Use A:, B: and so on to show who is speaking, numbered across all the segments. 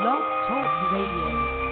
A: Blog Talk Radio.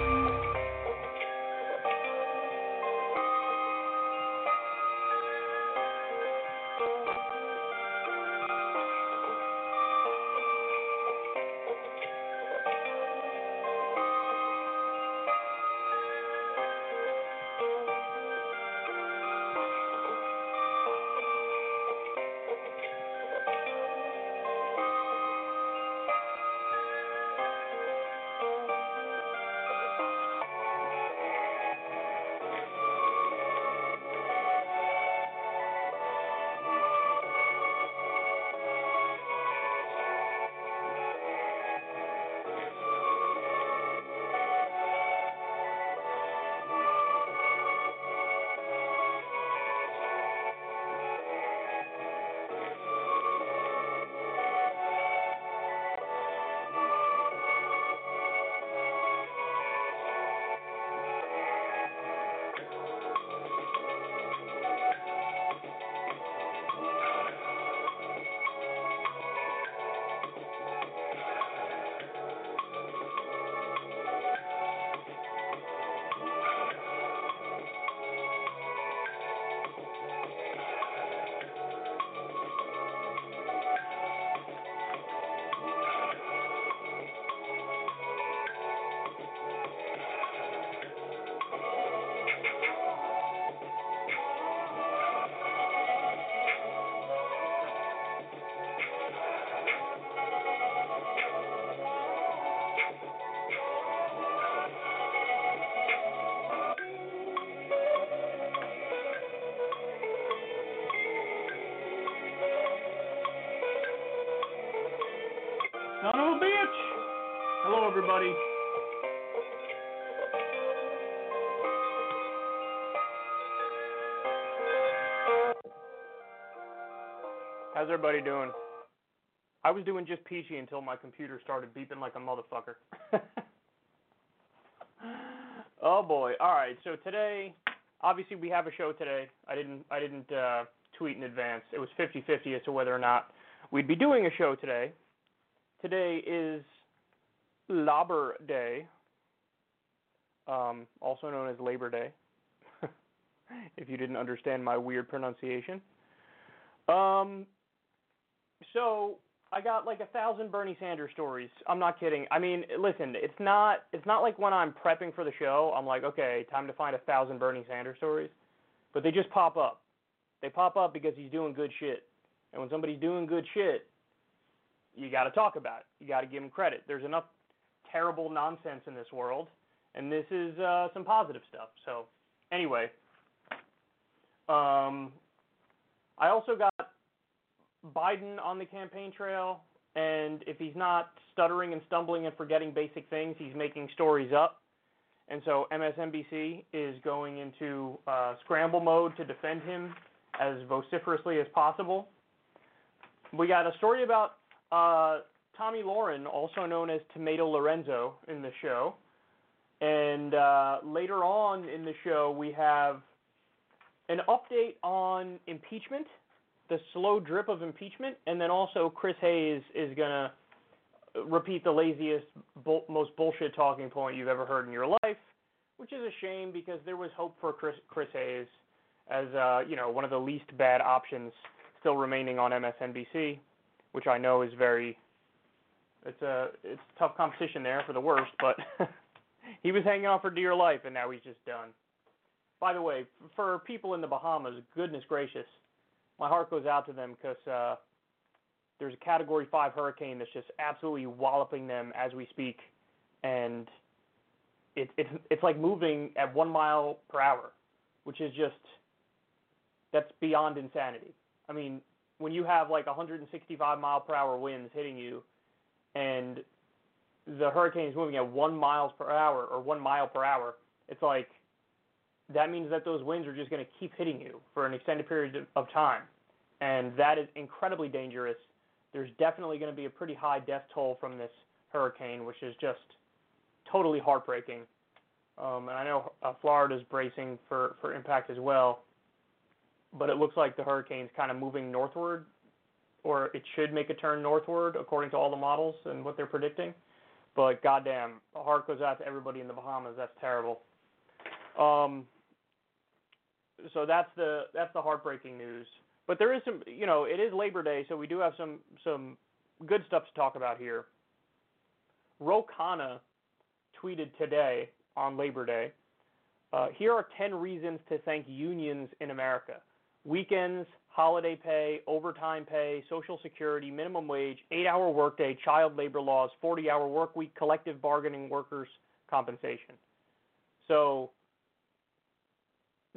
B: How's everybody doing? I was doing just peachy until my computer started beeping like a motherfucker. oh boy. All right. So today, obviously we have a show today. I didn't I didn't uh, tweet in advance. It was 50-50 as to whether or not we'd be doing a show today. Today is Labor Day, um, also known as Labor Day, if you didn't understand my weird pronunciation. Um, so I got like a thousand Bernie Sanders stories. I'm not kidding. I mean, listen, it's not it's not like when I'm prepping for the show, I'm like, okay, time to find a thousand Bernie Sanders stories, but they just pop up. They pop up because he's doing good shit, and when somebody's doing good shit, you got to talk about it. You got to give him credit. There's enough terrible nonsense in this world, and this is uh, some positive stuff. So, anyway, um, I also got Biden on the campaign trail, and if he's not stuttering and stumbling and forgetting basic things, he's making stories up. And so MSNBC is going into uh, scramble mode to defend him as vociferously as possible. We got a story about uh, Tomi Lahren, also known as Tomato Lorenzo, in the show. And uh, later on in the show, we have an update on impeachment, the slow drip of impeachment, and then also Chris Hayes is going to repeat the laziest, most bullshit talking point you've ever heard in your life, which is a shame because there was hope for Chris, Chris Hayes as uh, you know one of the least bad options still remaining on MSNBC which I know is very it's a it's tough competition there for the worst, but he was hanging on for dear life and now he's just done. By the way, for people in the Bahamas, goodness gracious, my heart goes out to them because uh, there's a Category Five hurricane that's just absolutely walloping them as we speak, and it's it's it's like moving at one mile per hour, which is just that's beyond insanity. I mean, when you have like 165 mile per hour winds hitting you, and the hurricane is moving at one miles per hour or one mile per hour, it's like that means that those winds are just going to keep hitting you for an extended period of time, and that is incredibly dangerous. There's definitely going to be a pretty high death toll from this hurricane, which is just totally heartbreaking. Um, and I know uh, Florida's bracing for, for impact as well but it looks like the hurricane's kind of moving northward, or it should make a turn northward according to all the models and what they're predicting. But goddamn, a heart goes out to everybody in the Bahamas. That's terrible. Um, so that's the that's the heartbreaking news. But there is some, you know, it is Labor Day, so we do have some some good stuff to talk about here. Ro Khanna tweeted today on Labor Day. Uh, here are 10 reasons to thank unions in America weekends, holiday pay, overtime pay, social security, minimum wage, eight hour workday, child labor laws, 40 hour work week, collective bargaining workers' compensation. So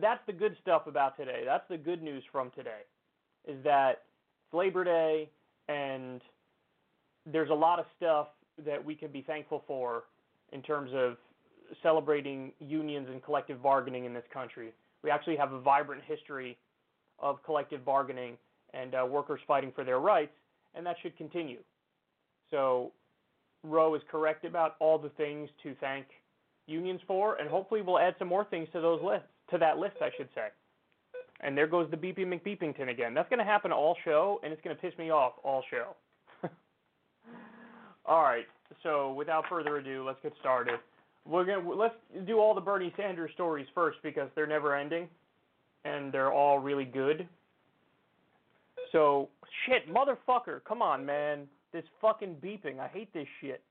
B: that's the good stuff about today. That's the good news from today is that it's Labor Day and there's a lot of stuff that we can be thankful for in terms of celebrating unions and collective bargaining in this country. We actually have a vibrant history of collective bargaining and uh, workers fighting for their rights, and that should continue. So, Ro is correct about all the things to thank unions for, and hopefully we'll add some more things to those lists, to that list, I should say. And there goes the beeping McBeepington again. That's going to happen all show, and it's going to piss me off all show. all right. So without further ado, let's get started. We're gonna let's do all the Bernie Sanders stories first because they're never ending, and they're all really good. So shit, motherfucker, come on, man. This fucking beeping. I hate this shit.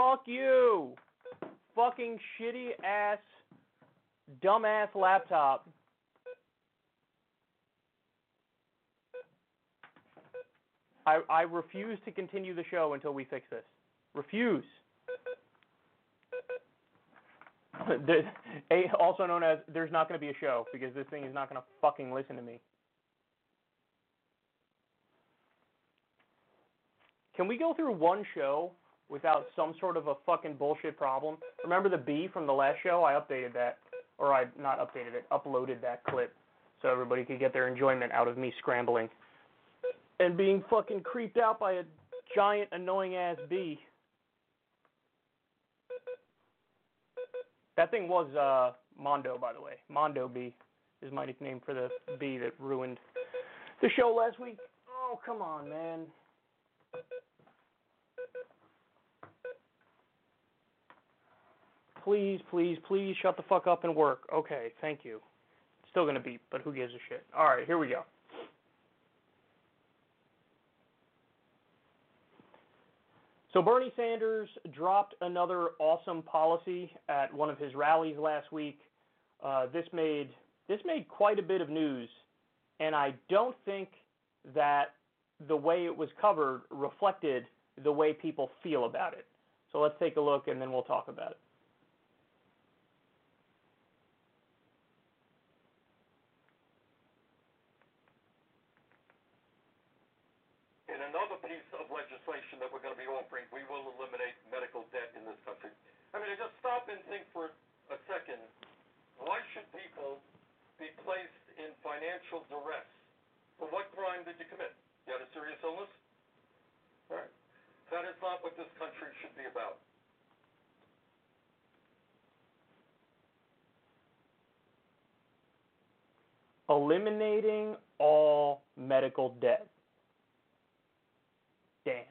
B: Fuck you. Fucking shitty ass, dumbass laptop. I, I refuse to continue the show until we fix this. Refuse. Also known as there's not going to be a show because this thing is not going to fucking listen to me. Can we go through one show without some sort of a fucking bullshit problem? Remember the B from the last show? I updated that, or I not updated it, uploaded that clip so everybody could get their enjoyment out of me scrambling and being fucking creeped out by a giant annoying ass bee. That thing was uh Mondo, by the way. Mondo bee is my nickname for the bee that ruined the show last week. Oh come on, man. Please, please, please shut the fuck up and work. Okay, thank you. Still gonna beep, but who gives a shit? All right, here we go. So Bernie Sanders dropped another awesome policy at one of his rallies last week. Uh, this made this made quite a bit of news, and I don't think that the way it was covered reflected the way people feel about it. So let's take a look, and then we'll talk about it.
C: In another piece of legislation that we're going to be offering, we will eliminate medical debt in this country. I mean, just stop and think for a second. Why should people be placed in financial duress? For what crime did you commit? You had a serious illness? All right. That is not what this country should be about.
B: Eliminating all medical debt. Damn.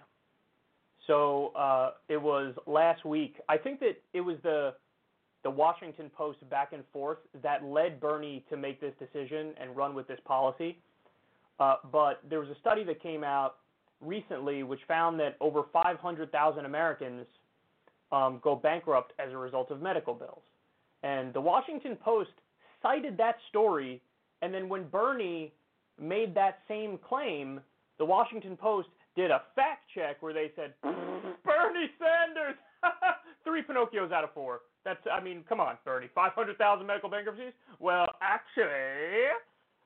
B: So uh, it was last week. I think that it was the the Washington Post back and forth that led Bernie to make this decision and run with this policy. Uh, but there was a study that came out recently which found that over 500,000 Americans um, go bankrupt as a result of medical bills. And the Washington Post cited that story, and then when Bernie made that same claim, the Washington Post did a fact check where they said Bernie Sanders, three Pinocchios out of four. That's, I mean, come on, Bernie, 500,000 medical bankruptcies. Well, actually,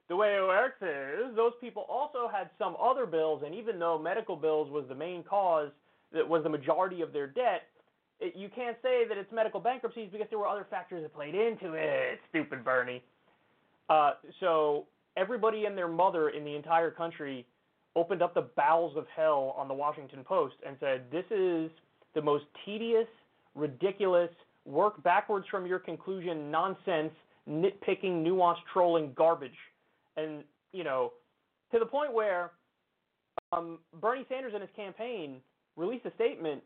B: the way it works is those people also had some other bills, and even though medical bills was the main cause, that was the majority of their debt, it, you can't say that it's medical bankruptcies because there were other factors that played into it. Stupid Bernie. Uh, so everybody and their mother in the entire country opened up the bowels of hell on the Washington Post and said, "This is the most tedious, ridiculous, work backwards from your conclusion nonsense, nitpicking, nuance trolling garbage. And, you know, to the point where um, Bernie Sanders in his campaign released a statement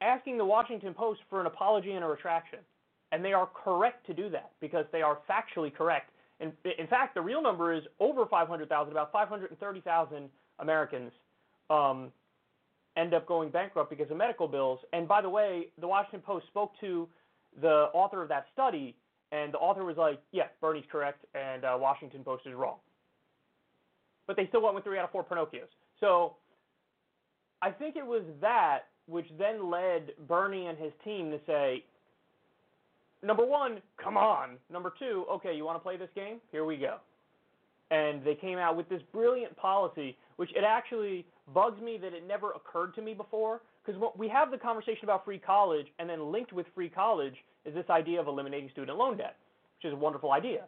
B: asking the Washington Post for an apology and a retraction. And they are correct to do that because they are factually correct. In, in fact, the real number is over 500,000, about 530,000 Americans um, end up going bankrupt because of medical bills. And by the way, the Washington Post spoke to the author of that study, and the author was like, yeah, Bernie's correct, and uh, Washington Post is wrong. But they still went with three out of four Pinocchios. So I think it was that which then led Bernie and his team to say, number one, come on. Number two, okay, you want to play this game? Here we go. And they came out with this brilliant policy, which it actually bugs me that it never occurred to me before. Because we have the conversation about free college, and then linked with free college is this idea of eliminating student loan debt, which is a wonderful idea.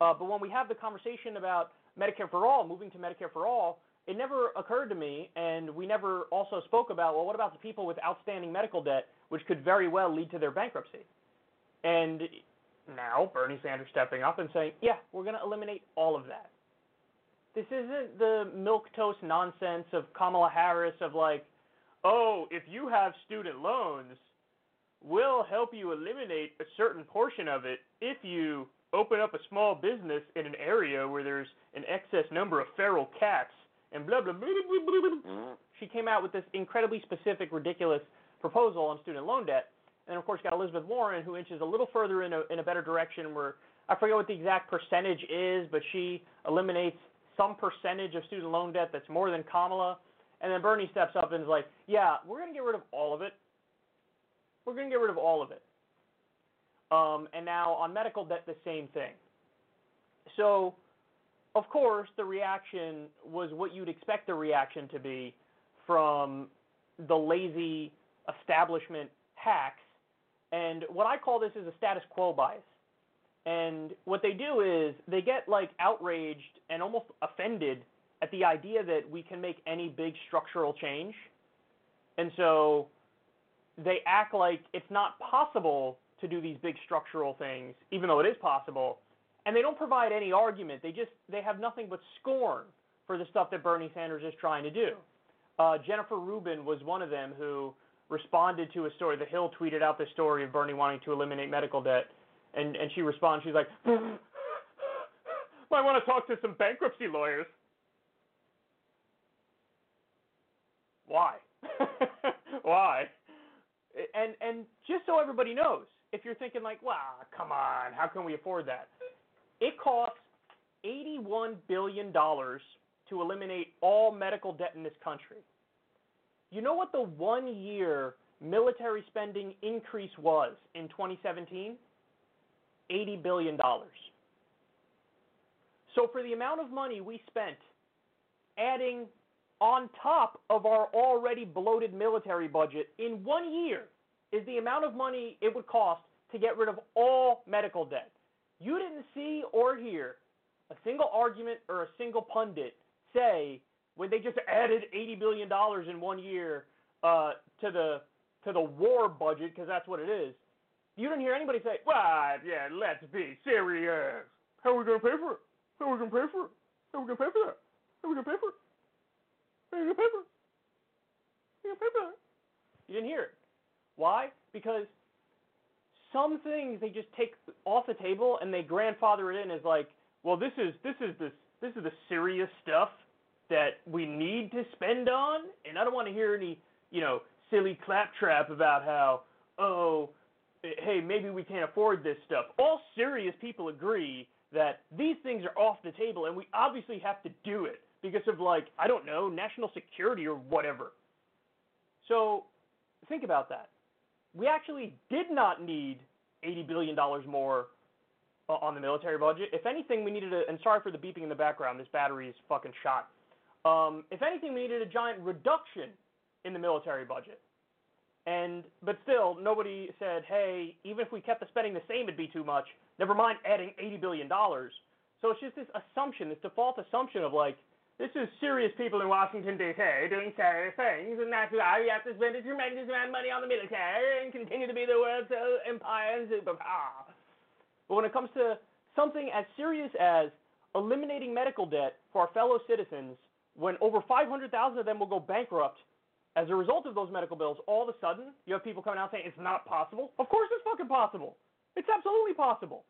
B: Uh, but when we have the conversation about Medicare for all, moving to Medicare for all, it never occurred to me, and we never also spoke about, well, what about the people with outstanding medical debt, which could very well lead to their bankruptcy? And now Bernie Sanders stepping up and saying, yeah, we're going to eliminate all of that. This isn't the milk toast nonsense of Kamala Harris of like, oh, if you have student loans, we'll help you eliminate a certain portion of it if you open up a small business in an area where there's an excess number of feral cats and blah blah blah blah blah. blah. blah. Mm-hmm. She came out with this incredibly specific, ridiculous proposal on student loan debt, and of course got Elizabeth Warren, who inches a little further in a in a better direction. Where I forget what the exact percentage is, but she eliminates some percentage of student loan debt that's more than Kamala. And then Bernie steps up and is like, "Yeah, we're going to get rid of all of it. We're going to get rid of all of it." Um, and now on medical debt, the same thing. So of course, the reaction was what you'd expect the reaction to be from the lazy establishment hacks. And what I call this is a status quo bias. And what they do is they get like outraged and almost offended at the idea that we can make any big structural change. And so they act like it's not possible to do these big structural things, even though it is possible and they don't provide any argument. They just they have nothing but scorn for the stuff that Bernie Sanders is trying to do. Uh, Jennifer Rubin was one of them who responded to a story. The Hill tweeted out the story of Bernie wanting to eliminate medical debt, and and she responds. She's like, "I want to talk to some bankruptcy lawyers." Why? Why? And and just so everybody knows, if you're thinking like, "Wow, come on, how can we afford that?" It costs $81 billion to eliminate all medical debt in this country. You know what the one year military spending increase was in 2017? $80 billion. So, for the amount of money we spent adding on top of our already bloated military budget in one year is the amount of money it would cost to get rid of all medical debt. You didn't see or hear a single argument or a single pundit say when they just added eighty billion dollars in one year uh, to the to the war budget because that's what it is. You didn't hear anybody say, "Well, yeah, let's be serious. How are we gonna pay for it? How are we gonna pay for it? How are we gonna pay for that? How are we gonna pay for it? How are we gonna pay for it? How are we gonna pay for that?" You didn't hear it. Why? Because some things they just take off the table and they grandfather it in as like, well, this is this is this this is the serious stuff that we need to spend on, and I don't want to hear any you know silly claptrap about how oh hey maybe we can't afford this stuff. All serious people agree that these things are off the table and we obviously have to do it because of like I don't know national security or whatever. So think about that we actually did not need $80 billion more on the military budget. If anything, we needed a, and sorry for the beeping in the background, this battery is fucking shot. Um, if anything, we needed a giant reduction in the military budget. And, but still, nobody said, hey, even if we kept the spending the same, it'd be too much. Never mind adding $80 billion. So it's just this assumption, this default assumption of like, this is serious people in Washington, D.C. doing serious things, and that's why we have to spend a tremendous amount of money on the military and continue to be the world's uh, empire and superpower. But when it comes to something as serious as eliminating medical debt for our fellow citizens, when over 500,000 of them will go bankrupt as a result of those medical bills, all of a sudden you have people coming out saying it's not possible. Of course it's fucking possible. It's absolutely possible.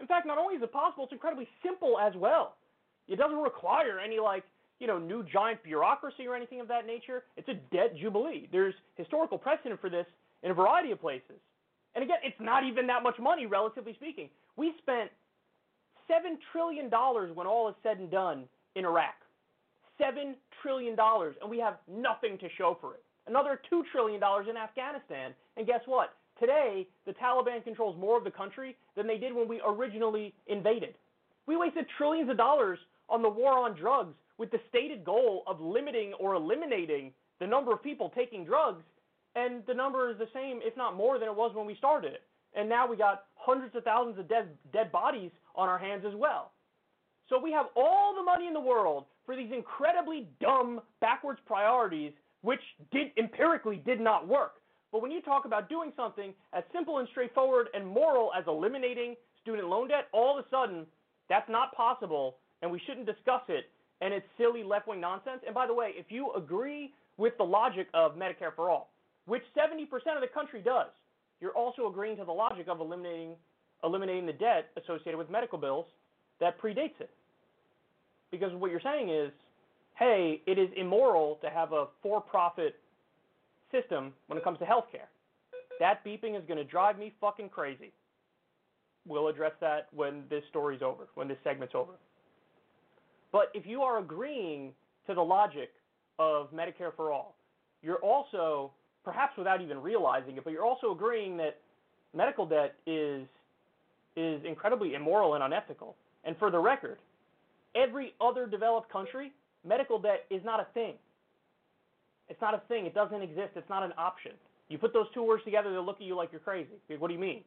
B: In fact, not only is it possible, it's incredibly simple as well. It doesn't require any like you know new giant bureaucracy or anything of that nature. It's a debt jubilee. There's historical precedent for this in a variety of places. And again, it's not even that much money, relatively speaking. We spent seven trillion dollars when all is said and done in Iraq. Seven trillion dollars, and we have nothing to show for it. Another two trillion dollars in Afghanistan, and guess what? Today, the Taliban controls more of the country than they did when we originally invaded. We wasted trillions of dollars on the war on drugs with the stated goal of limiting or eliminating the number of people taking drugs, and the number is the same, if not more, than it was when we started it. And now we got hundreds of thousands of dead, dead bodies on our hands as well. So we have all the money in the world for these incredibly dumb, backwards priorities, which did empirically did not work. But when you talk about doing something as simple and straightforward and moral as eliminating student loan debt, all of a sudden that's not possible, and we shouldn't discuss it, and it's silly left wing nonsense. And by the way, if you agree with the logic of Medicare for all, which 70% of the country does, you're also agreeing to the logic of eliminating eliminating the debt associated with medical bills that predates it. Because what you're saying is, hey, it is immoral to have a for-profit system when it comes to healthcare. That beeping is going to drive me fucking crazy. We'll address that when this story's over, when this segment's over. But if you are agreeing to the logic of Medicare for all, you're also, perhaps without even realizing it, but you're also agreeing that medical debt is is incredibly immoral and unethical. And for the record, every other developed country, medical debt is not a thing. It's not a thing. It doesn't exist. It's not an option. You put those two words together, they'll look at you like you're crazy. What do you mean?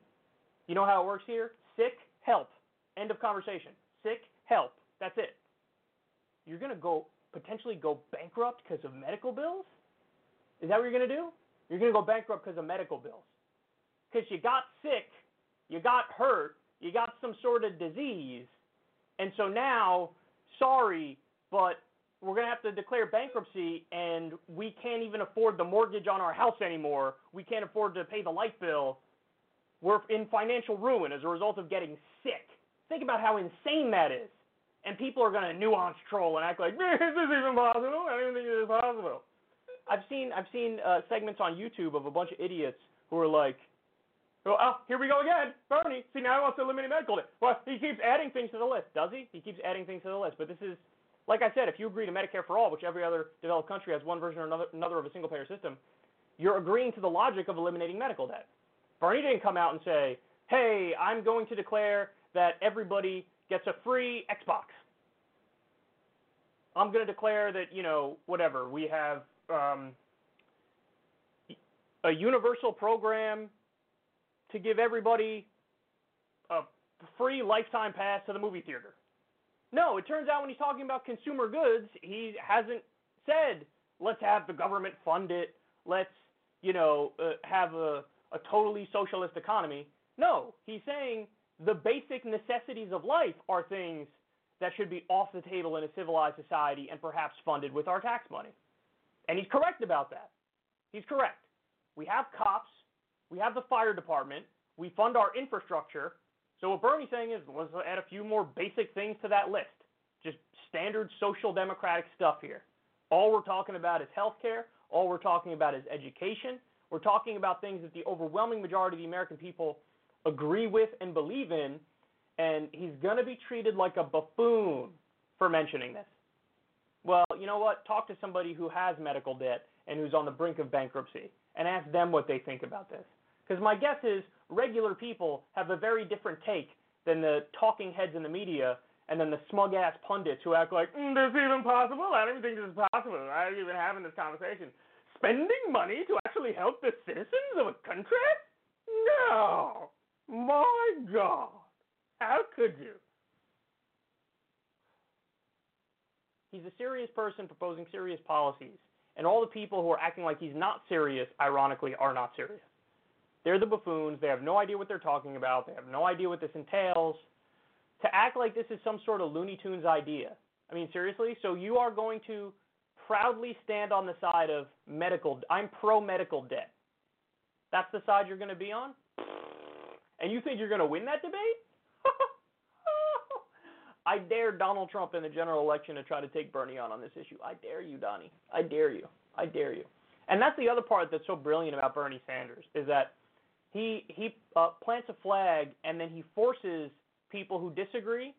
B: You know how it works here? Sick, help. End of conversation. Sick, help. That's it. You're going to go potentially go bankrupt because of medical bills? Is that what you're going to do? You're going to go bankrupt because of medical bills. Because you got sick, you got hurt, you got some sort of disease, and so now, sorry, but we're going to have to declare bankruptcy and we can't even afford the mortgage on our house anymore. We can't afford to pay the light bill we're in financial ruin as a result of getting sick. Think about how insane that is. And people are going to nuance troll and act like, this is even possible. I don't even think it is possible. I've seen I've seen uh, segments on YouTube of a bunch of idiots who are like, oh, oh, here we go again, Bernie. See now he wants to eliminate medical debt. Well, he keeps adding things to the list, does he? He keeps adding things to the list. But this is, like I said, if you agree to Medicare for all, which every other developed country has one version or another, another of a single payer system, you're agreeing to the logic of eliminating medical debt. Bernie didn't come out and say, hey, I'm going to declare that everybody gets a free Xbox. I'm going to declare that, you know, whatever, we have um, a universal program to give everybody a free lifetime pass to the movie theater. No, it turns out when he's talking about consumer goods, he hasn't said, let's have the government fund it, let's, you know, uh, have a a totally socialist economy. No, he's saying the basic necessities of life are things that should be off the table in a civilized society and perhaps funded with our tax money. And he's correct about that. He's correct. We have cops, we have the fire department, we fund our infrastructure. So what Bernie's saying is let's add a few more basic things to that list. Just standard social democratic stuff here. All we're talking about is health care. All we're talking about is education. We're talking about things that the overwhelming majority of the American people agree with and believe in, and he's going to be treated like a buffoon for mentioning this. Well, you know what? Talk to somebody who has medical debt and who's on the brink of bankruptcy and ask them what they think about this. Because my guess is regular people have a very different take than the talking heads in the media and then the smug ass pundits who act like, mm, this even possible? I don't even think this is possible. I ain't even having this conversation spending money to actually help the citizens of a country? No. My God. How could you? He's a serious person proposing serious policies. And all the people who are acting like he's not serious, ironically, are not serious. They're the buffoons. They have no idea what they're talking about. They have no idea what this entails. To act like this is some sort of Looney Tunes idea. I mean, seriously? So you are going to proudly stand on the side of medical. I'm pro medical debt. That's the side you're going to be on? And you think you're going to win that debate? I dare Donald Trump in the general election to try to take Bernie on on this issue. I dare you, Donnie. I dare you. I dare you. And that's the other part that's so brilliant about Bernie Sanders is that he he uh, plants a flag and then he forces people who disagree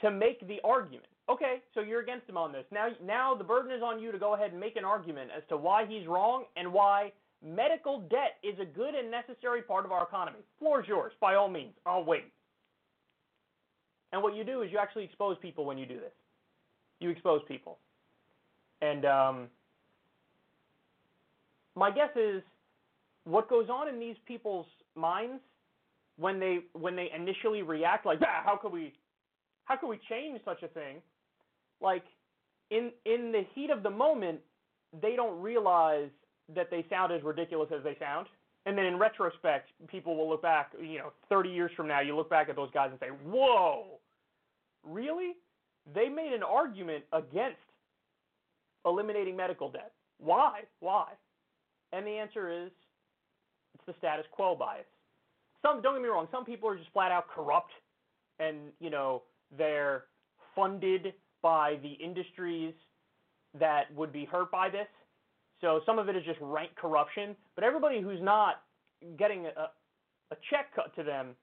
B: to make the argument. Okay, so you're against him on this. Now now the burden is on you to go ahead and make an argument as to why he's wrong and why medical debt is a good and necessary part of our economy. Floor is yours, by all means. I'll wait. And what you do is you actually expose people when you do this. You expose people. And um, my guess is what goes on in these people's minds when they when they initially react like ah, how could we how could we change such a thing? Like in in the heat of the moment they don't realize that they sound as ridiculous as they sound. And then in retrospect people will look back you know 30 years from now you look back at those guys and say whoa really? They made an argument against eliminating medical debt. Why? Why? And the answer is the status quo bias. Some don't get me wrong, some people are just flat out corrupt and, you know, they're funded by the industries that would be hurt by this. So some of it is just rank corruption, but everybody who's not getting a, a check cut to them,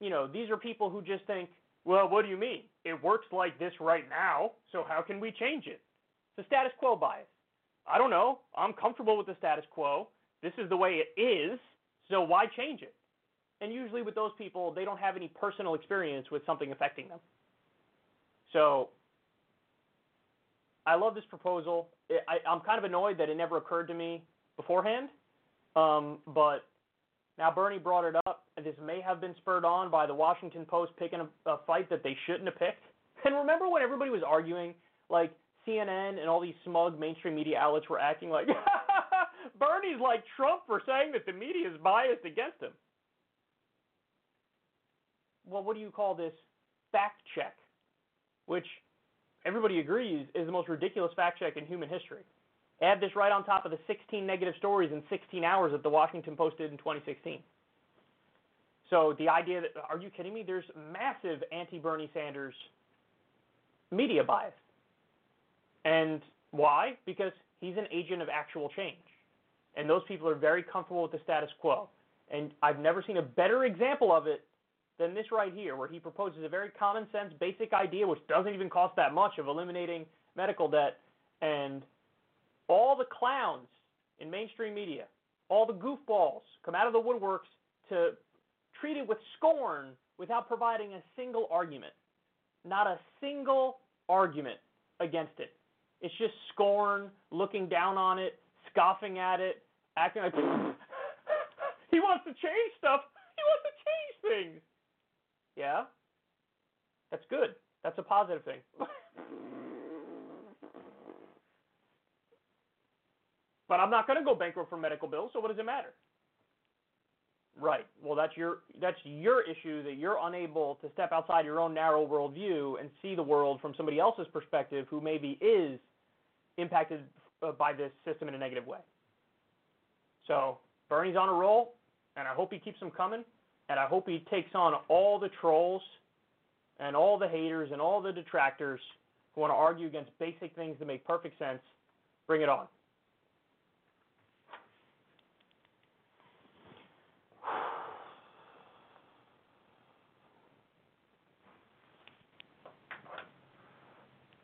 B: you know, these are people who just think, well, what do you mean? It works like this right now, so how can we change it? It's a status quo bias. I don't know. I'm comfortable with the status quo. This is the way it is, so why change it? And usually with those people, they don't have any personal experience with something affecting them. So I love this proposal. I, am kind of annoyed that it never occurred to me beforehand, um, but now Bernie brought it up, this may have been spurred on by the Washington Post picking a, a fight that they shouldn't have picked. And remember when everybody was arguing, like CNN and all these smug mainstream media outlets were acting like Bernie's like Trump for saying that the media is biased against him. Well, what do you call this? Fact check, which everybody agrees is the most ridiculous fact check in human history. Add this right on top of the 16 negative stories in 16 hours that the Washington Post did in 2016. So the idea that, are you kidding me? There's massive anti Bernie Sanders media bias. And why? Because he's an agent of actual change. And those people are very comfortable with the status quo. And I've never seen a better example of it than this right here, where he proposes a very common sense, basic idea, which doesn't even cost that much, of eliminating medical debt. And all the clowns in mainstream media, all the goofballs come out of the woodworks to treat it with scorn without providing a single argument. Not a single argument against it. It's just scorn, looking down on it, scoffing at it, acting like he wants to change stuff. He wants to change things. Yeah? That's good. That's a positive thing. but I'm not going to go bankrupt for medical bills, so what does it matter? Right. Well, that's your that's your issue that you're unable to step outside your own narrow worldview and see the world from somebody else's perspective who maybe is impacted uh, by this system in a negative way. So Bernie's on a roll, and I hope he keeps them coming, and I hope he takes on all the trolls and all the haters and all the detractors who want to argue against basic things that make perfect sense. Bring it on.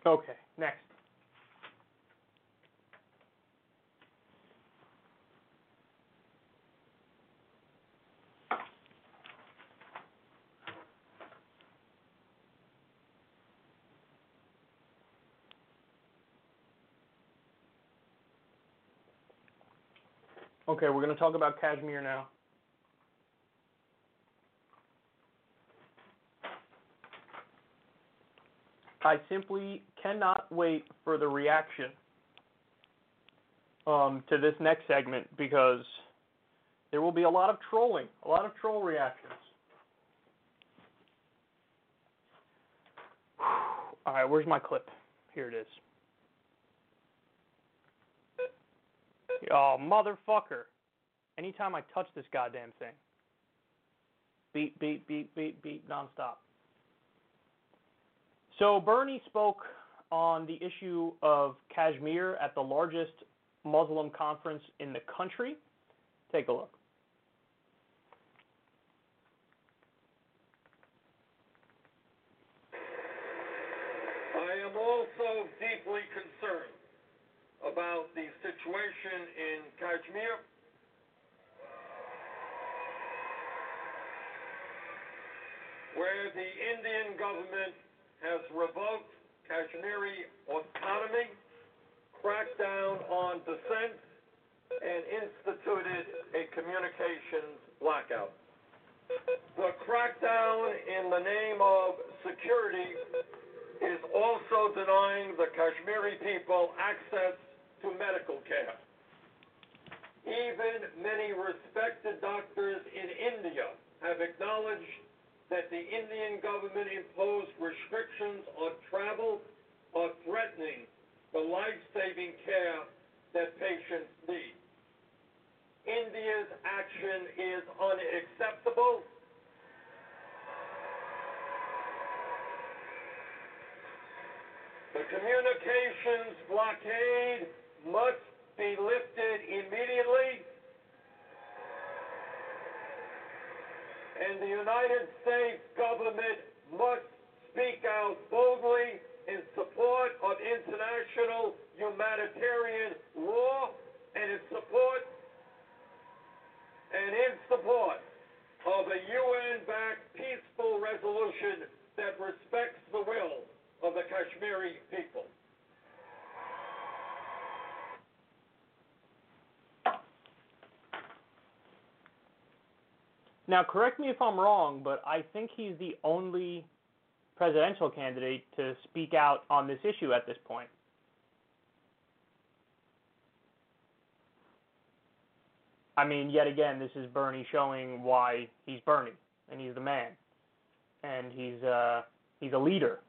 B: Okay, next. Okay, we're going to talk about Kashmir now. I simply cannot wait for the reaction um, to this next segment because there will be a lot of trolling, a lot of troll reactions. All right, where's my clip? Here it is. Oh, motherfucker. Anytime I touch this goddamn thing. Beep, beep, beep, beep, beep, nonstop. So Bernie spoke on the issue of Kashmir at the largest Muslim conference in the country. Take a look.
C: I am also deeply concerned about the situation in Kashmir. Where the Indian government has revoked Kashmiri autonomy, cracked down on dissent, and instituted a communications blackout. The crackdown in the name of security is also denying the Kashmiri people access to medical care. Even many respected doctors in India have acknowledged that the Indian government imposed restrictions on travel are threatening the life-saving care that patients need. India's action is unacceptable. The communications blockade must be lifted immediately. And the United States government must speak out boldly in support of international humanitarian law and in support and in support of a UN-backed peaceful resolution that respects the will of the Kashmiri people.
B: Now, correct me if I'm wrong, but I think he's the only presidential candidate to speak out on this issue at this point. I mean, yet again, this is Bernie showing why he's Bernie and he's the man, and he's uh, he's a leader.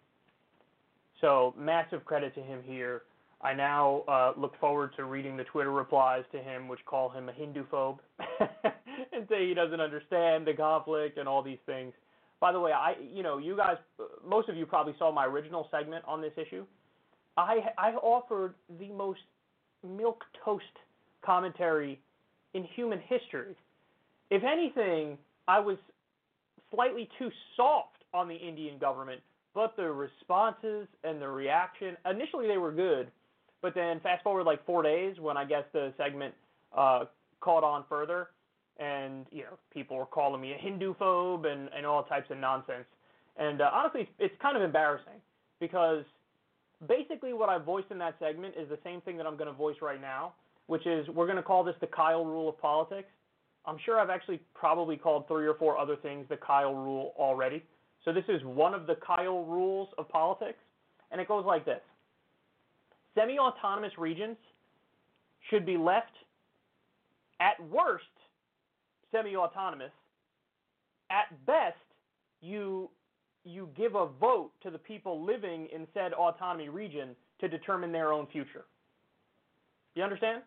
B: So massive credit to him here. I now uh, look forward to reading the Twitter replies to him, which call him a Hindu phobe and say he doesn't understand the conflict and all these things. By the way, I you know you guys, most of you probably saw my original segment on this issue. I I offered the most milk toast commentary in human history. If anything, I was slightly too soft on the Indian government, but the responses and the reaction initially they were good, but then fast forward like four days when I guess the segment uh, caught on further, and you know people were calling me a Hindu phobe and and all types of nonsense. And uh, honestly, it's, it's kind of embarrassing because basically what I voiced in that segment is the same thing that I'm going to voice right now, which is we're going to call this the Kyle rule of politics. I'm sure I've actually probably called three or four other things the Kyle rule already. So this is one of the Kyle rules of politics, and it goes like this. Semi-autonomous regions should be left at worst semi-autonomous. At best, you you give a vote to the people living in said autonomy region to determine their own future. You understand?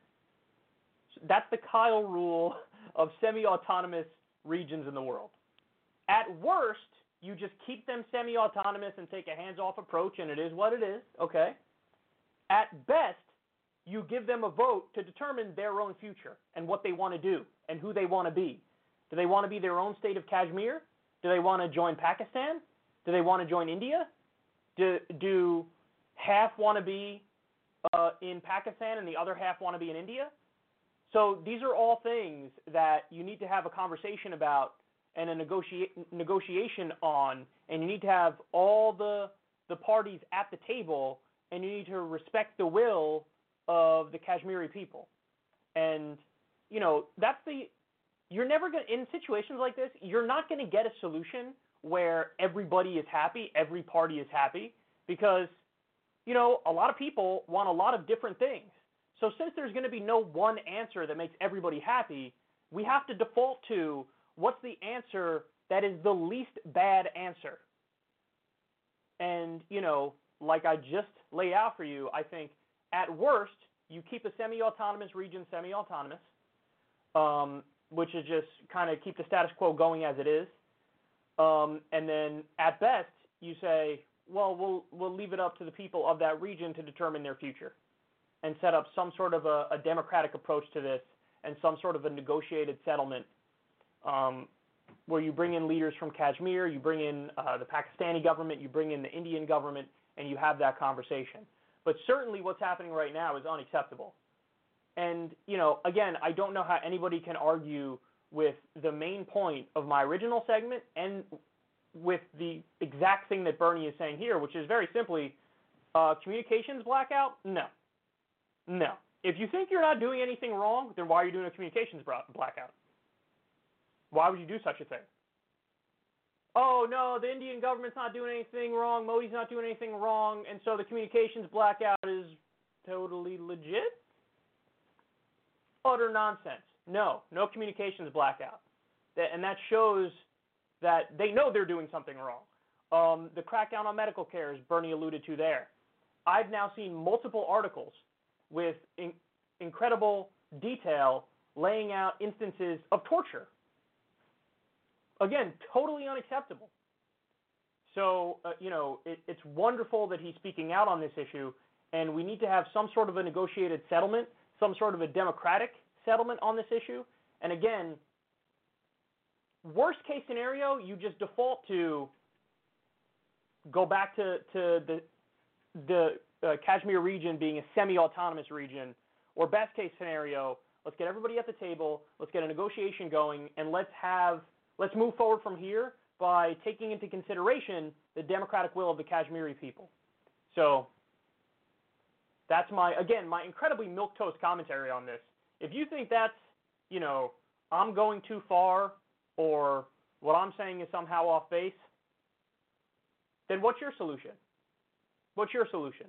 B: That's the Kyle rule of semi-autonomous regions in the world. At worst, you just keep them semi-autonomous and take a hands-off approach, and it is what it is. Okay. At best, you give them a vote to determine their own future and what they want to do and who they want to be. Do they want to be their own state of Kashmir? Do they want to join Pakistan? Do they want to join India? Do, do half want to be uh, in Pakistan and the other half want to be in India? So these are all things that you need to have a conversation about and a negotiation on, and you need to have all the the parties at the table, and you need to respect the will of the Kashmiri people. And you know that's the you're never going to in situations like this, you're not going to get a solution where everybody is happy, every party is happy. because you know a lot of people want a lot of different things. So since there's going to be no one answer that makes everybody happy, we have to default to what's the answer that is the least bad answer. And, you know, like I just laid out for you, I think at worst, you keep a semi autonomous region semi autonomous, um, which is just kind of keep the status quo going as it is. Um, and then at best, you say, well, we'll we'll leave it up to the people of that region to determine their future, and set up some sort of a, a democratic approach to this and some sort of a negotiated settlement um, where you bring in leaders from Kashmir, you bring in uh, the Pakistani government, you bring in the Indian government, and you have that conversation. But certainly what's happening right now is unacceptable. And, you know, again, I don't know how anybody can argue with the main point of my original segment and with the exact thing that Bernie is saying here, which is very simply uh, communications blackout? No. No. If you think you're not doing anything wrong, then why are you doing a communications blackout? Why would you do such a thing? Oh no, the Indian government's not doing anything wrong, Modi's not doing anything wrong, and so the communications blackout is totally legit? Utter nonsense. No, no communications blackout. And that shows that they know they're doing something wrong. Um, the crackdown on medical care, as Bernie alluded to there. I've now seen multiple articles with in- incredible detail laying out instances of torture Again, totally unacceptable. So, uh, you know, it, it's wonderful that he's speaking out on this issue, and we need to have some sort of a negotiated settlement, some sort of a democratic settlement on this issue. And again, worst case scenario, you just default to go back to, to the, the uh, Kashmir region being a semi-autonomous region, or best case scenario, let's get everybody at the table, let's get a negotiation going, and let's have – Let's move forward from here by taking into consideration the democratic will of the Kashmiri people. So that's my again my incredibly milk toast commentary on this. If you think that's you know I'm going too far or what I'm saying is somehow off base, then what's your solution? What's your solution?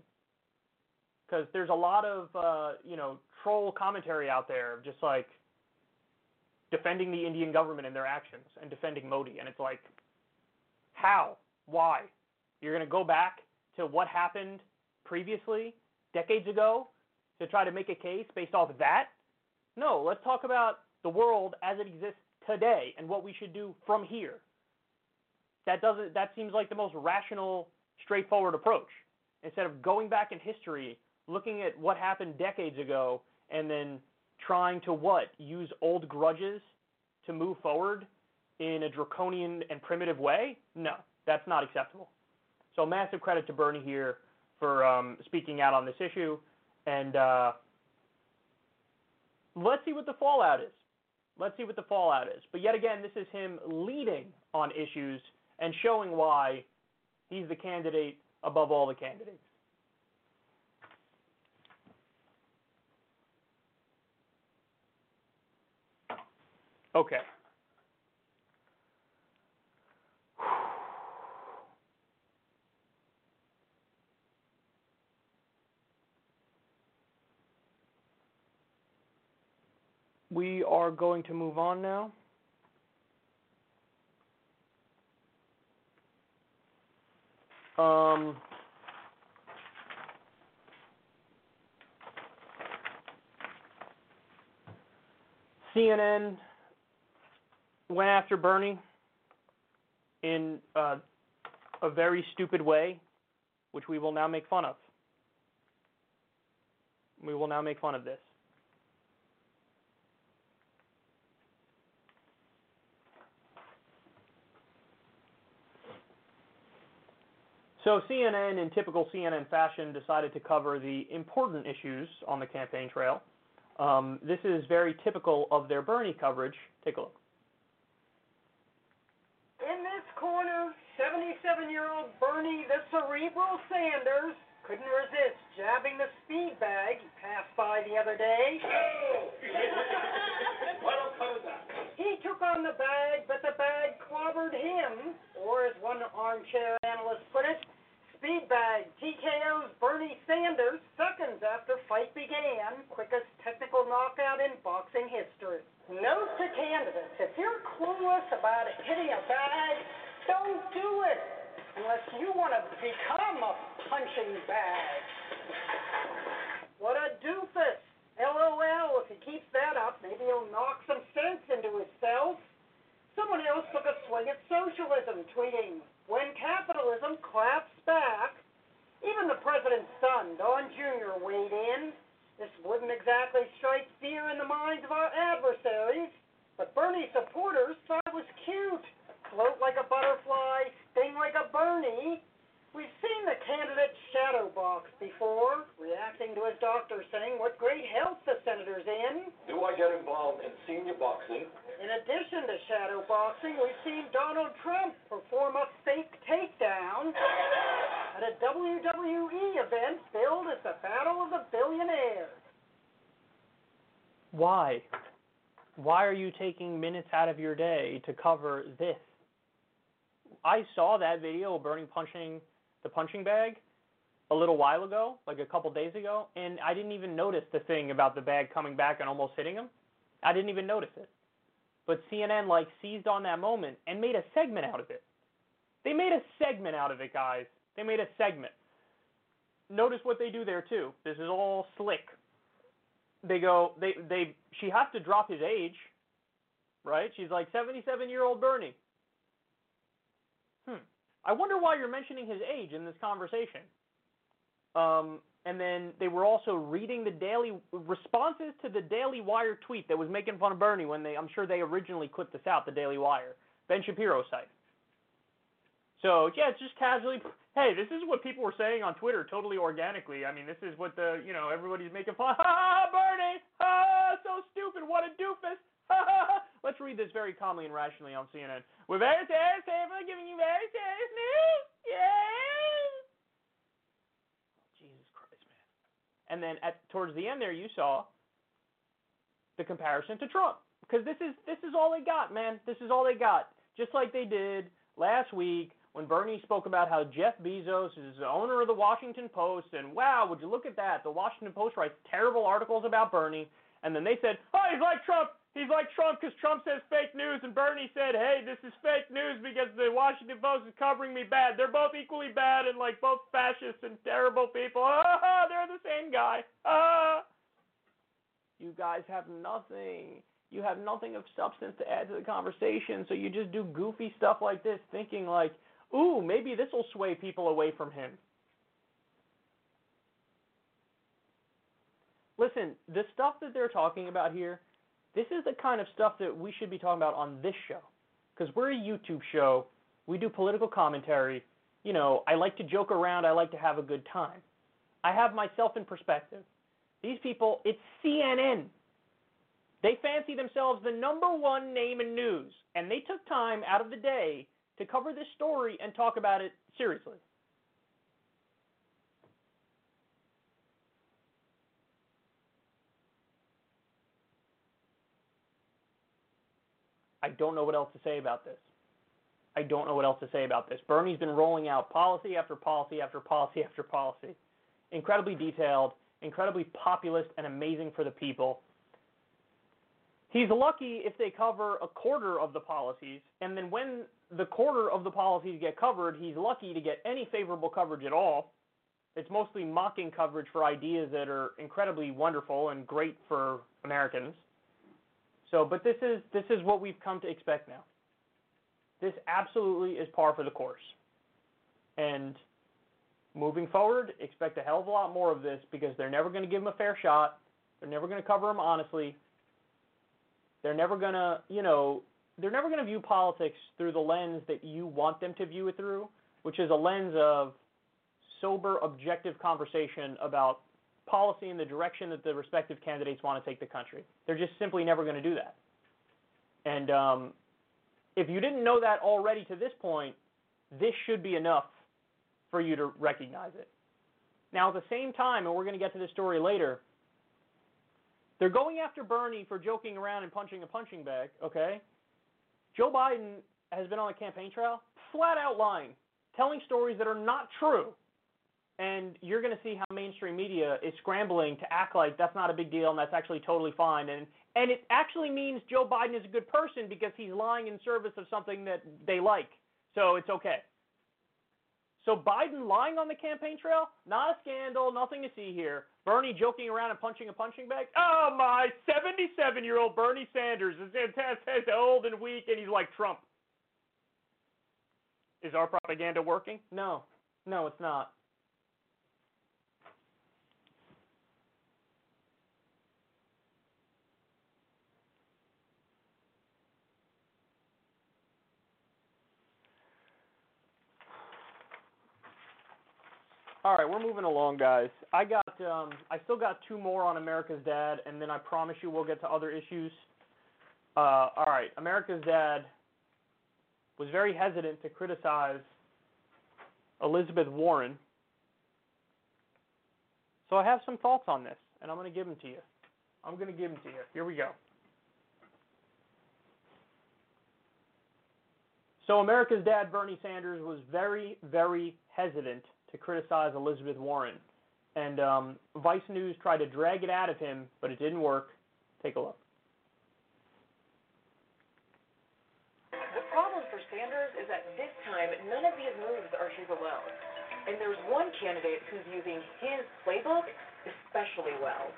B: Because there's a lot of uh, you know troll commentary out there, of just like defending the Indian government and their actions and defending Modi. And it's like, how? Why? You're going to go back to what happened previously, decades ago, to try to make a case based off of that? No, let's talk about the world as it exists today and what we should do from here. That doesn't that seems like the most rational, straightforward approach. Instead of going back in history, looking at what happened decades ago and then trying to what? Use old grudges to move forward in a draconian and primitive way? No, that's not acceptable. So massive credit to Bernie here for um, speaking out on this issue, and uh, let's see what the fallout is. Let's see what the fallout is. But yet again, this is him leading on issues and showing why he's the candidate above all the candidates. Okay. We are going to move on now. Um, CNN went after Bernie in uh, a very stupid way, which we will now make fun of. We will now make fun of this. So CNN, in typical CNN fashion, decided to cover the important issues on the campaign trail. Um, this is very typical of their Bernie coverage. Take a look.
D: In this corner, 77-year-old Bernie the Cerebral Sanders couldn't resist jabbing the speed bag he passed by the other day. he took on the bag, but the bag clobbered him, or as one armchair analyst put it, speed bag TKO's Bernie Sanders seconds after fight began. Quickest technical knockout in boxing history. Note to candidates, if you're clueless about hitting a bag, don't do it unless you want to become a punching bag. What a doofus. LOL, if he keeps that up, maybe he'll knock some sense into himself. Someone else took a swing at socialism, tweeting, when capitalism claps back, even the president's son, Don Jr., weighed in. This wouldn't exactly strike fear in the minds of our adversaries, but Bernie supporters thought it was cute. Float like a butterfly, sting like a Bernie. We've seen the candidate shadow box before, reacting to his doctor saying what great health the senator's in.
C: Do I get involved in senior boxing?
D: In addition to shadow boxing, we've seen Donald Trump perform a fake takedown at a WWE event billed as the Battle of the Billionaires.
B: Why? Why are you taking minutes out of your day to cover this? I saw that video of Bernie punching the punching bag a little while ago, like a couple days ago, and I didn't even notice the thing about the bag coming back and almost hitting him. I didn't even notice it. But CNN like seized on that moment and made a segment out of it. They made a segment out of it, guys. They made a segment. Notice what they do there too. This is all slick. They go they they she has to drop his age, right? She's like 77 year old Bernie. I wonder why you're mentioning his age in this conversation. Um, and then they were also reading the daily responses to the Daily Wire tweet that was making fun of Bernie when they, I'm sure they originally clipped this out, the Daily Wire, Ben Shapiro site. So yeah, it's just casually. Hey, this is what people were saying on Twitter, totally organically. I mean, this is what the you know everybody's making fun. Ha ha, Bernie! Ha, so stupid! What a doofus! Ha ha! Let's read this very calmly and rationally on CNN. We're very serious, we're giving you very serious news. Yeah. Jesus Christ, man. And then at towards the end there, you saw the comparison to Trump because this is this is all they got, man. This is all they got. Just like they did last week when Bernie spoke about how Jeff Bezos is the owner of the Washington Post, and wow, would you look at that? The Washington Post writes terrible articles about Bernie, and then they said, oh, he's like Trump. He's like Trump because Trump says fake news, and Bernie said, hey, this is fake news because the Washington Post is covering me bad. They're both equally bad and like both fascists and terrible people. Ah, they're the same guy. Ah. You guys have nothing. You have nothing of substance to add to the conversation, so you just do goofy stuff like this, thinking like, ooh, maybe this will sway people away from him. Listen, the stuff that they're talking about here, this is the kind of stuff that we should be talking about on this show. Because we're a YouTube show. We do political commentary. You know, I like to joke around. I like to have a good time. I have myself in perspective. These people, it's CNN. They fancy themselves the number one name in news, and they took time out of the day to cover this story and talk about it seriously. I don't know what else to say about this. I don't know what else to say about this. Bernie's been rolling out policy after policy after policy after policy. Incredibly detailed, incredibly populist, and amazing for the people. He's lucky if they cover a quarter of the policies, and then when the quarter of the policies get covered, he's lucky to get any favorable coverage at all. It's mostly mocking coverage for ideas that are incredibly wonderful and great for Americans. So, but this is this is what we've come to expect now. This absolutely is par for the course. And moving forward, expect a hell of a lot more of this because they're never going to give him a fair shot. They're never going to cover him honestly. They're never going to, you know, they're never going to view politics through the lens that you want them to view it through, which is a lens of sober, objective conversation about policy in the direction that the respective candidates want to take the country. They're just simply never going to do that. And um, if you didn't know that already to this point, this should be enough for you to recognize it. Now, at the same time, and we're going to get to this story later, they're going after Bernie for joking around and punching a punching bag, okay? Joe Biden has been on the campaign trail flat out lying, telling stories that are not true, and you're going to see how mainstream media is scrambling to act like that's not a big deal and that's actually totally fine and and it actually means Joe Biden is a good person because he's lying in service of something that they like. So it's okay. So Biden lying on the campaign trail, not a scandal, nothing to see here. Bernie joking around and punching a punching bag. Oh my, 77-year-old Bernie Sanders is, old and weak, and he's like Trump. Is our propaganda working? No, no, it's not. All right, we're moving along, guys. I got, um, I still got two more on America's Dad, and then I promise you we'll get to other issues. Uh, all right, America's Dad was very hesitant to criticize Elizabeth Warren. So I have some thoughts on this, and I'm going to give them to you. I'm going to give them to you. Here we go. So America's Dad, Bernie Sanders, was very, very hesitant to criticize Elizabeth Warren. And um, Vice News tried to drag it out of him, but it didn't work. Take a look.
E: The problem for Sanders is that this time, none of these moves are his alone. And there's one candidate who's using his playbook especially well.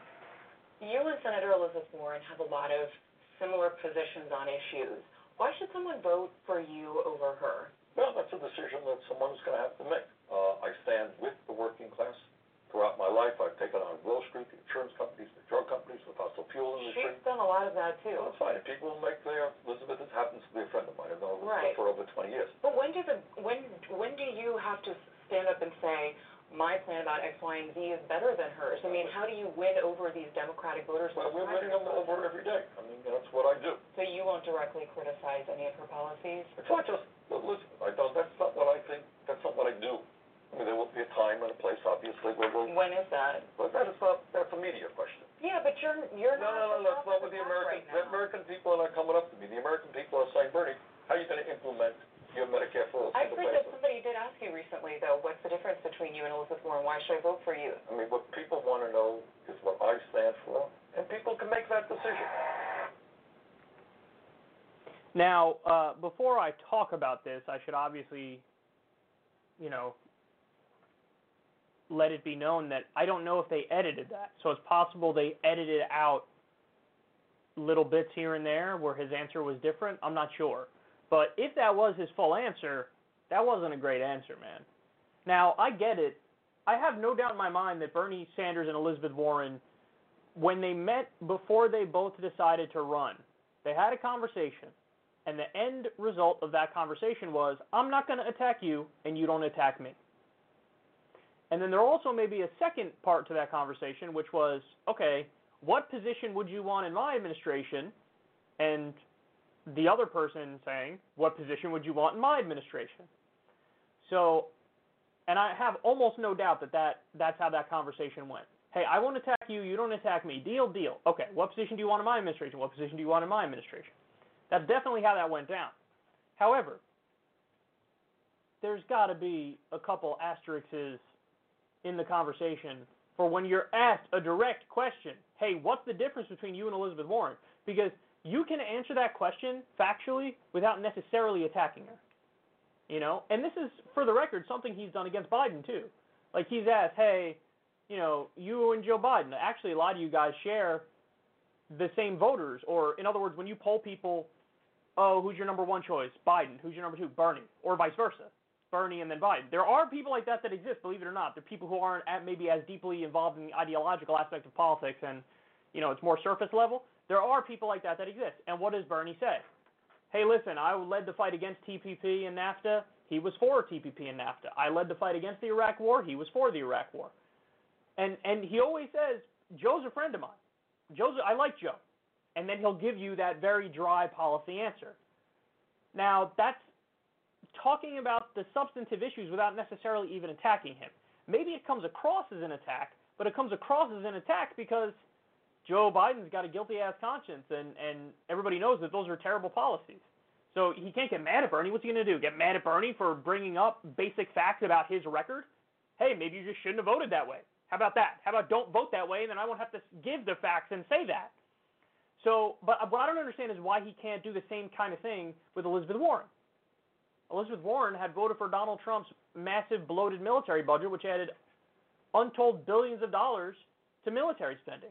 E: You and Senator Elizabeth Warren have a lot of similar positions on issues. Why should someone vote for you over her?
F: Well, that's a decision that someone's going to have to make. Uh, I stand with the working class. Throughout my life, I've taken on Wall Street, the insurance companies, the drug companies, the fossil fuel industry.
E: She's done a lot of that too.
F: Well, that's fine. If people make their Elizabeth it happens to be a friend of mine. I've known
E: Right.
F: For over 20 years.
E: But when do the when when do you have to stand up and say my plan about X, Y, and Z is better than hers? I mean, how do you win over these Democratic voters?
F: Well, we're winning them over every day. I mean, that's what I do.
E: So you won't directly criticize any of her policies?
F: It's not just Elizabeth. I don't. That's not what I think. That's not what I do. I mean, there will be a time and a place, obviously, where we'll.
E: When is that?
F: But that is not. That's a media question.
E: Yeah, but you're you're
F: No,
E: not.
F: no, no,
E: the
F: that's not
E: of
F: what the American,
E: right
F: the. American people are not coming up to me. The American people are saying, Bernie, how are you gonna implement your Medicare for all
E: I
F: single
E: think that somebody did ask you recently, though. What's the difference between you and Elizabeth Warren? Why should I vote for you?
F: I mean, what people wanna know is what I stand for, and people can make that decision.
B: Now, uh, before I talk about this, I should obviously, you know, let it be known that I don't know if they edited that. So it's possible they edited out little bits here and there where his answer was different. I'm not sure. But if that was his full answer, that wasn't a great answer, man. Now, I get it. I have no doubt in my mind that Bernie Sanders and Elizabeth Warren, when they met before they both decided to run, they had a conversation. And the end result of that conversation was, I'm not going to attack you, and you don't attack me. And then there also may be a second part to that conversation, which was, okay, what position would you want in my administration? And the other person saying, what position would you want in my administration? So, and I have almost no doubt that, that that's how that conversation went. Hey, I won't attack you, you don't attack me. Deal, deal. Okay, what position do you want in my administration? What position do you want in my administration? That's definitely how that went down. However, there's got to be a couple asterisks in the conversation for when you're asked a direct question. Hey, what's the difference between you and Elizabeth Warren? Because you can answer that question factually without necessarily attacking her. You know, and this is for the record something he's done against Biden too. Like he's asked, hey, you know, you and Joe Biden. Actually, a lot of you guys share the same voters, or in other words, when you poll people, oh, who's your number one choice? Biden. Who's your number two? Bernie, or vice versa. Bernie and then Biden. There are people like that that exist, believe it or not. There are people who aren't maybe as deeply involved in the ideological aspect of politics and, you know, it's more surface level. There are people like that that exist. And what does Bernie say? Hey, listen, I led the fight against TPP and NAFTA. He was for TPP and NAFTA. I led the fight against the Iraq War. He was for the Iraq War. And and he always says, Joe's a friend of mine. Joe's I like Joe. And then he'll give you that very dry policy answer. Now, that's talking about the substantive issues without necessarily even attacking him. Maybe it comes across as an attack, but it comes across as an attack because Joe Biden's got a guilty ass conscience and, and everybody knows that those are terrible policies. So he can't get mad at Bernie. What's he going to do? Get mad at Bernie for bringing up basic facts about his record? hey, maybe you just shouldn't have voted that way. How about that? How about don't vote that way, and then I won't have to give the facts and say that. So, but what I don't understand is why he can't do the same kind of thing with Elizabeth Warren. Elizabeth Warren had voted for Donald Trump's massive bloated military budget, which added untold billions of dollars to military spending.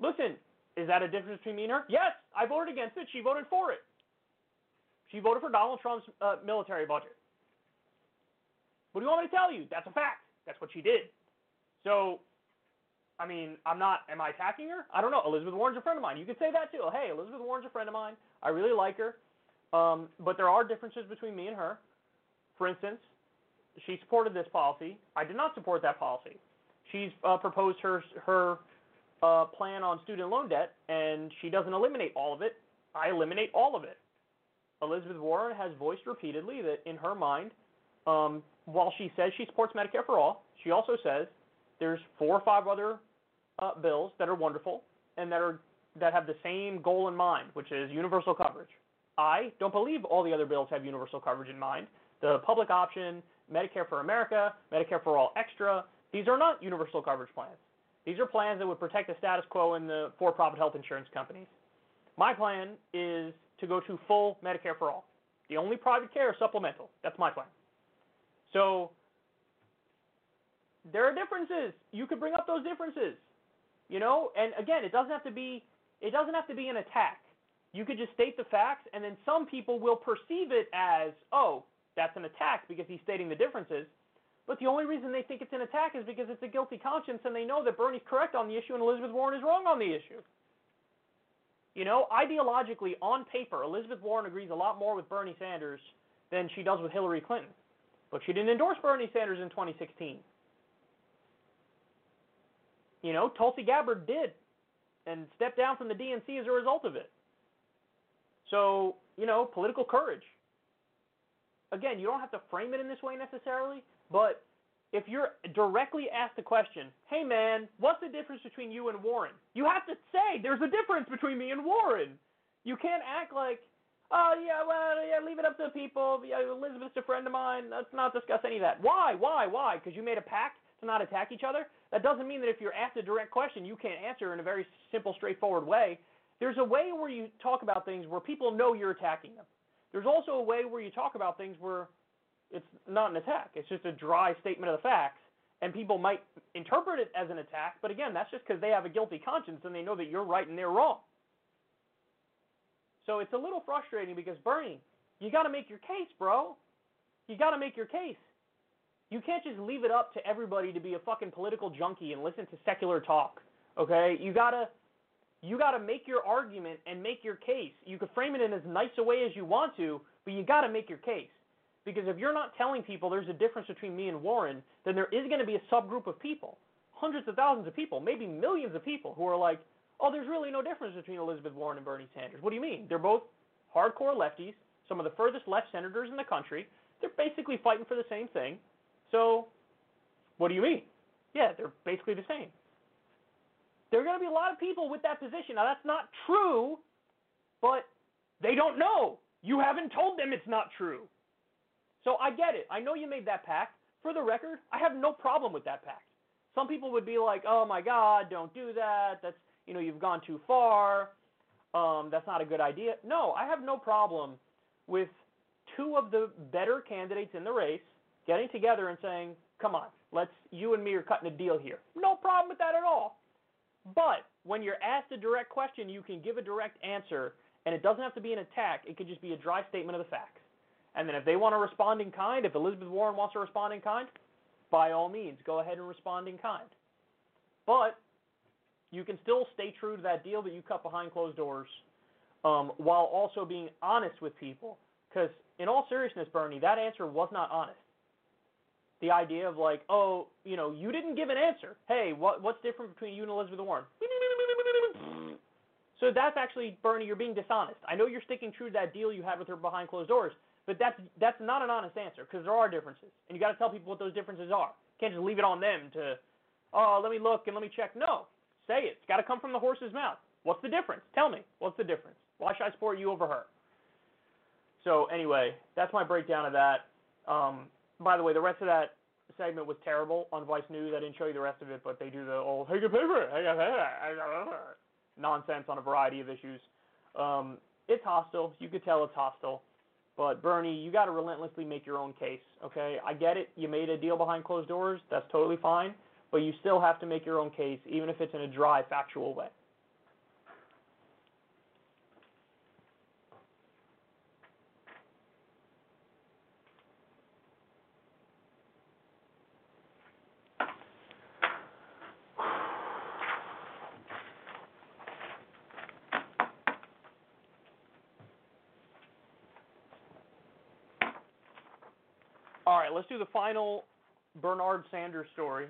B: Listen, is that a difference between me and her? Yes, I voted against it. She voted for it. She voted for Donald Trump's uh, military budget. What do you want me to tell you? That's a fact. That's what she did. So, I mean, I'm not. Am I attacking her? I don't know. Elizabeth Warren's a friend of mine. You could say that too. Hey, Elizabeth Warren's a friend of mine. I really like her. Um, but there are differences between me and her. For instance, she supported this policy. I did not support that policy. She's uh, proposed her her uh, plan on student loan debt, and she doesn't eliminate all of it. I eliminate all of it. Elizabeth Warren has voiced repeatedly that in her mind, um, while she says she supports Medicare for all, she also says there's four or five other uh, bills that are wonderful and that are that have the same goal in mind, which is universal coverage. I don't believe all the other bills have universal coverage in mind. The public option, Medicare for America, Medicare for All Extra, these are not universal coverage plans. These are plans that would protect the status quo in the for profit health insurance companies. My plan is to go to full Medicare for all. The only private care is supplemental. That's my plan. So there are differences. You could bring up those differences. You know, and again, it doesn't have to be it doesn't have to be an attack. You could just state the facts and then some people will perceive it as, "Oh, that's an attack because he's stating the differences." But the only reason they think it's an attack is because it's a guilty conscience and they know that Bernie's correct on the issue and Elizabeth Warren is wrong on the issue. You know, ideologically, on paper, Elizabeth Warren agrees a lot more with Bernie Sanders than she does with Hillary Clinton. But she didn't endorse Bernie Sanders in 2016. You know, Tulsi Gabbard did and stepped down from the DNC as a result of it. So, you know, political courage. Again, you don't have to frame it in this way necessarily, but if you're directly asked the question, hey man, what's the difference between you and Warren? You have to say there's a difference between me and Warren. You can't act like, oh yeah, well, yeah, leave it up to the people. Yeah, Elizabeth's a friend of mine. Let's not discuss any of that. Why? Why? Why? Because you made a pact to not attack each other? That doesn't mean that if you're asked a direct question, you can't answer in a very simple, straightforward way. There's a way where you talk about things where people know you're attacking them. There's also a way where you talk about things where it's not an attack. It's just a dry statement of the facts, and people might interpret it as an attack. But again, that's just because they have a guilty conscience and they know that you're right and they're wrong. So it's a little frustrating because Bernie, you got to make your case, bro. You got to make your case. You can't just leave it up to everybody to be a fucking political junkie and listen to secular talk. Okay? You got to you got to make your argument and make your case. You could frame it in as nice a way as you want to, but you got to make your case. Because if you're not telling people there's a difference between me and Warren, then there is going to be a subgroup of people, hundreds of thousands of people, maybe millions of people who are like, oh, there's really no difference between Elizabeth Warren and Bernie Sanders. What do you mean? They're both hardcore lefties, some of the furthest left senators in the country. They're basically fighting for the same thing. So, what do you mean? Yeah, they're basically the same. There are going to be a lot of people with that position. Now, that's not true, but they don't know. You haven't told them it's not true. So I get it. I know you made that pact. For the record, I have no problem with that pact. Some people would be like, "Oh my God, don't do that. That's you know you've gone too far. Um, that's not a good idea." No, I have no problem with two of the better candidates in the race getting together and saying, "Come on, let's you and me are cutting a deal here." No problem with that at all. But when you're asked a direct question, you can give a direct answer, and it doesn't have to be an attack. It could just be a dry statement of the facts. And then if they want to respond in kind, if Elizabeth Warren wants to respond in kind, by all means, go ahead and respond in kind. But you can still stay true to that deal that you cut behind closed doors um, while also being honest with people. Because, in all seriousness, Bernie, that answer was not honest. The idea of, like, oh, you know, you didn't give an answer. Hey, what, what's different between you and Elizabeth Warren? So that's actually, Bernie, you're being dishonest. I know you're sticking true to that deal you had with her behind closed doors, but that's that's not an honest answer because there are differences, and you got to tell people what those differences are. You can't just leave it on them to, oh, let me look and let me check. No, say it. It's got to come from the horse's mouth. What's the difference? Tell me. What's the difference? Why should I support you over her? So anyway, that's my breakdown of that. Um, by the way, the rest of that segment was terrible on Vice News. I didn't show you the rest of it, but they do the old "Hey, paper, hey, paper," nonsense on a variety of issues. Um, it's hostile. You could tell it's hostile. But Bernie, you got to relentlessly make your own case. Okay, I get it. You made a deal behind closed doors. That's totally fine. But you still have to make your own case, even if it's in a dry, factual way. All right, let's do the final Bernard Sanders story.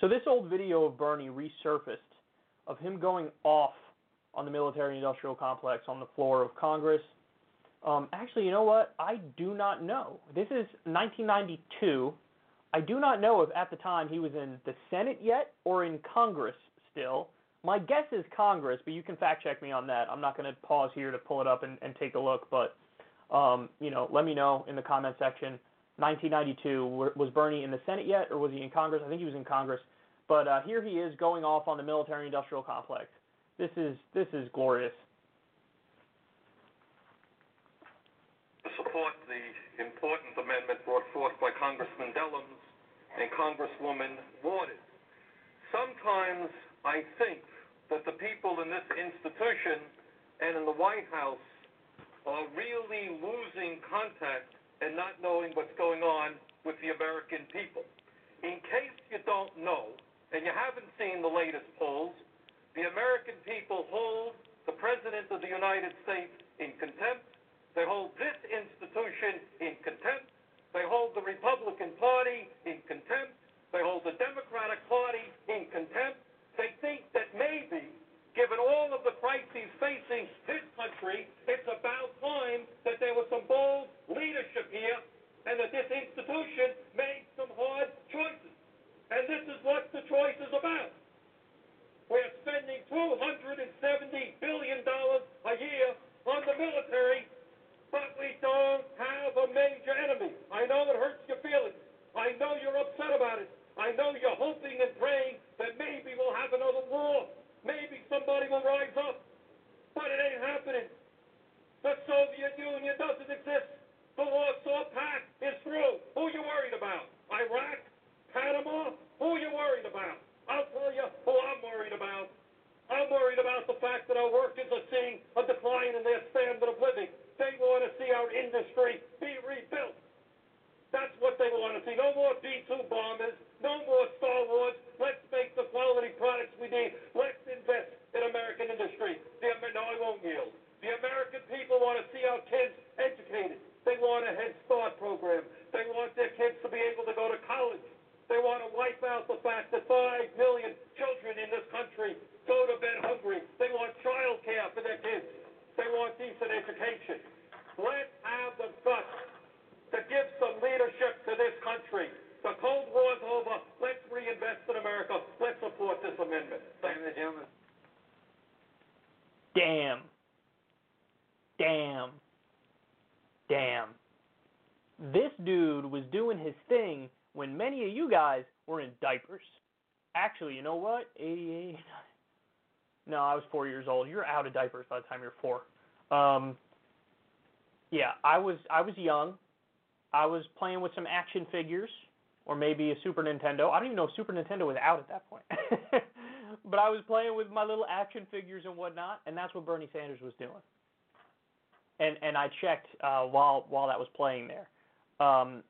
B: So this old video of Bernie resurfaced of him going off on the military-industrial complex on the floor of Congress. Um, actually, you know what? I do not know. This is 1992. I do not know if at the time he was in the Senate yet or in Congress still. My guess is Congress, but you can fact check me on that. I'm not going to pause here to pull it up and, and take a look, but um, you know, let me know in the comment section. 1992 was Bernie in the Senate yet, or was he in Congress? I think he was in Congress. But uh, here he is going off on the military-industrial complex. This is this is glorious.
C: to support the important amendment brought forth by Congressman Dellums and Congresswoman Waters. Sometimes I think that the people in this institution and in the White House are really losing contact and not knowing what's going on with the American people. In case you don't know, and you haven't seen the latest polls, the American people hold the President of the United States in contempt. They hold this institution in contempt. They hold the Republican Party in contempt. They hold the Democratic Party in contempt. They think that maybe, given all of the crises facing this country, it's about time that there was some bold leadership here and that this institution made some hard choices. And this is what the choice is about. We're spending $270 billion a year on the military, but we don't have a major enemy. I know it hurts your feelings. I know you're upset about it. I know you're hoping and praying that maybe we'll have another war. Maybe somebody will rise up. But it ain't happening. The Soviet Union doesn't exist. The Warsaw Pact is through. Who are you worried about? Iraq? Panama? Who are you worried about? I'll tell you who I'm worried about. I'm worried about the fact that our workers are seeing a decline in their standard of living. They want to see our industry be rebuilt. That's what they want to see. No more B-2 bombers. No more Star Wars. Let's make the quality products we need. Let's invest in American industry. The, no, I won't yield. The American people want to see our kids educated. They want a Head Start program. They want their kids to be able to go to college. They want to wipe out the fact that 5 million children in this country go to bed hungry. They want child care for their kids. They want decent education. Let's have the guts to give some leadership to this country. The Cold War's over. Let's reinvest in America. Let's support this amendment. Thank you, gentlemen.
B: Damn. Damn. Damn. This dude was doing his thing when many of you guys were in diapers. Actually, you know what? 88. No, I was four years old. You're out of diapers by the time you're four. Um, yeah, I was I was young. I was playing with some action figures, or maybe a Super Nintendo. I don't even know if Super Nintendo was out at that point. but I was playing with my little action figures and whatnot, and that's what Bernie Sanders was doing. And and I checked uh, while while that was playing there. Um,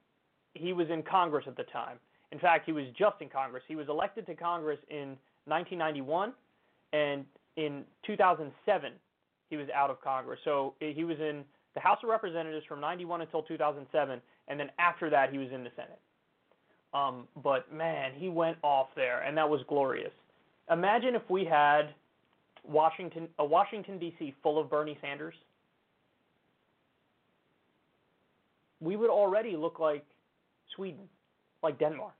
B: he was in Congress at the time. In fact, he was just in Congress. He was elected to Congress in 1991, and in 2007, he was out of Congress. So eh, he was in the House of Representatives from 91 until 2007, and then after that, he was in the Senate. Um, but man, he went off there, and that was glorious. Imagine if we had Washington, a Washington D.C. full of Bernie Sanders. We would already look like Sweden, like Denmark.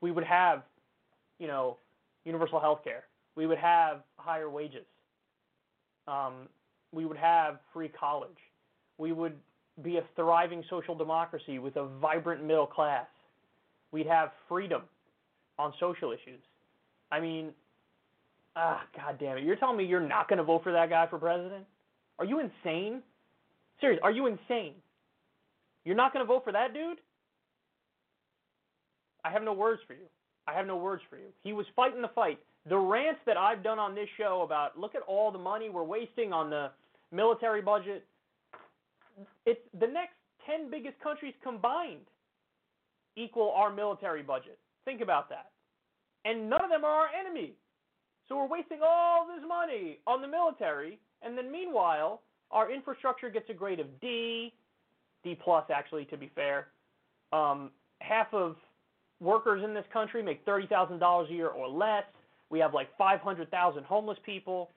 B: we would have, you know, universal health care. We would have higher wages. Um, we would have free college. We would be a thriving social democracy with a vibrant middle class. We'd have freedom on social issues. I mean, ah, god damn it! You're telling me you're not going to vote for that guy for president? Are you insane? Serious? Are you insane? You're not going to vote for that dude? I have no words for you. I have no words for you. He was fighting the fight. The rants that I've done on this show about look at all the money we're wasting on the military budget. It's the next 10 biggest countries combined equal our military budget. Think about that. And none of them are our enemy. So we're wasting all this money on the military, and then meanwhile, our infrastructure gets a grade of D, D plus actually, to be fair. Um, half of workers in this country make thirty thousand dollars a year or less. We have like five hundred thousand homeless people.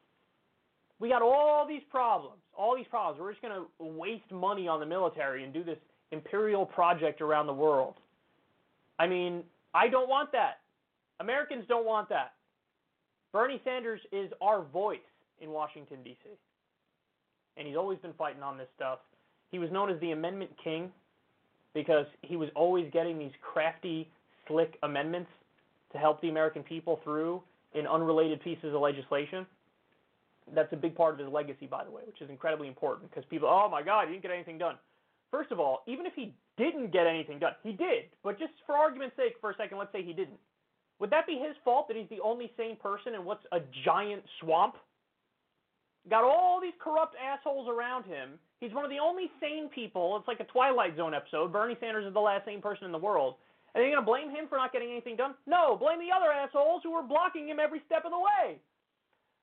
B: We got all these problems, all these problems. We're just going to waste money on the military and do this imperial project around the world. I mean, I don't want that. Americans don't want that. Bernie Sanders is our voice in Washington, D.C., and he's always been fighting on this stuff. He was known as the Amendment King because he was always getting these crafty, slick amendments to help the American people through in unrelated pieces of legislation. That's a big part of his legacy, by the way, which is incredibly important because people, oh my God, he didn't get anything done. First of all, even if he didn't get anything done, he did, but just for argument's sake, for a second, let's say he didn't. Would that be his fault that he's the only sane person in what's a giant swamp? Got all these corrupt assholes around him. He's one of the only sane people. It's like a Twilight Zone episode. Bernie Sanders is the last sane person in the world. And are going to blame him for not getting anything done? No, blame the other assholes who were blocking him every step of the way.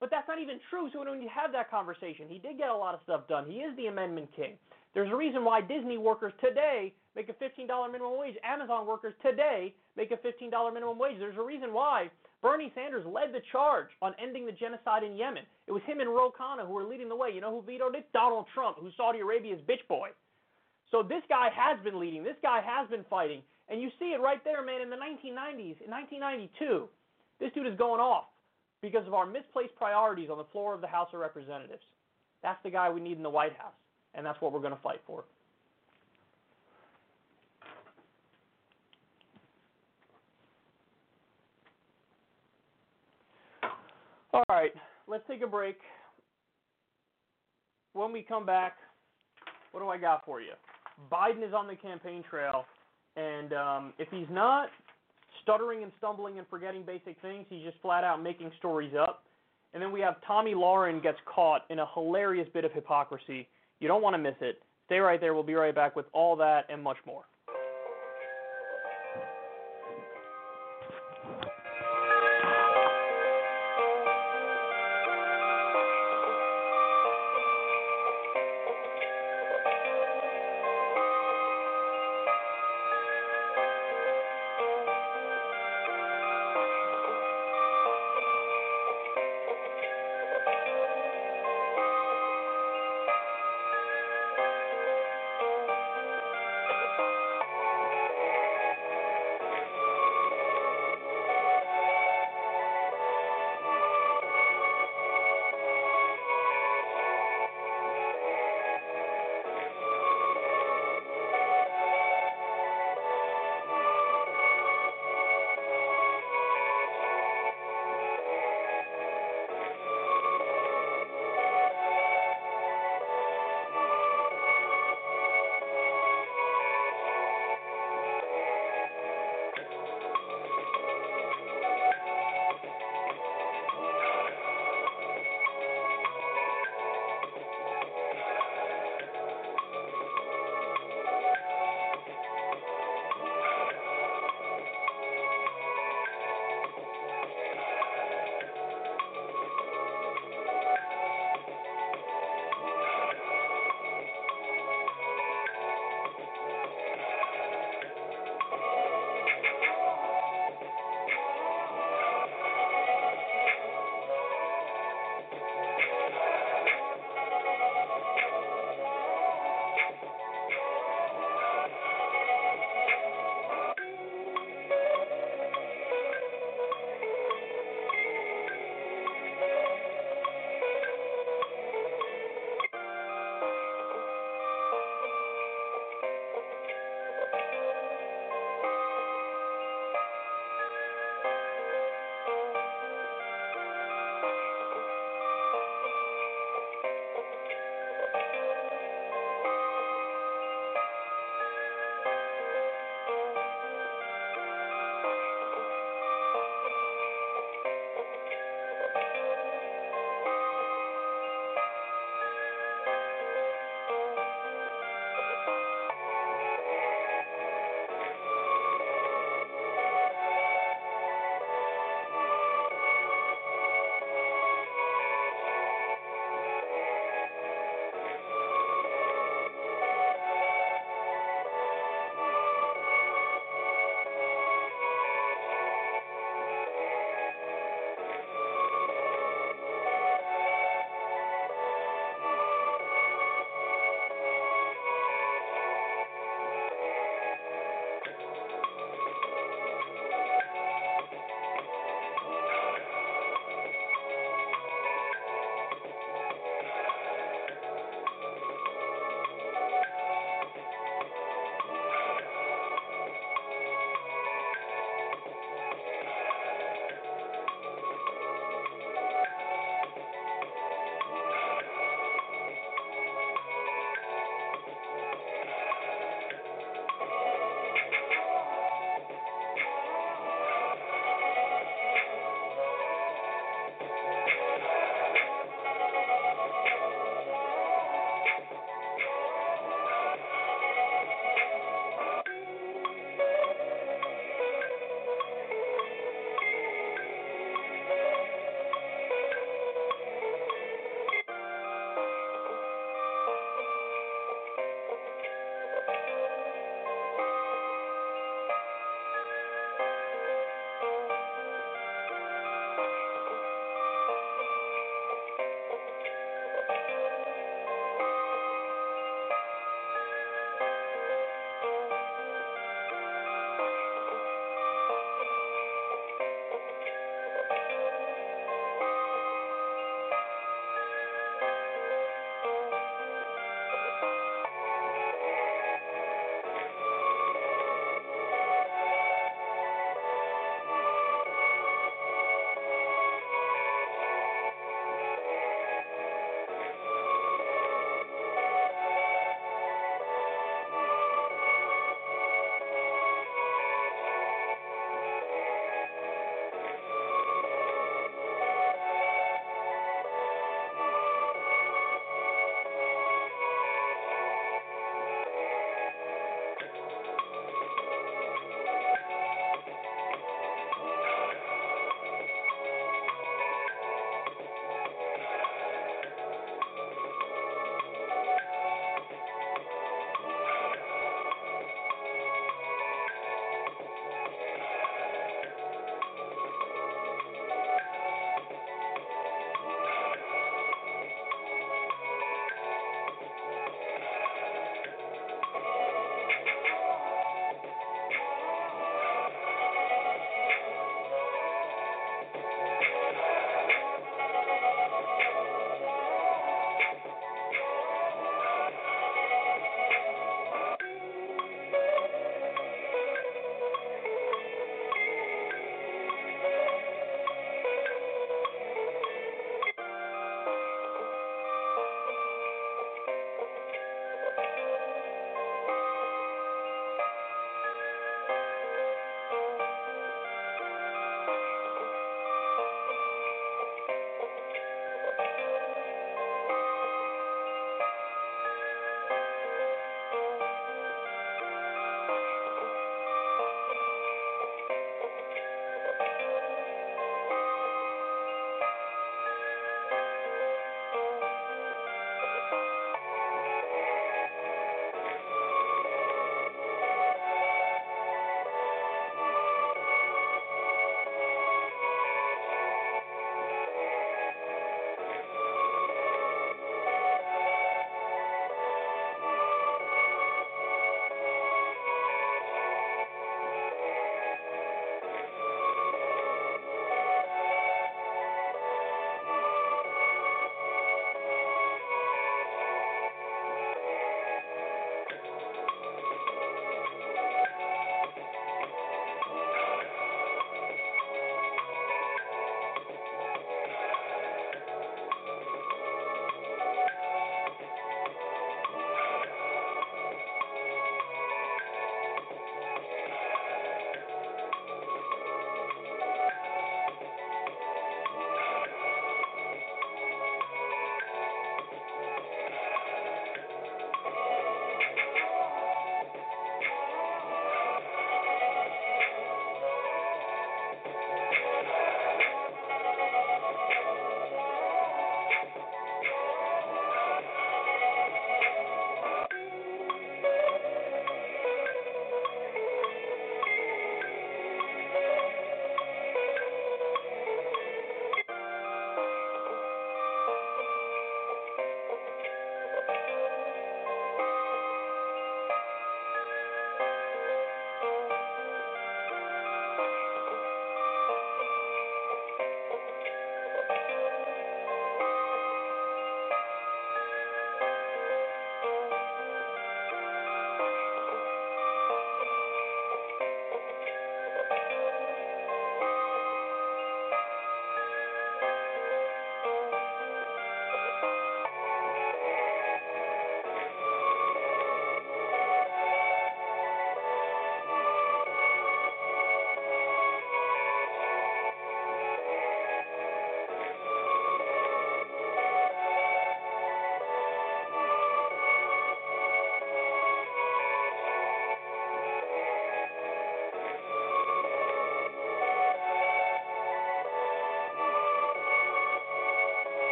B: But that's not even true. So when you have that conversation, he did get a lot of stuff done. He is the amendment king. There's a reason why Disney workers today make a $15 minimum wage. Amazon workers today make a $15 minimum wage. There's a reason why Bernie Sanders led the charge on ending the genocide in Yemen. It was him and Ro Khanna who were leading the way. You know who vetoed it? Donald Trump, who's Saudi Arabia's bitch boy. So this guy has been leading. This guy has been fighting. And you see it right there, man, in the 1990s, in 1992. This dude is going off because of our misplaced priorities on the floor of the House of Representatives. That's the guy we need in the White House, and that's what we're going to fight for. All right, let's take a break. When we come back, what do I got for you? Biden is on the campaign trail, and um, if he's not stuttering and stumbling and forgetting basic things, he's just flat out making stories up. And then we have Tomi Lahren gets caught in a hilarious bit of hypocrisy. You don't want to miss it. Stay right there. We'll be right back with all that and much more.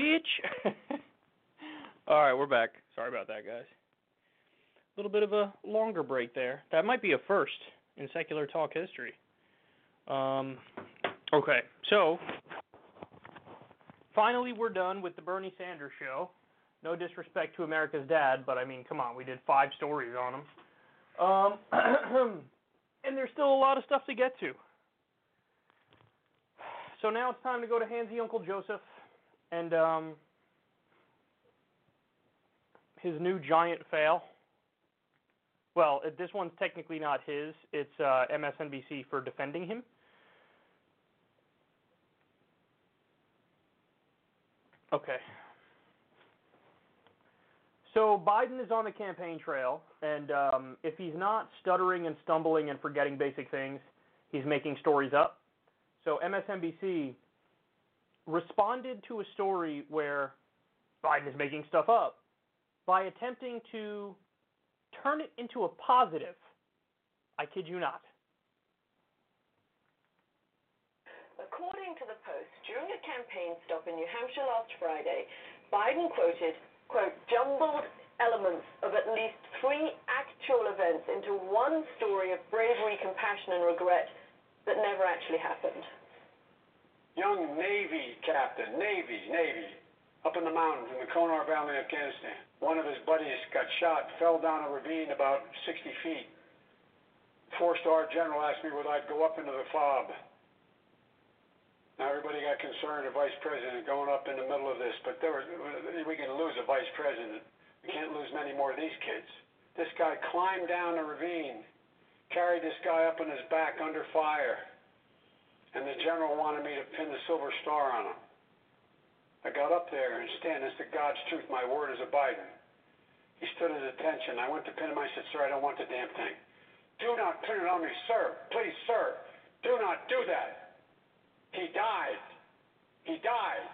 B: Bitch. All right, we're back. Sorry about that, guys. A little bit of a longer break there. That might be a first in secular talk history. Um, okay, so finally we're done with the Bernie Sanders show. No disrespect to America's Dad, but I mean, come on, we did five stories on him. Um, and there's still a lot of stuff to get to. So now it's time to go to Handsy Uncle Joseph and um, his new giant fail. Well, this one's technically not his. It's uh, MSNBC for defending him. Okay. So Biden is on the campaign trail, and um, if he's not stuttering and stumbling and forgetting basic things, he's making stories up. So MSNBC responded to a story where Biden is making stuff up by attempting to turn it into a positive. I kid you not.
G: According to the Post, during a campaign stop in New Hampshire last Friday, Biden quoted, quote, jumbled elements of at least three actual events into one story of bravery, compassion, and regret that never actually happened.
H: Young Navy captain, Navy, Navy, up in the mountains in the Kunar Valley, Afghanistan. One of his buddies got shot, fell down a ravine about 60 feet. Four-star general asked me whether I'd go up into the fob. Now everybody got concerned, the vice president going up in the middle of this, but there was, we can lose a vice president. We can't lose many more of these kids. This guy climbed down the ravine, carried this guy up on his back under fire, and the general wanted me to pin the silver star on him. I got up there and stand as said, God's truth, my word is abiding. He stood at attention. I went to pin him. I said, Sir, I don't want the damn thing. Do not pin it on me, sir. Please, sir. Do not do that. He died. He died.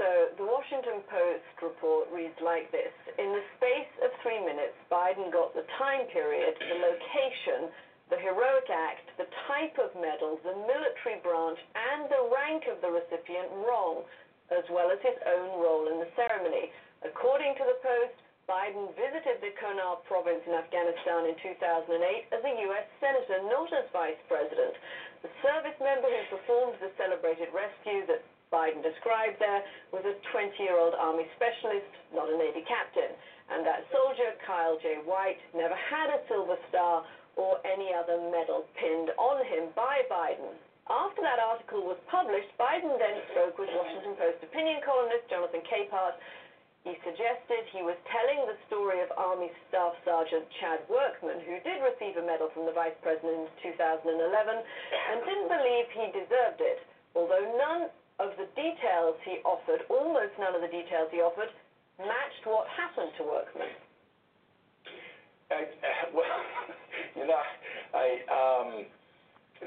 G: So the Washington Post report reads like this. In the space of three minutes, Biden got the time period, the location, the heroic act, the type of medal, the military branch, and the rank of the recipient wrong, as well as his own role in the ceremony. According to the Post, Biden visited the Kunar province in Afghanistan in 2008 as a U.S. Senator, not as Vice President. The service member who performed the celebrated rescue that Biden described there was a 20-year-old Army specialist, not a Navy captain. And that soldier, Kyle J. White, never had a Silver Star or any other medal pinned on him by Biden. After that article was published, Biden then spoke with Washington Post opinion columnist Jonathan Capehart. He suggested he was telling the story of Army Staff Sergeant Chad Workman, who did receive a medal from the Vice President in 2011 and didn't believe he deserved it, although none of the details he offered, almost none of the details he offered, matched what happened to Workman.
I: I, well, you know, I um,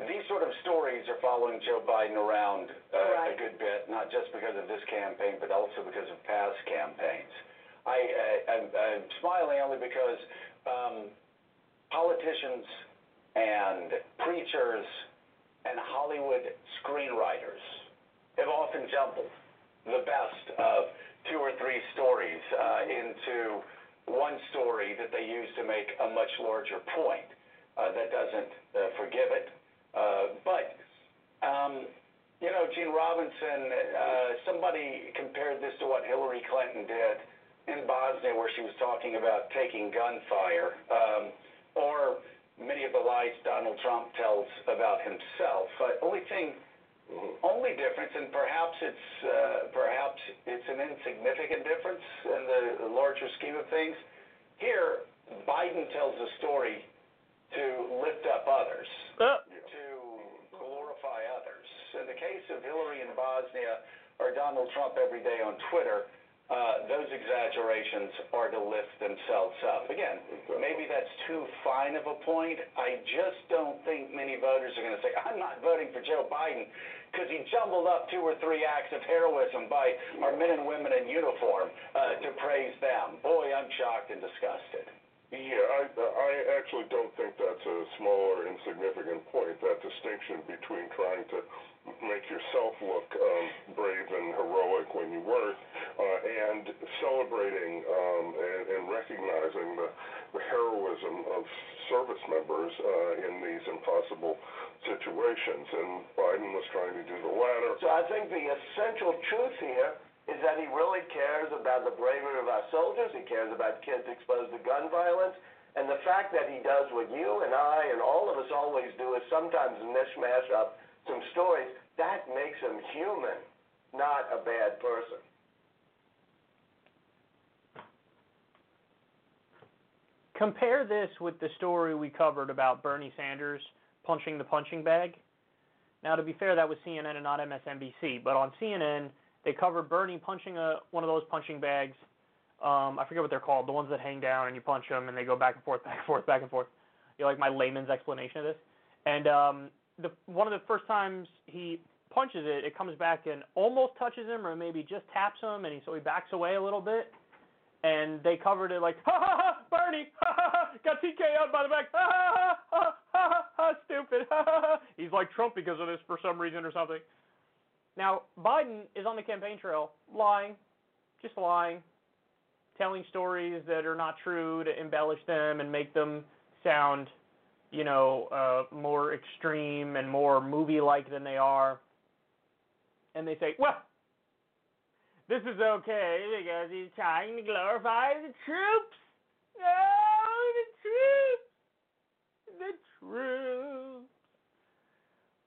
I: these sort of stories are following Joe Biden around uh,
G: Right.
I: a good bit, not just because of this campaign, but also because of past campaigns. I, I I'm, I'm smiling only because um, politicians and preachers and Hollywood screenwriters have often jumbled the best of two or three stories uh, into one story that they use to make a much larger point. Uh, that doesn't uh, forgive it. Uh, but, um, you know, Gene Robinson, uh, somebody compared this to what Hillary Clinton did in Bosnia, where she was talking about taking gunfire, um, or many of the lies Donald Trump tells about himself. Uh, only thing only difference, and perhaps it's uh, perhaps it's an insignificant difference in the larger scheme of things. Here, Biden tells a story to lift up others,
B: Uh,
I: to glorify others. In the case of Hillary in Bosnia or Donald Trump every day on Twitter, those exaggerations are to lift themselves up. Again, maybe that's too fine of a point. I just don't think many voters are going to say, I'm not voting for Joe Biden because he jumbled up two or three acts of heroism by our men and women in uniform uh, to praise them. Boy, I'm shocked and disgusted.
J: Yeah, I, I actually don't think that's a small or insignificant point, that distinction between trying to make yourself look um, brave and heroic when you work, uh, and celebrating um, and, and recognizing the, the heroism of service members uh, in these impossible situations. And Biden was trying to do the latter.
I: So I think the essential truth here is that he really cares about the bravery of our soldiers. He cares about kids exposed to gun violence. And the fact that he does what you and I and all of us always do is sometimes mishmash up some stories, that makes him human, not a bad person.
B: Compare this with the story we covered about Bernie Sanders punching the punching bag. Now, to be fair, that was CNN and not MSNBC. But on CNN, they covered Bernie punching a one of those punching bags. Um, I forget what they're called, the ones that hang down and you punch them and they go back and forth, back and forth, back and forth. You like my layman's explanation of this? And um, the one of the first times he punches it, it comes back and almost touches him, or maybe just taps him, and he so he backs away a little bit. And they covered it like, ha ha ha, Bernie, ha ha ha, got TKO'd by the back, ha ha ha, ha ha ha, stupid, ha ha ha. He's like Trump because of this for some reason or something. Now Biden is on the campaign trail, lying, just lying, telling stories that are not true to embellish them and make them sound you know, uh, more extreme and more movie-like than they are. And they say, well, this is okay because he's trying to glorify the troops. Oh, the troops, the troops.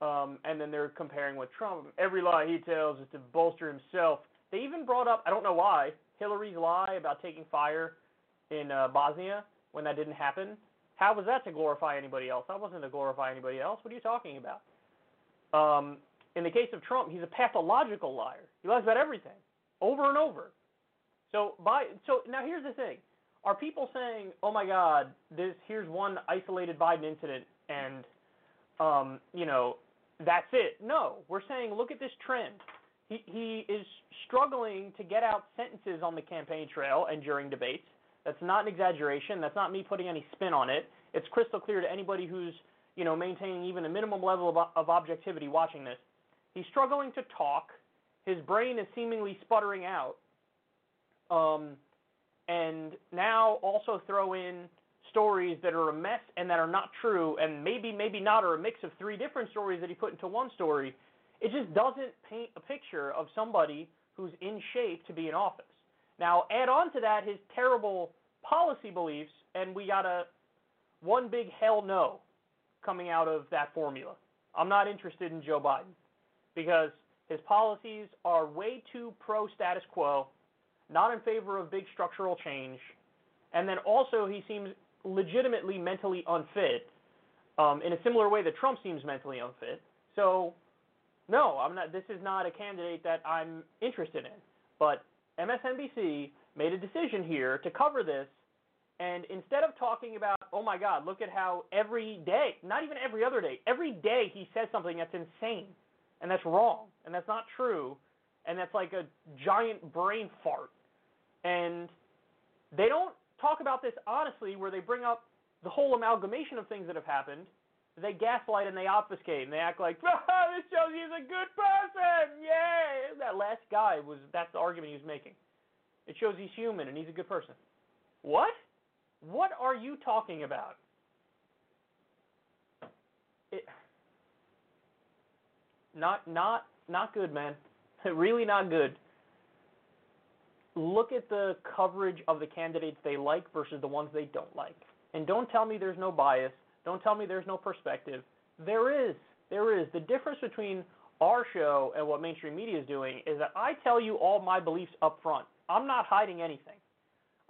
B: Um, and then they're comparing with Trump. Every lie he tells is to bolster himself. They even brought up, I don't know why, Hillary's lie about taking fire in uh, Bosnia when that didn't happen. How was that to glorify anybody else? That wasn't to glorify anybody else. What are you talking about? Um, in the case of Trump, he's a pathological liar. He lies about everything, over and over. So by so now here's the thing: Are people saying, "Oh my God, this here's one isolated Biden incident, and um, you know that's it"? No, we're saying, look at this trend. He he is struggling to get out sentences on the campaign trail and during debates. That's not an exaggeration. That's not me putting any spin on it. It's crystal clear to anybody who's, you know, maintaining even a minimum level of, of objectivity watching this. He's struggling to talk. His brain is seemingly sputtering out. Um, and now also throw in stories that are a mess and that are not true, and maybe, maybe not, or a mix of three different stories that he put into one story. It just doesn't paint a picture of somebody who's in shape to be in office. Now, add on to that his terrible policy beliefs, and we got a one big hell no coming out of that formula. I'm not interested in Joe Biden because his policies are way too pro status quo, not in favor of big structural change, and then also he seems legitimately mentally unfit um, in a similar way that Trump seems mentally unfit. So, no, I'm not. This is not a candidate that I'm interested in. But MSNBC made a decision here to cover this and instead of talking about, oh my God, look at how every day, not even every other day, every day he says something that's insane and that's wrong and that's not true and that's like a giant brain fart. And they don't talk about this honestly, where they bring up the whole amalgamation of things that have happened. They gaslight and they obfuscate and they act like, oh, this shows he's a good person. Yay! That last guy was, that's the argument he was making. It shows he's human and he's a good person. What? What are you talking about? It, not not not good, man. really not good. Look at the coverage of the candidates they like versus the ones they don't like. And don't tell me there's no bias. Don't tell me there's no perspective. There is. There is. The difference between our show and what mainstream media is doing is that I tell you all my beliefs up front. I'm not hiding anything.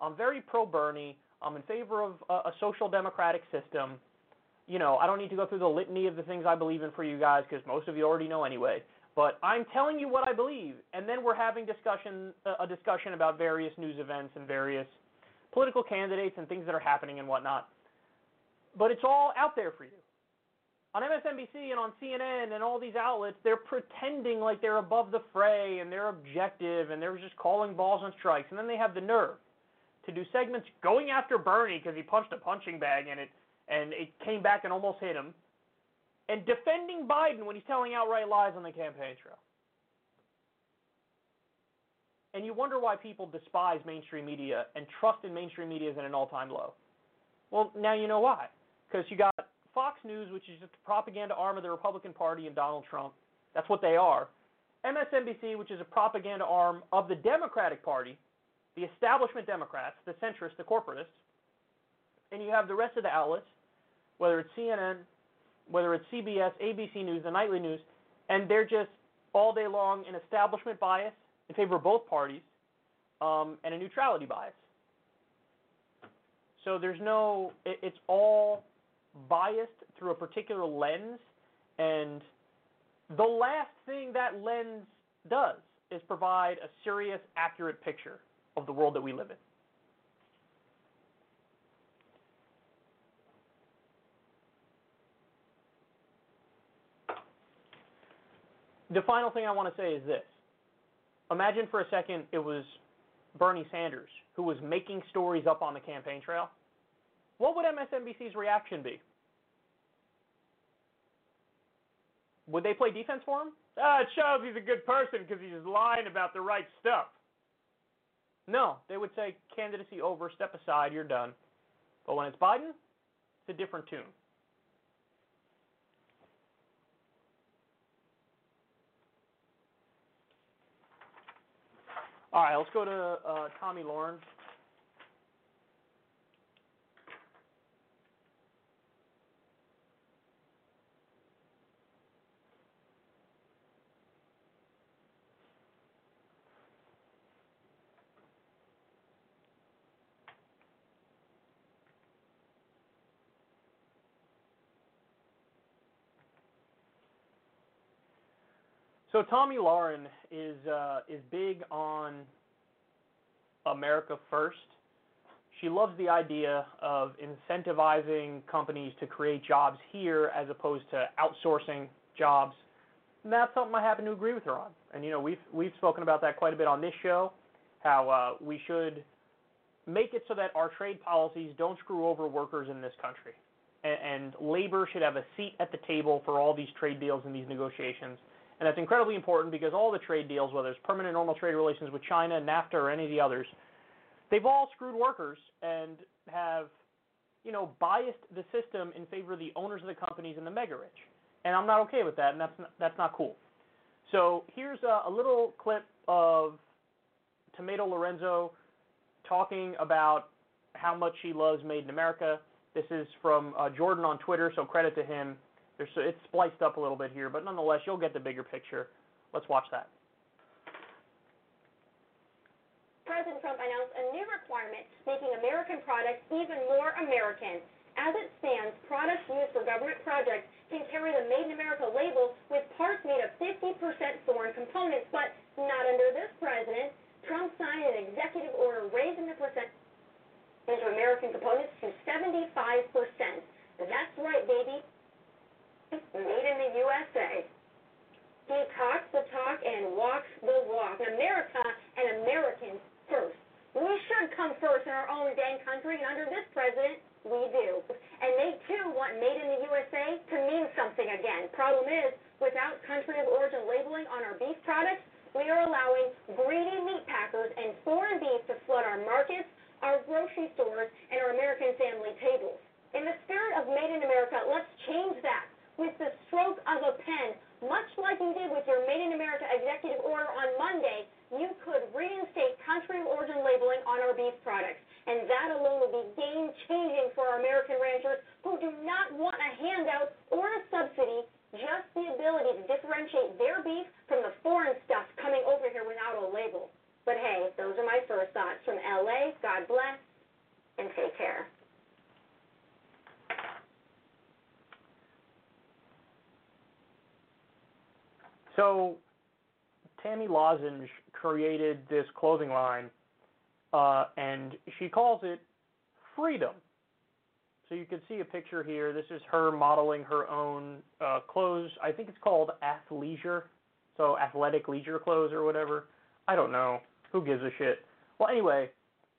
B: I'm very pro Bernie. I'm in favor of a, a social democratic system. You know, I don't need to go through the litany of the things I believe in for you guys because most of you already know anyway. But I'm telling you what I believe, and then we're having discussion a discussion about various news events and various political candidates and things that are happening and whatnot. But it's all out there for you. On MSNBC and on CNN and all these outlets, they're pretending like they're above the fray and they're objective and they're just calling balls and strikes. And then they have the nerve to do segments going after Bernie because he punched a punching bag and it and it came back and almost hit him. And defending Biden when he's telling outright lies on the campaign trail. And you wonder why people despise mainstream media and trust in mainstream media is at an all-time low. Well, now you know why. Because you got Fox News, which is just a propaganda arm of the Republican Party and Donald Trump. That's what they are. MSNBC, which is a propaganda arm of the Democratic Party, the establishment Democrats, the centrists, the corporatists. And you have the rest of the outlets, whether it's CNN, whether it's CBS, ABC News, the nightly news, and they're just all day long an establishment bias in favor of both parties um, and a neutrality bias. So there's no, it, it's all biased through a particular lens, and the last thing that lens does is provide a serious, accurate picture of the world that we live in. The final thing I want to say is this. Imagine for a second it was Bernie Sanders who was making stories up on the campaign trail. What would MSNBC's reaction be? Would they play defense for him? Ah, it shows he's a good person because he's lying about the right stuff. No, they would say candidacy over, step aside, you're done. But when it's Biden, it's a different tune. All right, let's go to uh, Tomi Lahren. So Tomi Lahren is uh, is big on America first. She loves the idea of incentivizing companies to create jobs here as opposed to outsourcing jobs. And that's something I happen to agree with her on. And you know, we've we've spoken about that quite a bit on this show, how uh, we should make it so that our trade policies don't screw over workers in this country. And, and labor should have a seat at the table for all these trade deals and these negotiations. And that's incredibly important because all the trade deals, whether it's permanent normal trade relations with China, NAFTA, or any of the others, they've all screwed workers and have, you know, biased the system in favor of the owners of the companies and the mega rich. And I'm not okay with that, and that's not, that's not cool. So here's a, a little clip of Tomato Lorenzo talking about how much she loves Made in America. This is from uh, Jordan on Twitter, so credit to him. There's, it's spliced up a little bit here, but nonetheless, you'll get the bigger picture. Let's watch that.
K: President Trump announced a new requirement making American products even more American. As it stands, products used for government projects can carry the Made in America label with parts made of 50% foreign components, but not under this president. Trump signed an executive order raising the percentage of American components to 75%. That's right, baby made in the USA. He talks the talk and walks the walk. America and Americans first. We should come first in our own dang country, and under this president, we do. And they too want made in the USA to mean something again. Problem is, without country of origin labeling on our beef products, we are allowing greedy meat packers and foreign beef to flood our markets, our grocery stores, and our American family tables. In the spirit of Made in America, let's change that with the stroke of a pen, much like you did with your Made in America executive order on Monday, you could reinstate country of origin labeling on our beef products. And that alone would be game changing for our American ranchers who do not want a handout or a subsidy, just the ability to differentiate their beef from the foreign stuff coming over here without a label. But hey, those are my first thoughts from LA. God bless and take care.
B: So Tammy Lozenge created this clothing line, uh, and she calls it Freedom. So you can see a picture here. This is her modeling her own uh, clothes. I think it's called athleisure, so athletic leisure clothes or whatever. I don't know. Who gives a shit? Well, anyway,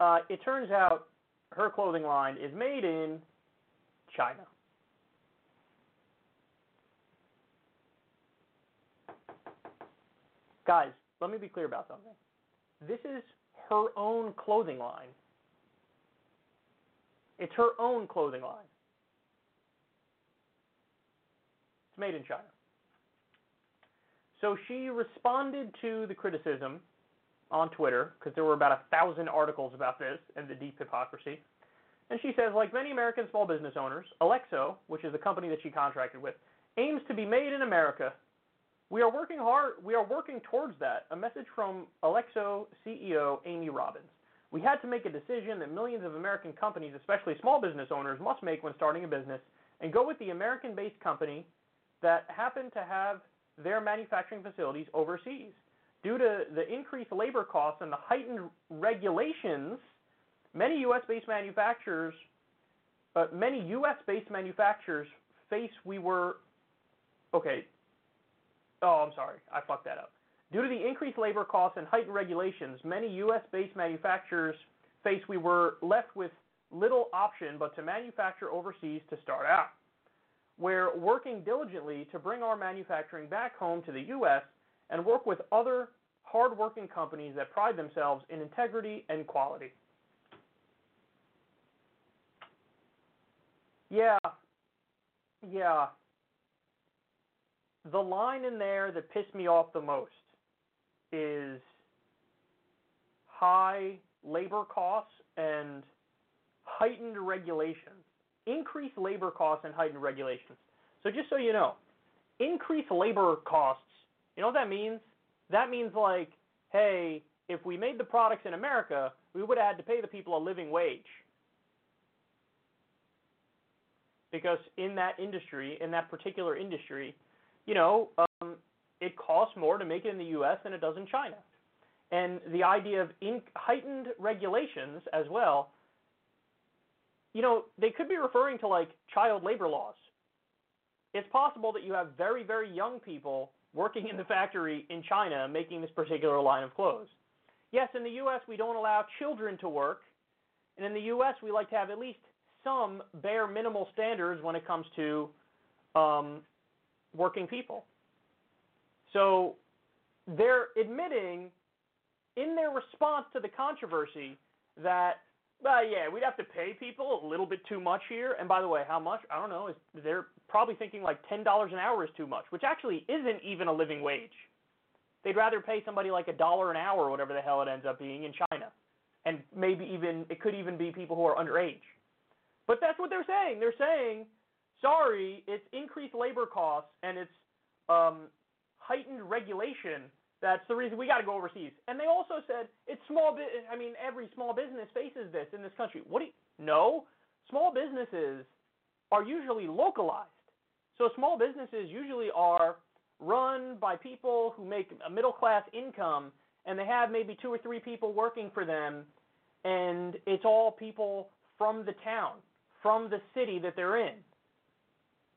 B: uh, it turns out her clothing line is made in China. Guys, let me be clear about something. This is her own clothing line. It's her own clothing line. It's made in China. So she responded to the criticism on Twitter because there were about a thousand articles about this and the deep hypocrisy. And she says, like many American small business owners, Alexo, which is the company that she contracted with, aims to be made in America. We are working hard. We are working towards that. A message from Alexo CEO Amy Robbins. We had to make a decision that millions of American companies, especially small business owners, must make when starting a business and go with the American-based company that happened to have their manufacturing facilities overseas. Due to the increased labor costs and the heightened regulations, many U.S.-based manufacturers, uh, many U.S.-based manufacturers face we were, okay. Oh, I'm sorry, I fucked that up. Due to the increased labor costs and heightened regulations, many U.S.-based manufacturers face we were left with little option but to manufacture overseas to start out. We're working diligently to bring our manufacturing back home to the U.S. and work with other hard-working companies that pride themselves in integrity and quality. Yeah, yeah. The line in there that pissed me off the most is high labor costs and heightened regulations. Increased labor costs and heightened regulations. So just so you know, increased labor costs, you know what that means? That means like, hey, if we made the products in America, we would have had to pay the people a living wage. Because in that industry, in that particular industry, you know, um, it costs more to make it in the U.S. than it does in China. And the idea of in heightened regulations as well, you know, they could be referring to like child labor laws. It's possible that you have very, very young people working in the factory in China making this particular line of clothes. Yes, in the U.S., we don't allow children to work. And in the U.S., we like to have at least some bare minimal standards when it comes to um, working people. So they're admitting in their response to the controversy that, well, yeah, we'd have to pay people a little bit too much here. And by the way, how much? I don't know. They're probably thinking like $10 an hour is too much, which actually isn't even a living wage. They'd rather pay somebody like a dollar an hour or whatever the hell it ends up being in China. And maybe even, it could even be people who are underage. But that's what they're saying. They're saying, sorry, it's increased labor costs and it's um, heightened regulation. That's the reason we got to go overseas. And they also said it's small. Bi- I mean, every small business faces this in this country. What do you? No, small businesses are usually localized. So small businesses usually are run by people who make a middle class income, and they have maybe two or three people working for them, and it's all people from the town, from the city that they're in.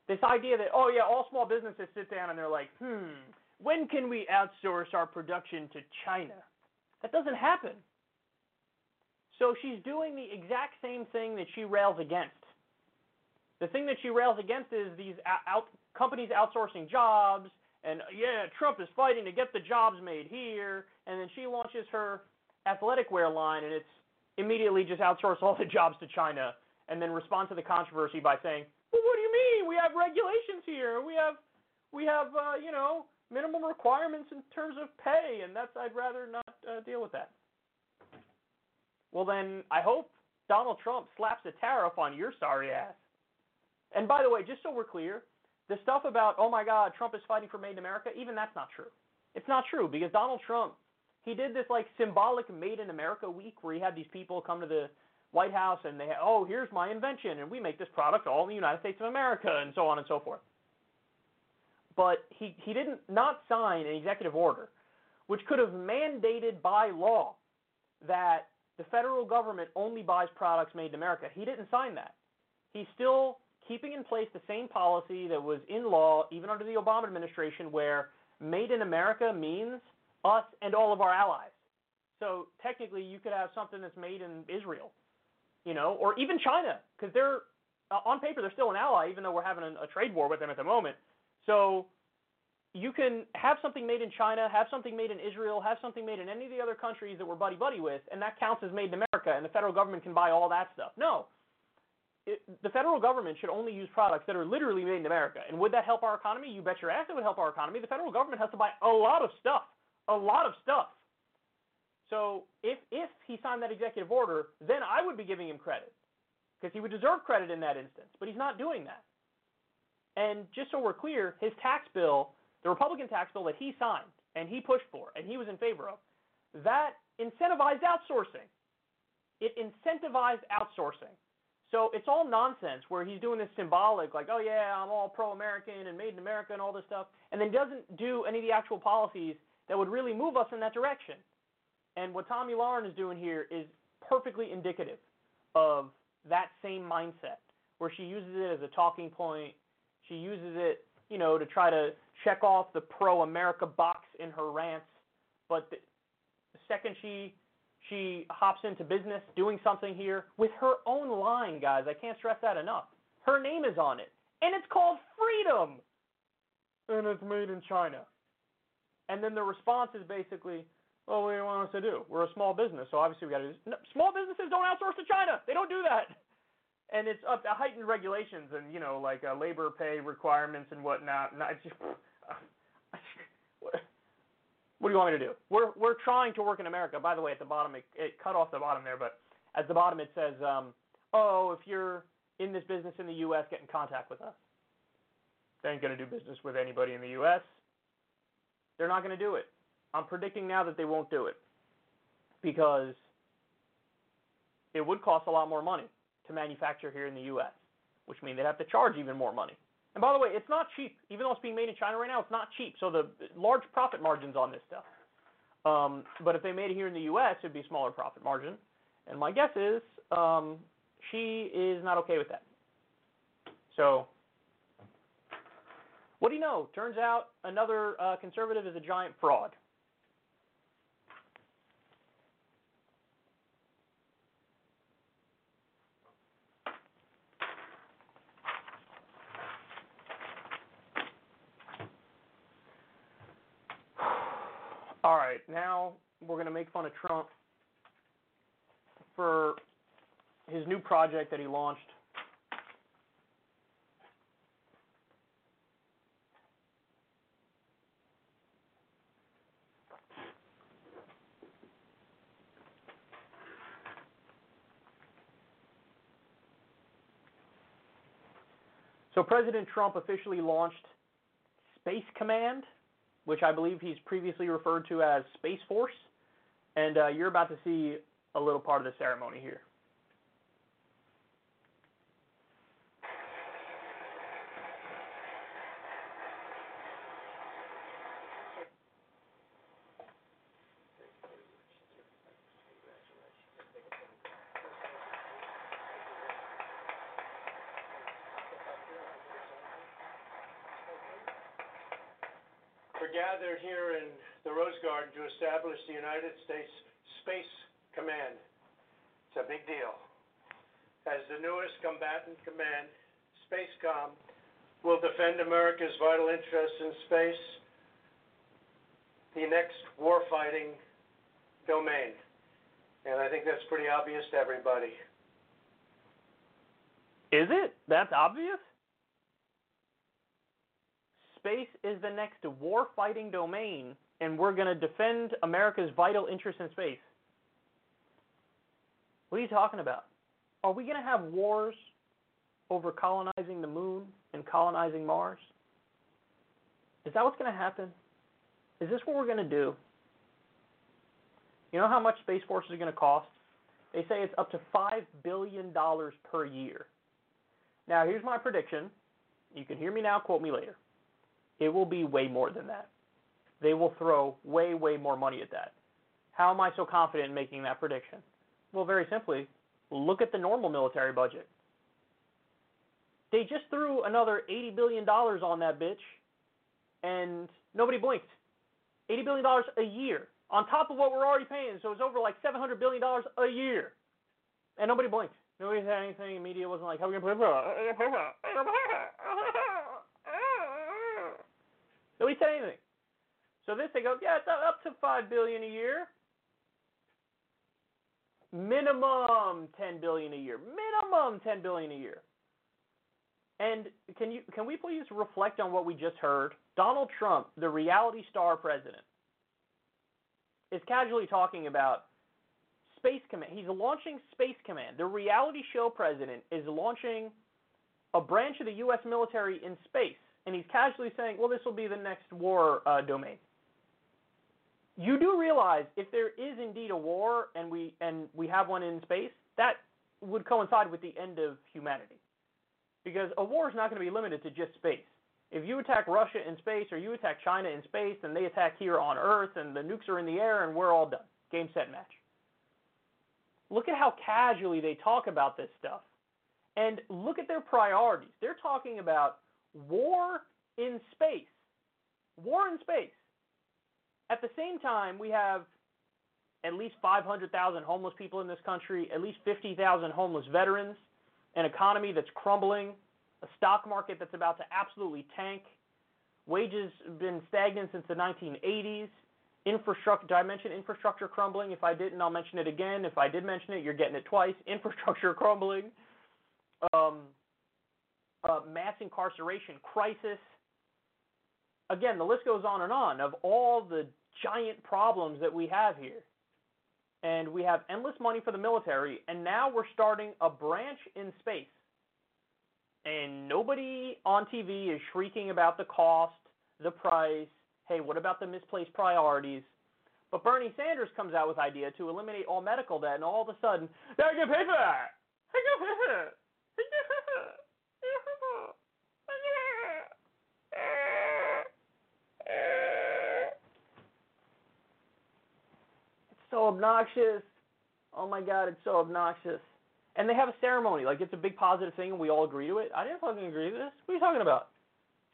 B: This idea that oh yeah, all small businesses sit down and they're like, hmm, when can we outsource our production to China? That doesn't happen. So she's doing the exact same thing that she rails against. The thing that she rails against is these out, companies outsourcing jobs, and yeah, Trump is fighting to get the jobs made here, and then she launches her athletic wear line, and it's immediately just outsource all the jobs to China, and then respond to the controversy by saying, well, what do mean? We have regulations here. We have, we have, uh, you know, minimum requirements in terms of pay, and that's I'd rather not uh, deal with that. Well, then I hope Donald Trump slaps a tariff on your sorry ass. And by the way, just so we're clear, the stuff about oh my God, Trump is fighting for Made in America, even that's not true. It's not true because Donald Trump, he did this like symbolic Made in America week where he had these people come to the White House and they oh here's my invention and we make this product all in the United States of America and so on and so forth but he, he didn't not sign an executive order, which could have mandated by law that the federal government only buys products made in America. He didn't sign that. He's still keeping in place the same policy that was in law even under the Obama administration where made in America means us and all of our allies. So technically you could have something that's made in Israel, you know, or even China because they're uh, on paper they're still an ally even though we're having a, a trade war with them at the moment. So you can have something made in China, have something made in Israel, have something made in any of the other countries that we're buddy buddy with, and that counts as made in America, and the federal government can buy all that stuff. No. It, the federal government should only use products that are literally made in America. And would that help our economy? You bet your ass it would help our economy. The federal government has to buy a lot of stuff. A lot of stuff. So if if he signed that executive order, then I would be giving him credit. Because he would deserve credit in that instance. But he's not doing that. And just so we're clear, his tax bill the Republican tax bill that he signed and he pushed for and he was in favor of, that incentivized outsourcing. It incentivized outsourcing. So it's all nonsense where he's doing this symbolic, like, oh yeah, I'm all pro-American and made in America and all this stuff, and then doesn't do any of the actual policies that would really move us in that direction. And what Tomi Lahren is doing here is perfectly indicative of that same mindset, where she uses it as a talking point. She uses it, you know, to try to check off the pro-America box in her rants, but the, the second she she hops into business doing something here with her own line, guys, I can't stress that enough. Her name is on it, and it's called freedom, and it's made in China. And then the response is basically, "Well, what do you want us to do? We're a small business, so obviously we got to do." No, small businesses don't outsource to China. They don't do that and it's up to heightened regulations and you know like uh, labor pay requirements and whatnot. And I just, what do you want me to do? We're we're trying to work in America. By the way, at the bottom it, it cut off the bottom there, but at the bottom it says, um, oh, if you're in this business in the U.S., get in contact with us. They ain't gonna do business with anybody in the U.S. They're not gonna do it. I'm predicting now that they won't do it because it would cost a lot more money to manufacture here in the U.S., which means they'd have to charge even more money. And by the way, it's not cheap. Even though it's being made in China right now, it's not cheap. So the large profit margins on this stuff. Um, but if they made it here in the U.S., it'd be a smaller profit margin. And my guess is um, she is not okay with that. So, what do you know? Turns out another uh, conservative is a giant fraud. All right, now we're going to make fun of Trump for his new project that he launched. So President Trump officially launched Space Command which I believe he's previously referred to as Space Force. And uh, you're about to see a little part of the ceremony here.
H: gathered here in the Rose Garden to establish the United States Space Command. It's a big deal. As the newest combatant command, SpaceCom will defend America's vital interests in space, the next warfighting domain. And I think that's pretty obvious to everybody.
B: Is it? That's obvious? space is the next war fighting domain, and we're going to defend America's vital interests in space. What are you talking about? Are we going to have wars over colonizing the moon and colonizing Mars? Is that what's going to happen? Is this what we're going to do? You know how much Space Force is going to cost? They say it's up to $5 billion per year. Now, here's my prediction. You can hear me now, quote me later. It will be way more than that. They will throw way, way more money at that. How am I so confident in making that prediction? Well, very simply, look at the normal military budget. They just threw another $80 billion on that bitch, and nobody blinked. $80 billion a year, on top of what we're already paying. So it's over like $700 billion a year. And nobody blinked. Nobody said anything. The media wasn't like, how are we going to for Nobody said anything. So this they go, yeah, it's up to five billion a year. Minimum ten billion a year. Minimum ten billion a year. And can you can we please reflect on what we just heard? Donald Trump, the reality star president, is casually talking about Space Command. He's launching Space Command. The reality show president is launching a branch of the U.S. military in space, and he's casually saying, "Well, this will be the next war uh, domain." You do realize if there is indeed a war and we and we have one in space, that would coincide with the end of humanity, because a war is not going to be limited to just space. If you attack Russia in space or you attack China in space and they attack here on Earth and the nukes are in the air and we're all done. Game, set, match. Look at how casually they talk about this stuff. And look at their priorities. They're talking about war in space. War in space. At the same time, we have at least 500,000 homeless people in this country, at least 50,000 homeless veterans, an economy that's crumbling, a stock market that's about to absolutely tank, wages have been stagnant since the 1980s, infrastructure did I mention infrastructure crumbling? If I didn't, I'll mention it again. If I did mention it, you're getting it twice. Infrastructure crumbling. Um, uh, mass incarceration crisis. Again, the list goes on and on of all the giant problems that we have here. And we have endless money for the military, and now we're starting a branch in space. And nobody on TV is shrieking about the cost, the price, hey, what about the misplaced priorities? But Bernie Sanders comes out with idea to eliminate all medical debt, and all of a sudden, they can pay for that. They can pay for it. So obnoxious. Oh my god, it's so obnoxious. And they have a ceremony, like it's a big positive thing, and we all agree to it. I didn't fucking agree to this. What are you talking about?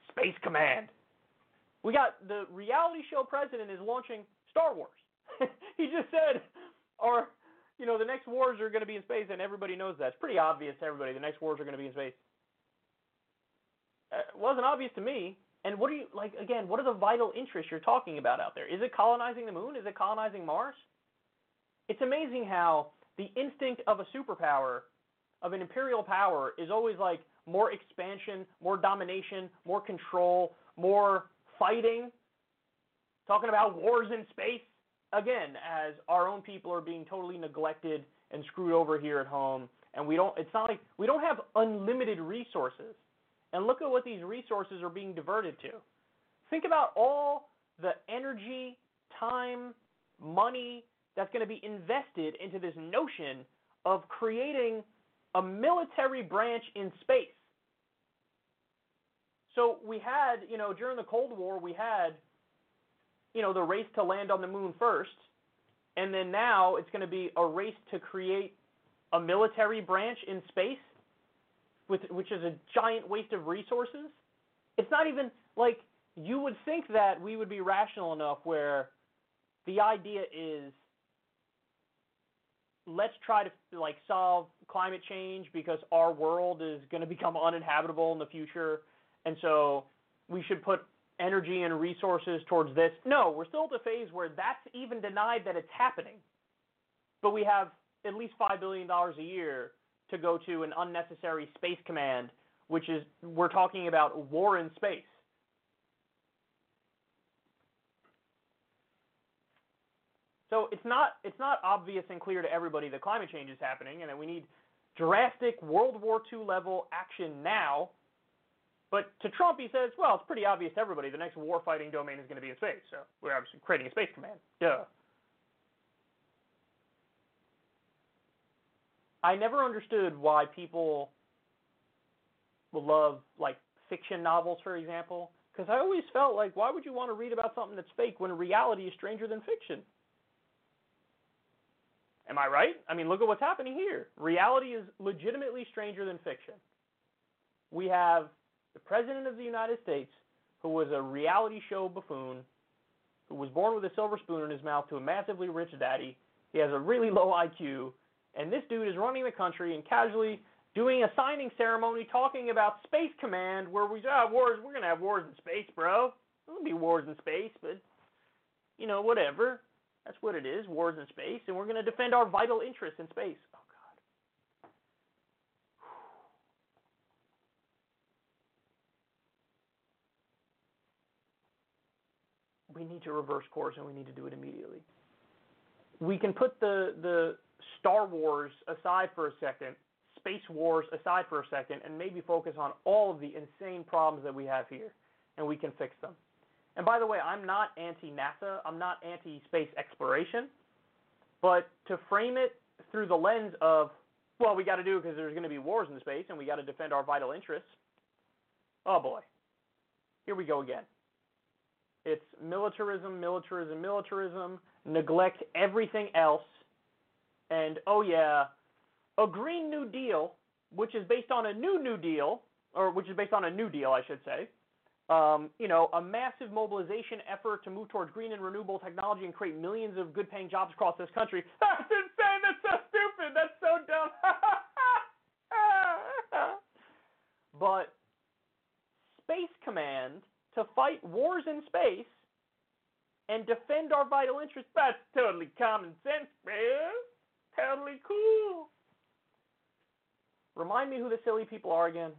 B: Space Command. We got the reality show president is launching Star Wars. he just said, or you know, the next wars are going to be in space, and everybody knows that. It's pretty obvious to everybody. The next wars are going to be in space. Uh, it wasn't obvious to me. And what are you like? Again, what are the vital interests you're talking about out there? Is it colonizing the moon? Is it colonizing Mars? It's amazing how the instinct of a superpower, of an imperial power, is always like more expansion, more domination, more control, more fighting. Talking about wars in space again, as our own people are being totally neglected and screwed over here at home, and we don't. It's not like we don't have unlimited resources. And look at what these resources are being diverted to. Think about all the energy, time, money that's going to be invested into this notion of creating a military branch in space. So we had, you know, during the Cold War, we had you know, the race to land on the moon first, and then now it's going to be a race to create a military branch in space, with, which is a giant waste of resources. It's not even like you would think that we would be rational enough where the idea is let's try to like solve climate change because our world is going to become uninhabitable in the future and so we should put energy and resources towards this. No, we're still at the phase where that's even denied that it's happening. But we have at least $5 billion a year to go to an unnecessary space command, which is, we're talking about war in space. So it's not it's not obvious and clear to everybody that climate change is happening and that we need drastic World War II level action now but to Trump, he says, well, it's pretty obvious to everybody the next war fighting domain is going to be in space. So we're obviously creating a space command. Duh. I never understood why people love like fiction novels, for example, because I always felt like why would you want to read about something that's fake when reality is stranger than fiction? Am I right? I mean, look at what's happening here. Reality is legitimately stranger than fiction. We have the President of the United States, who was a reality show buffoon, who was born with a silver spoon in his mouth to a massively rich daddy. He has a really low IQ, and this dude is running the country and casually doing a signing ceremony talking about Space Command, where we have wars. We're gonna have wars in space, bro. There'll be wars in space, but you know, whatever. That's what it is, wars in space, and we're going to defend our vital interests in space. Oh God. We need to reverse course, and we need to do it immediately. We can put the the Star Wars aside for a second, space wars aside for a second, and maybe focus on all of the insane problems that we have here, and we can fix them. And by the way, I'm not anti NASA, I'm not anti space exploration, but to frame it through the lens of, well, we got to do it because there's going to be wars in space and we got to defend our vital interests. Oh boy, here we go again. It's militarism, militarism, militarism, neglect everything else, and oh yeah, a Green New Deal, which is based on a new New Deal, or which is based on a New Deal, I should say, um, you know, a massive mobilization effort to move towards green and renewable technology and create millions of good paying jobs across this country. That's insane. That's so stupid. That's so dumb. but Space Command to fight wars in space and defend our vital interests, that's totally common sense, man. Totally cool. Remind me who the silly people are again.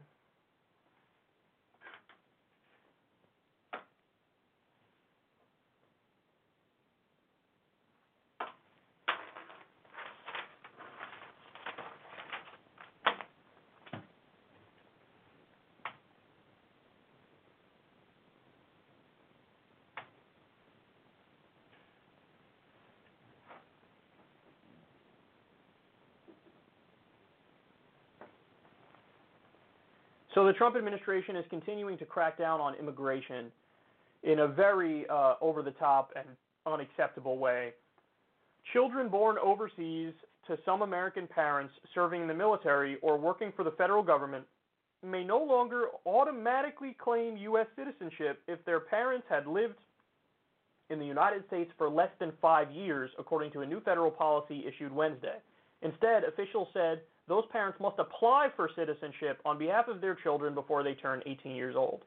B: So the Trump administration is continuing to crack down on immigration in a very uh, over the top and unacceptable way. Children born overseas to some American parents serving in the military or working for the federal government may no longer automatically claim U.S. citizenship if their parents had lived in the United States for less than five years, according to a new federal policy issued Wednesday. Instead, officials said those parents must apply for citizenship on behalf of their children before they turn 18 years old.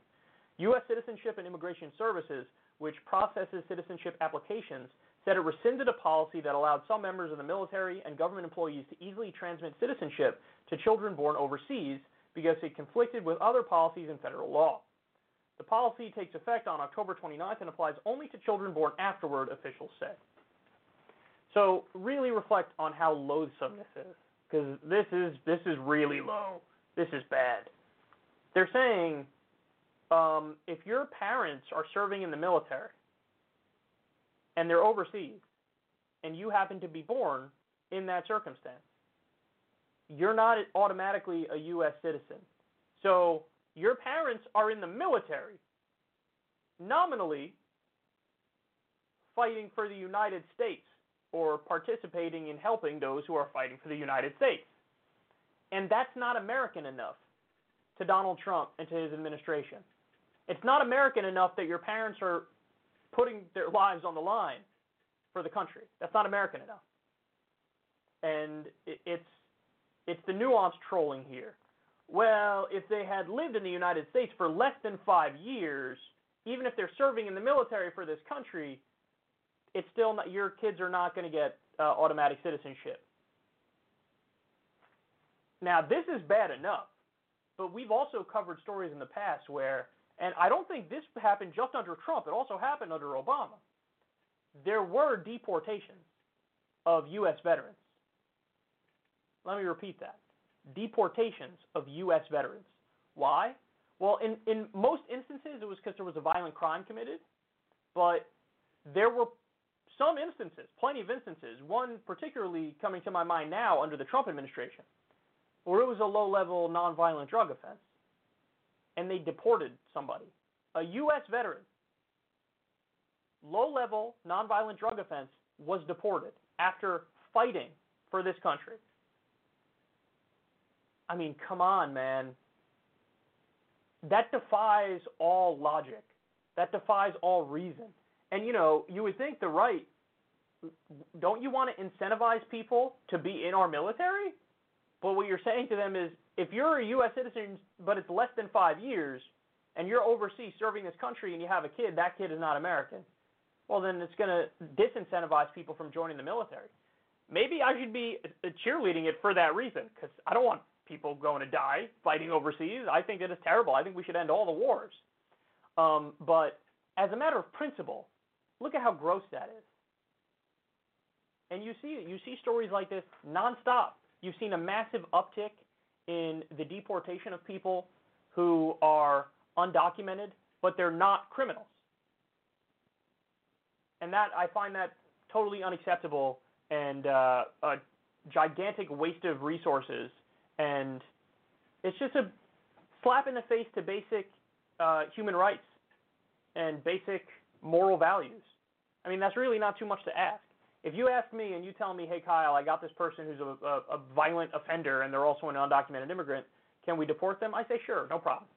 B: U.S. Citizenship and Immigration Services, which processes citizenship applications, said it rescinded a policy that allowed some members of the military and government employees to easily transmit citizenship to children born overseas because it conflicted with other policies in federal law. The policy takes effect on October 29th and applies only to children born afterward, officials said. So, really reflect on how loathsome this is because this is this is really low. This is bad. They're saying um, if your parents are serving in the military and they're overseas, and you happen to be born in that circumstance, you're not automatically a U.S. citizen. So your parents are in the military, nominally fighting for the United States or participating in helping those who are fighting for the United States. And that's not American enough to Donald Trump and to his administration. It's not American enough that your parents are putting their lives on the line for the country. That's not American enough. And it's it's the nuanced trolling here. Well, if they had lived in the United States for less than 5 years, even if they're serving in the military for this country, it's still not, your kids are not going to get uh, automatic citizenship. Now, this is bad enough, but we've also covered stories in the past where, and I don't think this happened just under Trump, it also happened under Obama. There were deportations of U.S. veterans. Let me repeat that deportations of U.S. veterans. Why? Well, in, in most instances, it was because there was a violent crime committed, but there were some instances, plenty of instances, one particularly coming to my mind now under the Trump administration, where it was a low level nonviolent drug offense and they deported somebody, a U.S. veteran, low level nonviolent drug offense was deported after fighting for this country. I mean, come on, man. That defies all logic. That defies all reason. And you know, you would think the right don't you want to incentivize people to be in our military? But what you're saying to them is if you're a US citizen but it's less than 5 years, and you're overseas serving this country and you have a kid, that kid is not American, well, then it's going to disincentivize people from joining the military. Maybe I should be cheerleading it for that reason because I don't want people going to die fighting overseas. I think it is terrible. I think we should end all the wars. Um, but as a matter of principle, look at how gross that is. And you see you see stories like this nonstop. You've seen a massive uptick in the deportation of people who are undocumented, but they're not criminals. And that I find that totally unacceptable and uh, a gigantic waste of resources. And it's just a slap in the face to basic uh, human rights and basic moral values. I mean, that's really not too much to ask. If you ask me and you tell me, hey, Kyle, I got this person who's a, a, a violent offender and they're also an undocumented immigrant, can we deport them? I say, sure, no problem.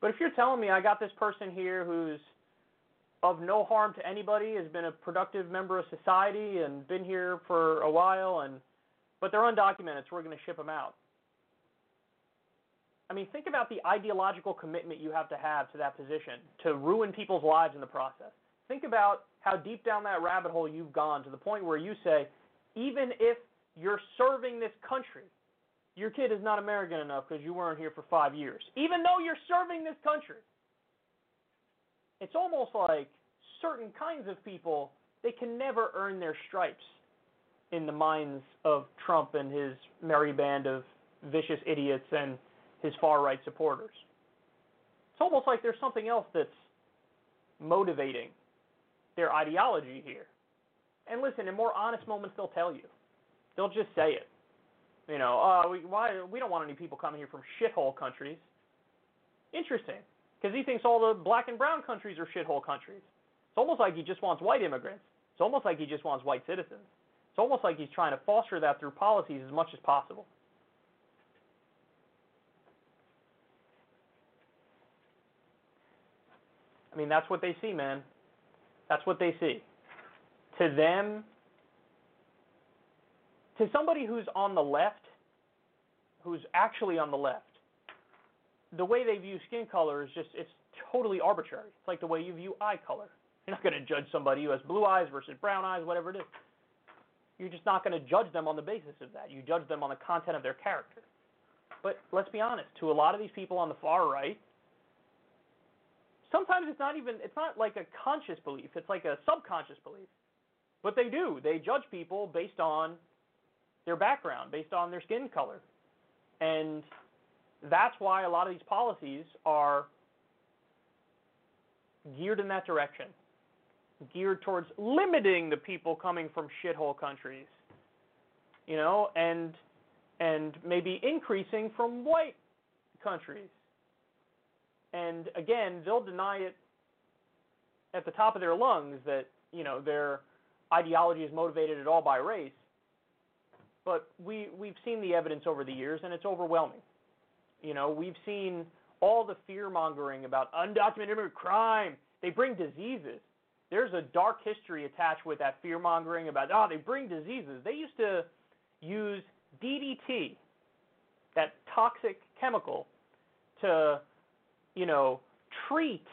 B: But if you're telling me I got this person here who's of no harm to anybody, has been a productive member of society and been here for a while, and but they're undocumented, so we're going to ship them out. I mean, think about the ideological commitment you have to have to that position to ruin people's lives in the process. Think about how deep down that rabbit hole you've gone to the point where you say, even if you're serving this country, your kid is not American enough because you weren't here for five years, even though you're serving this country. It's almost like certain kinds of people, they can never earn their stripes in the minds of Trump and his merry band of vicious idiots and his far right supporters. It's almost like there's something else that's motivating their ideology here. And listen, in more honest moments, they'll tell you. They'll just say it. You know, uh, we, why we don't want any people coming here from shithole countries. Interesting, because he thinks all the black and brown countries are shithole countries. It's almost like he just wants white immigrants. It's almost like he just wants white citizens. It's almost like he's trying to foster that through policies as much as possible. I mean, that's what they see, man. That's what they see. To them, to somebody who's on the left, who's actually on the left, the way they view skin color is just it's totally arbitrary. It's like the way you view eye color. You're not going to judge somebody who has blue eyes versus brown eyes, whatever it is. You're just not going to judge them on the basis of that. You judge them on the content of their character. But let's be honest, to a lot of these people on the far right, sometimes it's not even it's not like a conscious belief, it's like a subconscious belief. But they do. They judge people based on their background, based on their skin color. And that's why a lot of these policies are geared in that direction geared towards limiting the people coming from shithole countries, you know, and and maybe increasing from white countries. And again, they'll deny it at the top of their lungs that you know their ideology is motivated at all by race. But we we've seen the evidence over the years, and it's overwhelming. You know, we've seen all the fear mongering about undocumented crime. They bring diseases there's a dark history attached with that fear mongering about oh they bring diseases. They used to use DDT, that toxic chemical, to you know treat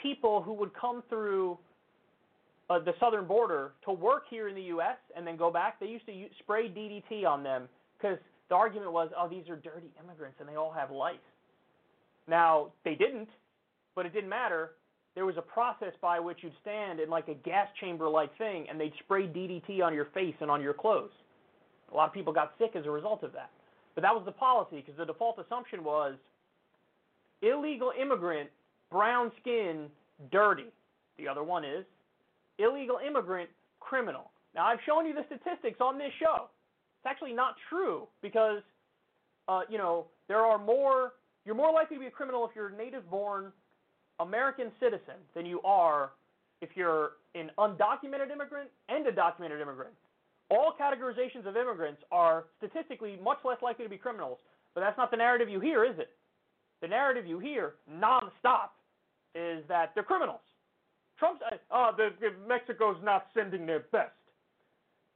B: people who would come through uh, the southern border to work here in the U.S. and then go back. They used to spray DDT on them because the argument was, oh, these are dirty immigrants and they all have lice. Now they didn't, but it didn't matter there was a process by which you'd stand in like a gas chamber like thing and they'd spray DDT on your face and on your clothes. A lot of people got sick as a result of that. But that was the policy because the default assumption was illegal immigrant, brown skin, dirty. The other one is illegal immigrant, criminal. Now, I've shown you the statistics on this show. It's actually not true because, uh, you know, there are more, you're more likely to be a criminal if you're a native born American citizen than you are if you're an undocumented immigrant and a documented immigrant. All categorizations of immigrants are statistically much less likely to be criminals, but that's not the narrative you hear, is it? The narrative you hear nonstop is that they're criminals. Trump's, uh, the, Mexico's not sending their best.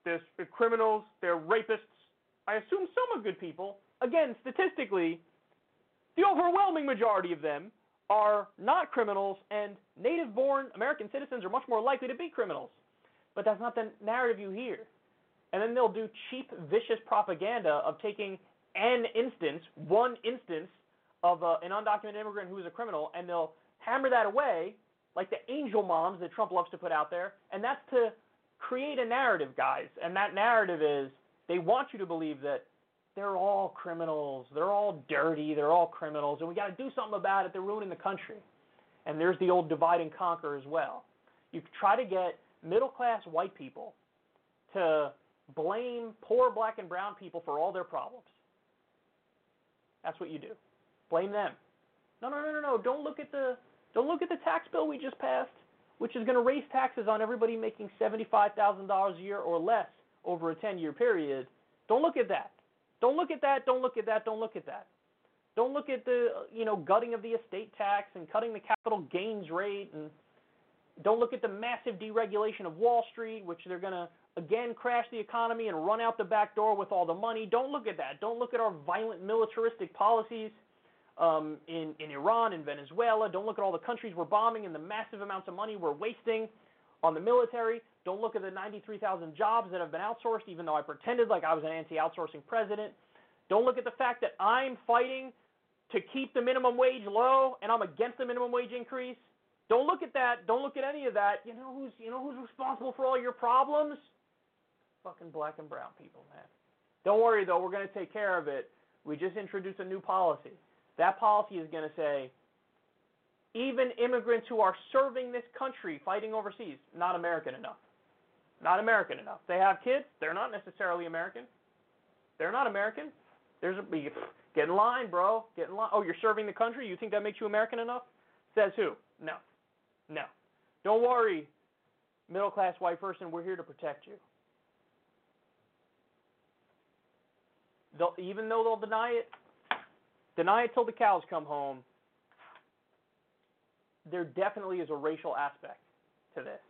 B: There's criminals, they're rapists. I assume some are good people. Again, statistically, the overwhelming majority of them are not criminals, and native born American citizens are much more likely to be criminals. But that's not the narrative you hear. And then they'll do cheap, vicious propaganda of taking an instance, one instance of a, an undocumented immigrant who is a criminal, and they'll hammer that away like the angel moms that Trump loves to put out there, and that's to create a narrative, guys. And that narrative is they want you to believe that they're all criminals, they're all dirty, they're all criminals, and we got to do something about it. They're ruining the country. And there's the old divide and conquer as well. You try to get middle class white people to blame poor black and brown people for all their problems. That's what you do. Blame them. No, no, no, no, no. Don't look at the don't look at the tax bill we just passed, which is going to raise taxes on everybody making $75,000 a year or less over a 10-year period. Don't look at that. Don't look at that. Don't look at that. Don't look at that. Don't look at the you know gutting of the estate tax and cutting the capital gains rate and don't look at the massive deregulation of Wall Street, which they're going to again crash the economy and run out the back door with all the money. Don't look at that. Don't look at our violent militaristic policies um, in, in Iran in Venezuela. Don't look at all the countries we're bombing and the massive amounts of money we're wasting on the military. Don't look at the 93,000 jobs that have been outsourced, even though I pretended like I was an anti outsourcing president. Don't look at the fact that I'm fighting to keep the minimum wage low and I'm against the minimum wage increase. Don't look at that. Don't look at any of that. You know who's you know who's responsible for all your problems? Fucking black and brown people, man. Don't worry though, we're going to take care of it. We just introduced a new policy. That policy is going to say even immigrants who are serving this country fighting overseas, not American enough. Not American enough. They have kids, they're not necessarily American. They're not American. There's a get in line, bro. Get in line. Oh, you're serving the country? You think that makes you American enough? Says who? No. No. Don't worry, middle class white person, we're here to protect you. They'll, even though they'll deny it, deny it till the cows come home. There definitely is a racial aspect to this.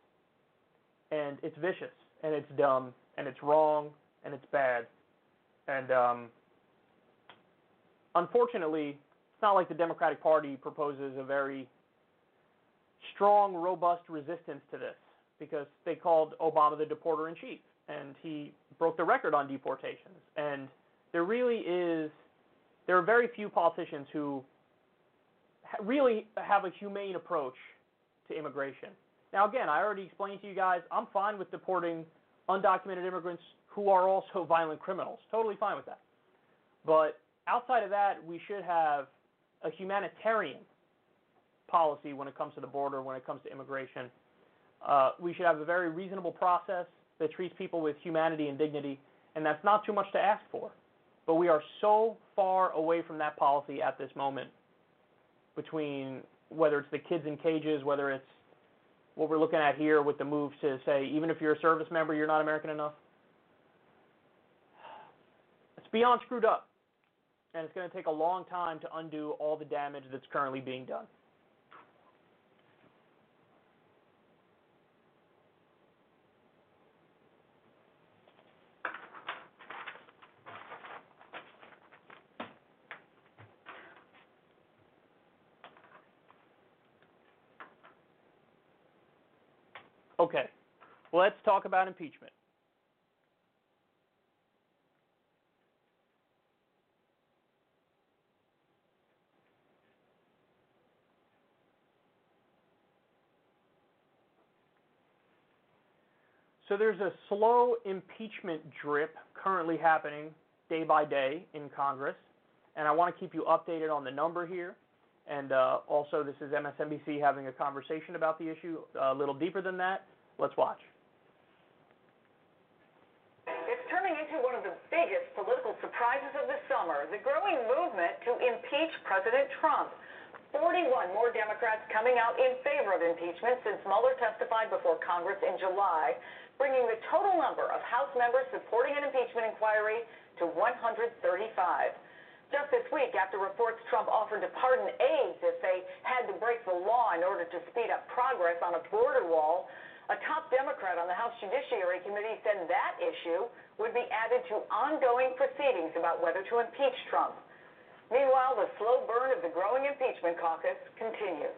B: And it's vicious, and it's dumb, and it's wrong, and it's bad. And um, unfortunately, it's not like the Democratic Party proposes a very strong, robust resistance to this because they called Obama the deporter in chief, and he broke the record on deportations. And there really is there are very few politicians who really have a humane approach to immigration. Now, again, I already explained to you guys, I'm fine with deporting undocumented immigrants who are also violent criminals. Totally fine with that. But outside of that, we should have a humanitarian policy when it comes to the border, when it comes to immigration. Uh, we should have a very reasonable process that treats people with humanity and dignity, and that's not too much to ask for. But we are so far away from that policy at this moment between whether it's the kids in cages, whether it's what we're looking at here with the move to say even if you're a service member, you're not American enough. It's beyond screwed up. And it's going to take a long time to undo all the damage that's currently being done. Okay, let's talk about impeachment. So there's a slow impeachment drip currently happening day by day in Congress, and I want to keep you updated on the number here. And uh, also, this is MSNBC having a conversation about the issue a little deeper than that. Let's watch.
G: Summer the growing movement to impeach President Trump. 41 more Democrats coming out in favor of impeachment since Mueller testified before Congress in July, bringing the total number of House members supporting an impeachment inquiry to 135. Just this week, after reports Trump offered to pardon aides if they had to break the law in order to speed up progress on a border wall, a top Democrat on the House Judiciary Committee said that issue would be added to ongoing proceedings about whether to impeach Trump. Meanwhile, the slow burn of the growing impeachment caucus continues.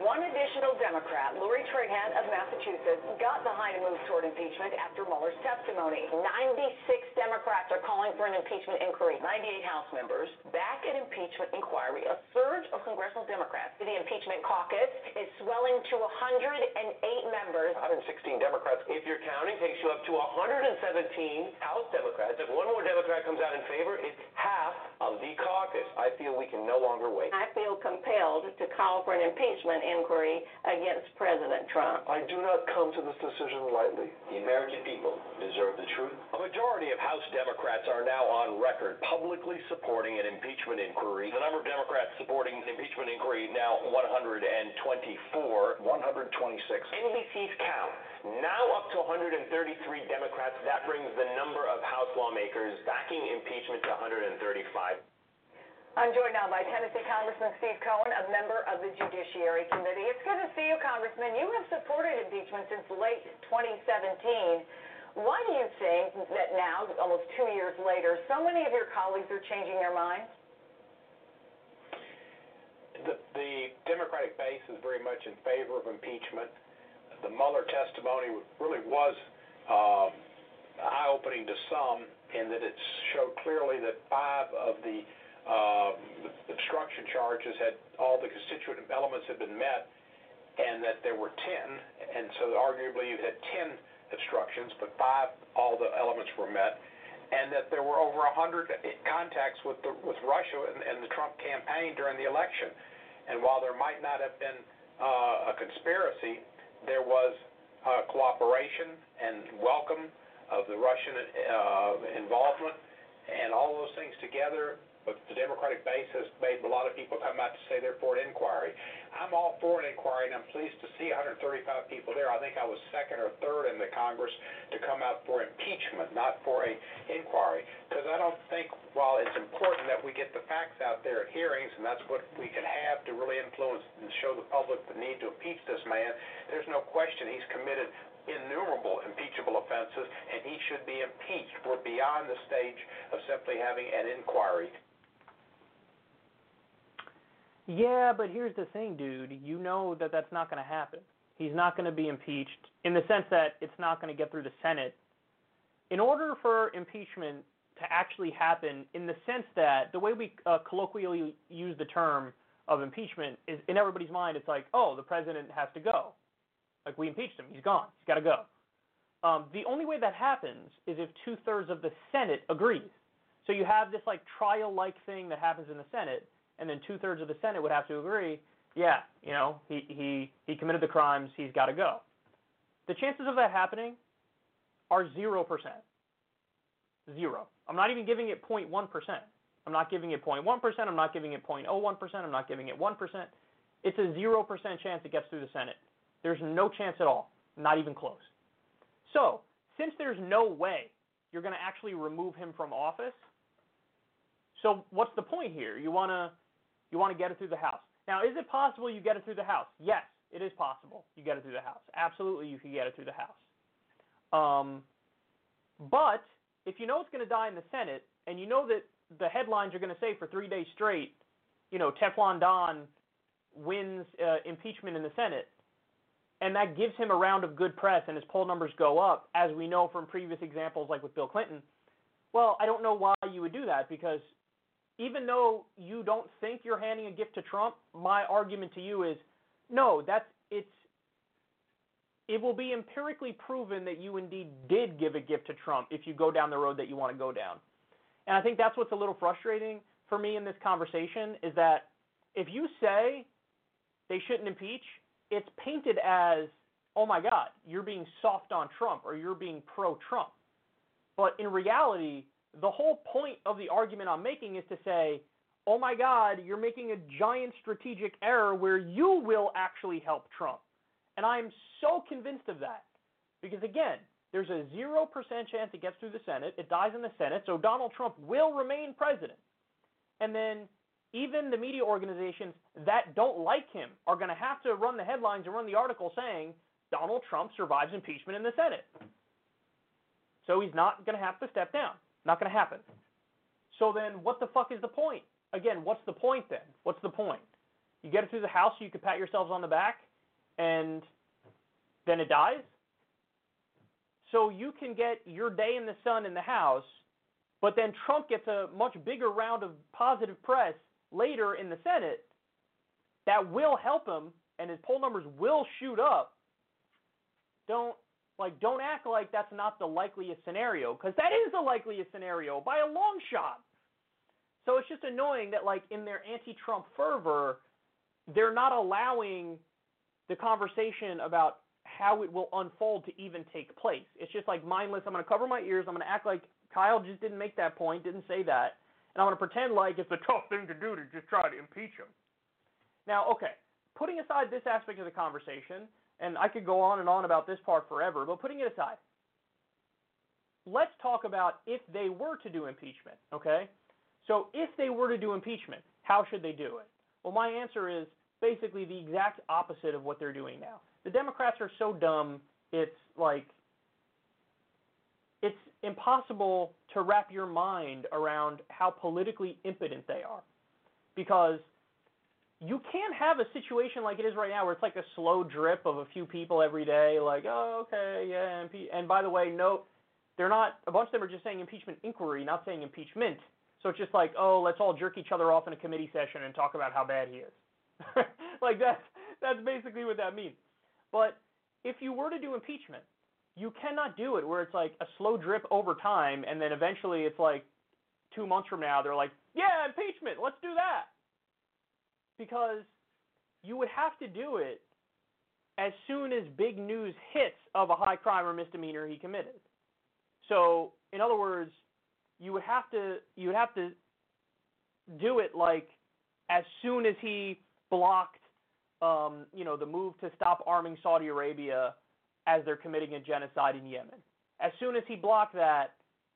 G: One additional Democrat, Lori Trahan of Massachusetts, got behind a move toward impeachment after Mueller's testimony. 96 Democrats are calling for an impeachment inquiry. 98 House members back an impeachment inquiry. A surge of congressional Democrats. The impeachment caucus is swelling to 108 members.
L: 116 Democrats, if you're counting, takes you up to 117 House Democrats. If one more Democrat comes out in favor, it's half of the caucus. I feel we can no longer wait.
M: I feel compelled to call for an impeachment inquiry against President Trump.
L: I do not come to this decision lightly.
I: The American people deserve the truth.
L: A majority of House Democrats are now on record publicly supporting an impeachment inquiry. The number of Democrats supporting an impeachment inquiry now 124.
I: 126.
L: NBC's count now up to 133 Democrats. That brings the number of House lawmakers backing impeachment to 135.
G: I'm joined now by Tennessee Congressman Steve Cohen, a member of the Judiciary Committee. It's good to see you, Congressman. You have supported impeachment since late 2017. Why do you think that now, almost two years later, so many of your colleagues are changing their minds?
H: The, the Democratic base is very much in favor of impeachment. The Mueller testimony really was uh, eye-opening to some in that it showed clearly that five of the uh, obstruction charges had all the constituent elements had been met, and that there were 10, and so arguably you had 10 obstructions, but five, all the elements were met, and that there were over 100 contacts with the, with Russia and, and the Trump campaign during the election. And while there might not have been uh, a conspiracy, there was uh, cooperation and welcome of the Russian uh, involvement, and all those things together but the Democratic base has made a lot of people come out to say they're for an inquiry. I'm all for an inquiry, and I'm pleased to see 135 people there. I think I was second or third in the Congress to come out for impeachment, not for a inquiry, because I don't think while it's important that we get the facts out there at hearings, and that's what we can have to really influence and show the public the need to impeach this man. There's no question he's committed innumerable impeachable offenses, and he should be impeached. We're beyond the stage of simply having an inquiry.
B: Yeah, but here's the thing, dude. You know that that's not going to happen. He's not going to be impeached in the sense that it's not going to get through the Senate. In order for impeachment to actually happen, in the sense that the way we uh, colloquially use the term of impeachment is in everybody's mind, it's like, oh, the president has to go. Like we impeached him, he's gone, he's got to go. Um, the only way that happens is if two thirds of the Senate agrees. So you have this like trial-like thing that happens in the Senate and then two thirds of the Senate would have to agree, yeah, you know, he he he committed the crimes, he's got to go. The chances of that happening are zero percent. Zero. I'm not even giving it 0.1 percent. I'm not giving it 0.1 percent. I'm not giving it 0.01 percent. I'm not giving it one percent. It's a zero percent chance it gets through the Senate. There's no chance at all, not even close. So, since there's no way you're going to actually remove him from office, so what's the point here? You want to you want to get it through the House. Now, is it possible you get it through the House? Yes, it is possible you get it through the House. Absolutely, you can get it through the House. Um, but if you know it's going to die in the Senate, and you know that the headlines are going to say for three days straight, you know, Teflon Don wins uh, impeachment in the Senate, and that gives him a round of good press, and his poll numbers go up, as we know from previous examples like with Bill Clinton. Well, I don't know why you would do that because even though you don't think you're handing a gift to Trump, my argument to you is no, that's it's it will be empirically proven that you indeed did give a gift to Trump if you go down the road that you want to go down. And I think that's what's a little frustrating for me in this conversation is that if you say they shouldn't impeach, it's painted as, oh my God, you're being soft on Trump or you're being pro Trump. But in reality, the whole point of the argument I'm making is to say, oh my God, you're making a giant strategic error where you will actually help Trump. And I'm so convinced of that. Because again, there's a 0% chance it gets through the Senate. It dies in the Senate, so Donald Trump will remain president. And then even the media organizations that don't like him are going to have to run the headlines and run the article saying Donald Trump survives impeachment in the Senate. So he's not going to have to step down. Not going to happen. So then, what the fuck is the point? Again, what's the point then? What's the point? You get it through the House you can pat yourselves on the back, and then it dies? So you can get your day in the sun in the House, but then Trump gets a much bigger round of positive press later in the Senate that will help him and his poll numbers will shoot up. Don't like don't act like that's not the likeliest scenario because that is the likeliest scenario by a long shot. So it's just annoying that like in their anti-Trump fervor, they're not allowing the conversation about how it will unfold to even take place. It's just like mindless. I'm going to cover my ears. I'm going to act like Kyle just didn't make that point, didn't say that, and I'm going to pretend like it's a tough thing to do to just try to impeach him. Now, okay, putting aside this aspect of the conversation, and I could go on and on about this part forever, but putting it aside, let's talk about if they were to do impeachment, okay? So if they were to do impeachment, how should they do it? Well, my answer is basically the exact opposite of what they're doing now. The Democrats are so dumb, it's like it's impossible to wrap your mind around how politically impotent they are. Because you can't have a situation like it is right now where it's like a slow drip of a few people every day, like, oh, okay, yeah, impe-. and by the way, no, they're not, a bunch of them are just saying impeachment inquiry, not saying impeachment. So it's just like, oh, let's all jerk each other off in a committee session and talk about how bad he is. like that's that's basically what that means. But if you were to do impeachment, you cannot do it where it's like a slow drip over time and then eventually it's like two months from now they're like, yeah, impeachment, let's do that. Because you would have to do it as soon as big news hits of a high crime or misdemeanor he committed. So, in other words, you would have to you would have to do it like as soon as he blocked um, you know the move to stop arming Saudi Arabia as they're committing a genocide in Yemen. As soon as he blocked that,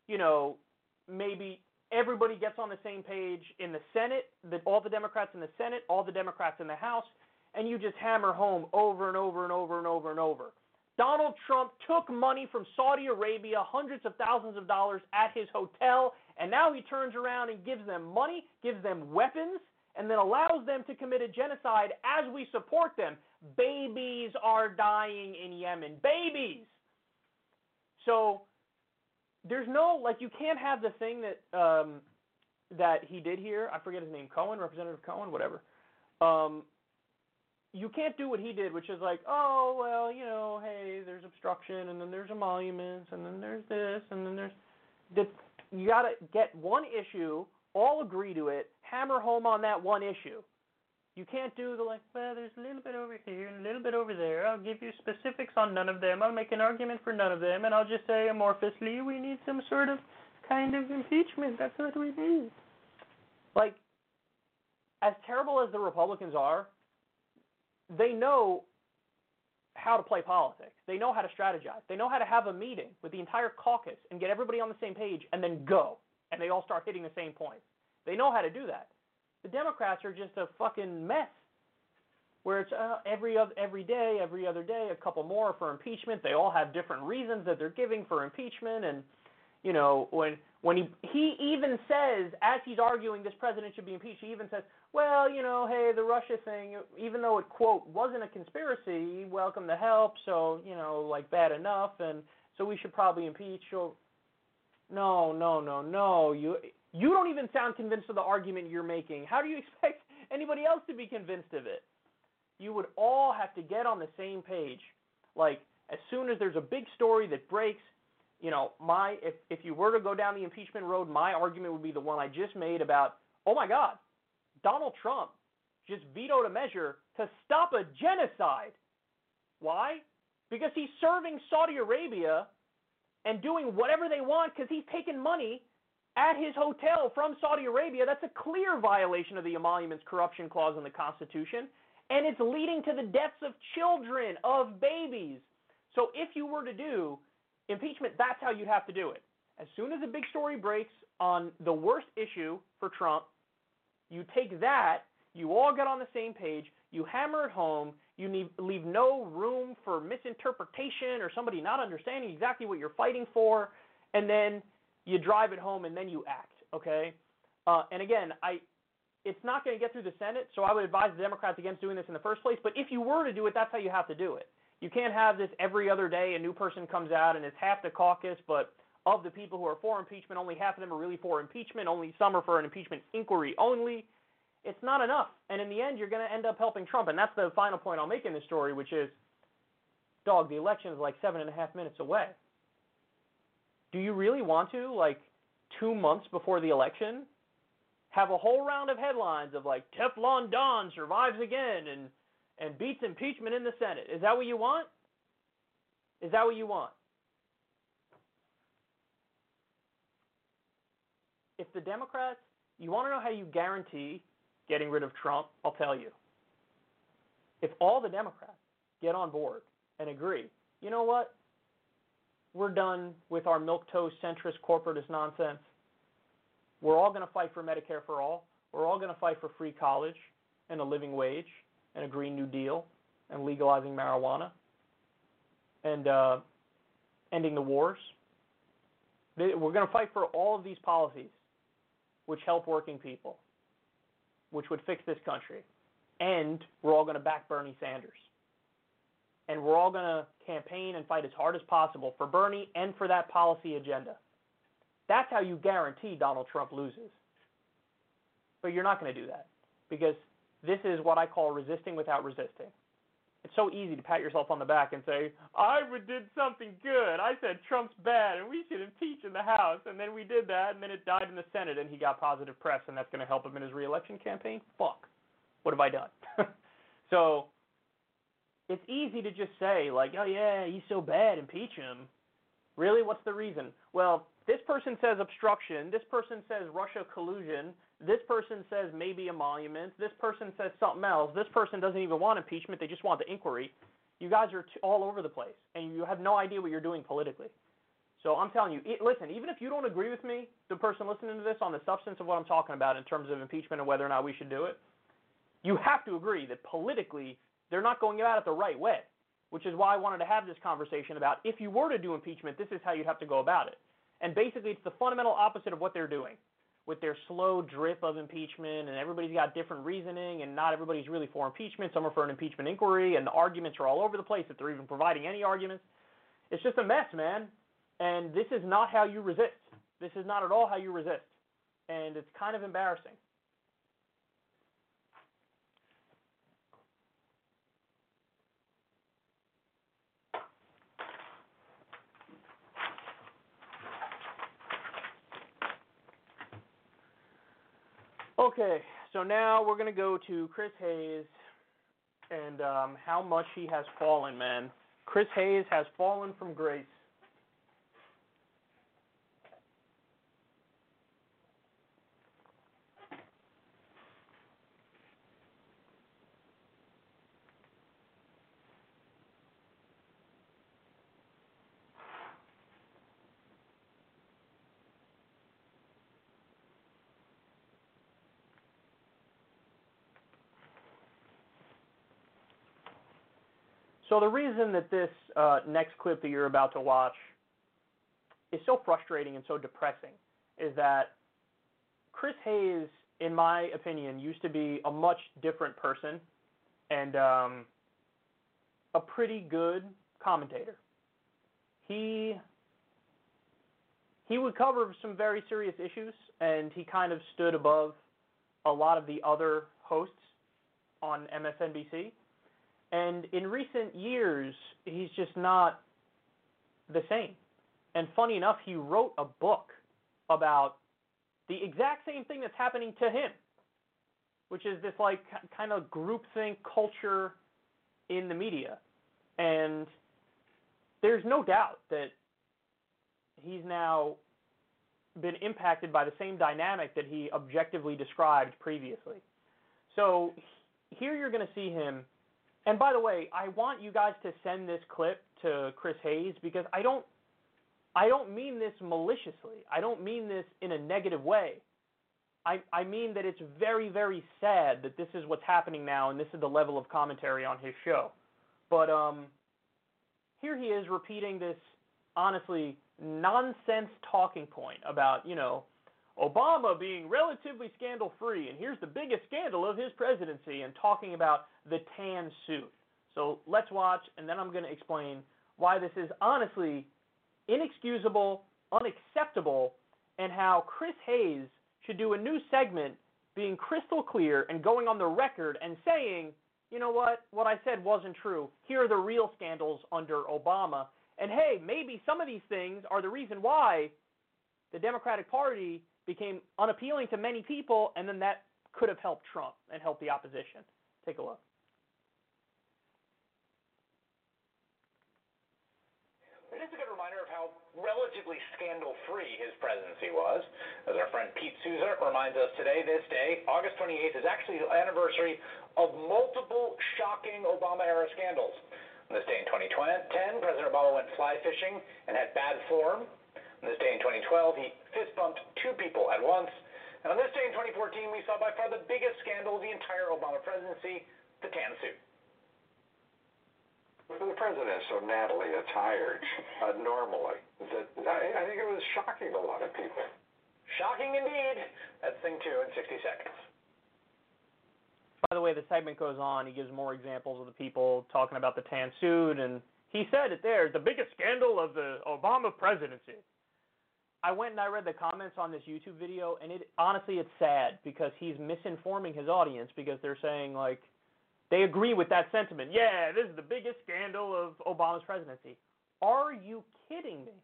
B: you know, maybe everybody gets on the same page in the Senate, the, all the Democrats in the Senate, all the Democrats in the House, and you just hammer home over and over and over and over and over. Donald Trump took money from Saudi Arabia, hundreds of thousands of dollars at his hotel, and now he turns around and gives them money, gives them weapons, and then allows them to commit a genocide as we support them. Babies are dying in Yemen. Babies! So there's no like you can't have the thing that um, that he did here. I forget his name, Cohen, Representative Cohen, whatever. Um, you can't do what he did, which is like, oh well, you know, hey, there's obstruction, and then there's emoluments, and then there's this, and then there's the. You gotta get one issue, all agree to it, hammer home on that one issue. You can't do the like, well, there's a little bit over here and a little bit over there. I'll give you specifics on none of them. I'll make an argument for none of them, and I'll just say amorphously, we need some sort of kind of impeachment. That's what we need. Like, as terrible as the Republicans are, they know how to play politics. They know how to strategize. They know how to have a meeting with the entire caucus and get everybody on the same page and then go. And they all start hitting the same points. They know how to do that. The Democrats are just a fucking mess. Where it's uh, every other, every day, every other day, a couple more for impeachment. They all have different reasons that they're giving for impeachment, and you know when when he he even says as he's arguing this president should be impeached, he even says, well, you know, hey, the Russia thing, even though it quote wasn't a conspiracy, welcome the help, so you know, like bad enough, and so we should probably impeach. So, no, no, no, no, you you don't even sound convinced of the argument you're making. How do you expect anybody else to be convinced of it? You would all have to get on the same page. Like as soon as there's a big story that breaks, you know, my if if you were to go down the impeachment road, my argument would be the one I just made about, oh my God, Donald Trump just vetoed a measure to stop a genocide. Why? Because he's serving Saudi Arabia and doing whatever they want because he's taking money at his hotel from Saudi Arabia. That's a clear violation of the emoluments corruption clause in the Constitution, and it's leading to the deaths of children, of babies. So if you were to do impeachment, that's how you'd have to do it. As soon as a big story breaks on the worst issue for Trump, you take that, you all get on the same page, you hammer it home, you need, leave no room for misinterpretation or somebody not understanding exactly what you're fighting for, and then you drive it home and then you act, okay? Uh, and again, I it's not going to get through the Senate, so I would advise the Democrats against doing this in the first place. But if you were to do it, that's how you have to do it. You can't have this every other day a new person comes out and it's half the caucus, but of the people who are for impeachment, only half of them are really for impeachment, only some are for an impeachment inquiry only. It's not enough. And in the end, you're going to end up helping Trump. And that's the final point I'll make in this story, which is dog, the election is like seven and a half minutes away. Do you really want to, like, two months before the election, have a whole round of headlines of like Teflon Don survives again and and beats impeachment in the Senate? Is that what you want? Is that what you want? If the Democrats, you want to know how you guarantee getting rid of Trump? I'll tell you. If all the Democrats get on board and agree, you know what? We're done with our milquetoast toast centrist corporatist nonsense. We're all going to fight for Medicare for all. We're all going to fight for free college and a living wage and a Green New Deal and legalizing marijuana and uh, ending the wars. We're going to fight for all of these policies which help working people, which would fix this country. And we're all going to back Bernie Sanders. And we're all going to campaign and fight as hard as possible for Bernie and for that policy agenda. That's how you guarantee Donald Trump loses. But you're not going to do that because this is what I call resisting without resisting. It's so easy to pat yourself on the back and say, I did something good. I said Trump's bad and we should impeach in the House. And then we did that and then it died in the Senate and he got positive press and that's going to help him in his reelection campaign. Fuck. What have I done? so it's easy to just say, like, oh, yeah, he's so bad, impeach him. Really? What's the reason? Well, this person says obstruction. This person says Russia collusion. This person says maybe emolument. This person says something else. This person doesn't even want impeachment. They just want the inquiry. You guys are t- all over the place, and you have no idea what you're doing politically. So I'm telling you, it, listen, even if you don't agree with me, the person listening to this, on the substance of what I'm talking about in terms of impeachment and whether or not we should do it, you have to agree that politically they're not going about it the right way, which is why I wanted to have this conversation about if you were to do impeachment, this is how you'd have to go about it. And basically, it's the fundamental opposite of what they're doing with their slow drip of impeachment, and everybody's got different reasoning, and not everybody's really for impeachment. Some are for an impeachment inquiry, and the arguments are all over the place if they're even providing any arguments. It's just a mess, man. And this is not how you resist. This is not at all how you resist. And it's kind of embarrassing. Okay, so now we're going to go to Chris Hayes and um, how much he has fallen, man. Chris Hayes has fallen from grace. So the reason that this uh, next clip that you're about to watch is so frustrating and so depressing is that Chris Hayes, in my opinion, used to be a much different person and um, a pretty good commentator. He he would cover some very serious issues, and he kind of stood above a lot of the other hosts on MSNBC. And in recent years, he's just not the same. And funny enough, he wrote a book about the exact same thing that's happening to him, which is this like kind of groupthink culture in the media. And there's no doubt that he's now been impacted by the same dynamic that he objectively described previously. So here you're going to see him and by the way, I want you guys to send this clip to Chris Hayes because I don't I don't mean this maliciously. I don't mean this in a negative way. I, I mean that it's very, very sad that this is what's happening now and this is the level of commentary on his show. But um, here he is repeating this honestly nonsense talking point about, you know, Obama being relatively scandal free, and here's the biggest scandal of his presidency, and talking about the tan suit. So let's watch, and then I'm going to explain why this is honestly inexcusable, unacceptable, and how Chris Hayes should do a new segment being crystal clear and going on the record and saying, you know what, what I said wasn't true. Here are the real scandals under Obama. And hey, maybe some of these things are the reason why the Democratic Party became unappealing to many people, and then that could have helped Trump and helped the opposition. Take a look.
N: It is a good reminder of how relatively scandal-free his presidency was. As our friend Pete Souza reminds us today, this day, August 28th, is actually the anniversary of multiple shocking Obama-era scandals. On this day in 2010, President Obama went fly fishing and had bad form. On this day in 2012, he fist bumped two people at once. And on this day in 2014, we saw by far the biggest scandal of the entire Obama presidency, the tan suit.
I: The president is so nattily attired uh, normally that I, I think it was shocking to a lot of people.
N: Shocking indeed. That's thing two in 60 seconds.
B: By the way, the segment goes on. He gives more examples of the people talking about the tan suit, and he said it there, the biggest scandal of the Obama presidency. I went and I read the comments on this YouTube video, and it honestly it's sad because he's misinforming his audience because they're saying like they agree with that sentiment. Yeah, this is the biggest scandal of Obama's presidency. Are you kidding me?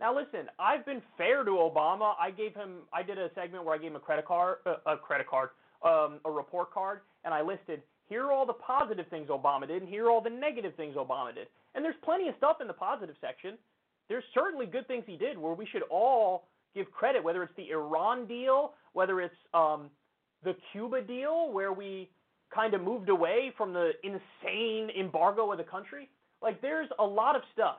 B: Now listen, I've been fair to Obama. I gave him I did a segment where I gave him a credit card uh, a credit card, um, a report card and I listed here are all the positive things Obama did and here are all the negative things Obama did. And there's plenty of stuff in the positive section. There's certainly good things he did where we should all give credit whether it's the Iran deal, whether it's um, the Cuba deal where we kind of moved away from the insane embargo of the country. Like there's a lot of stuff,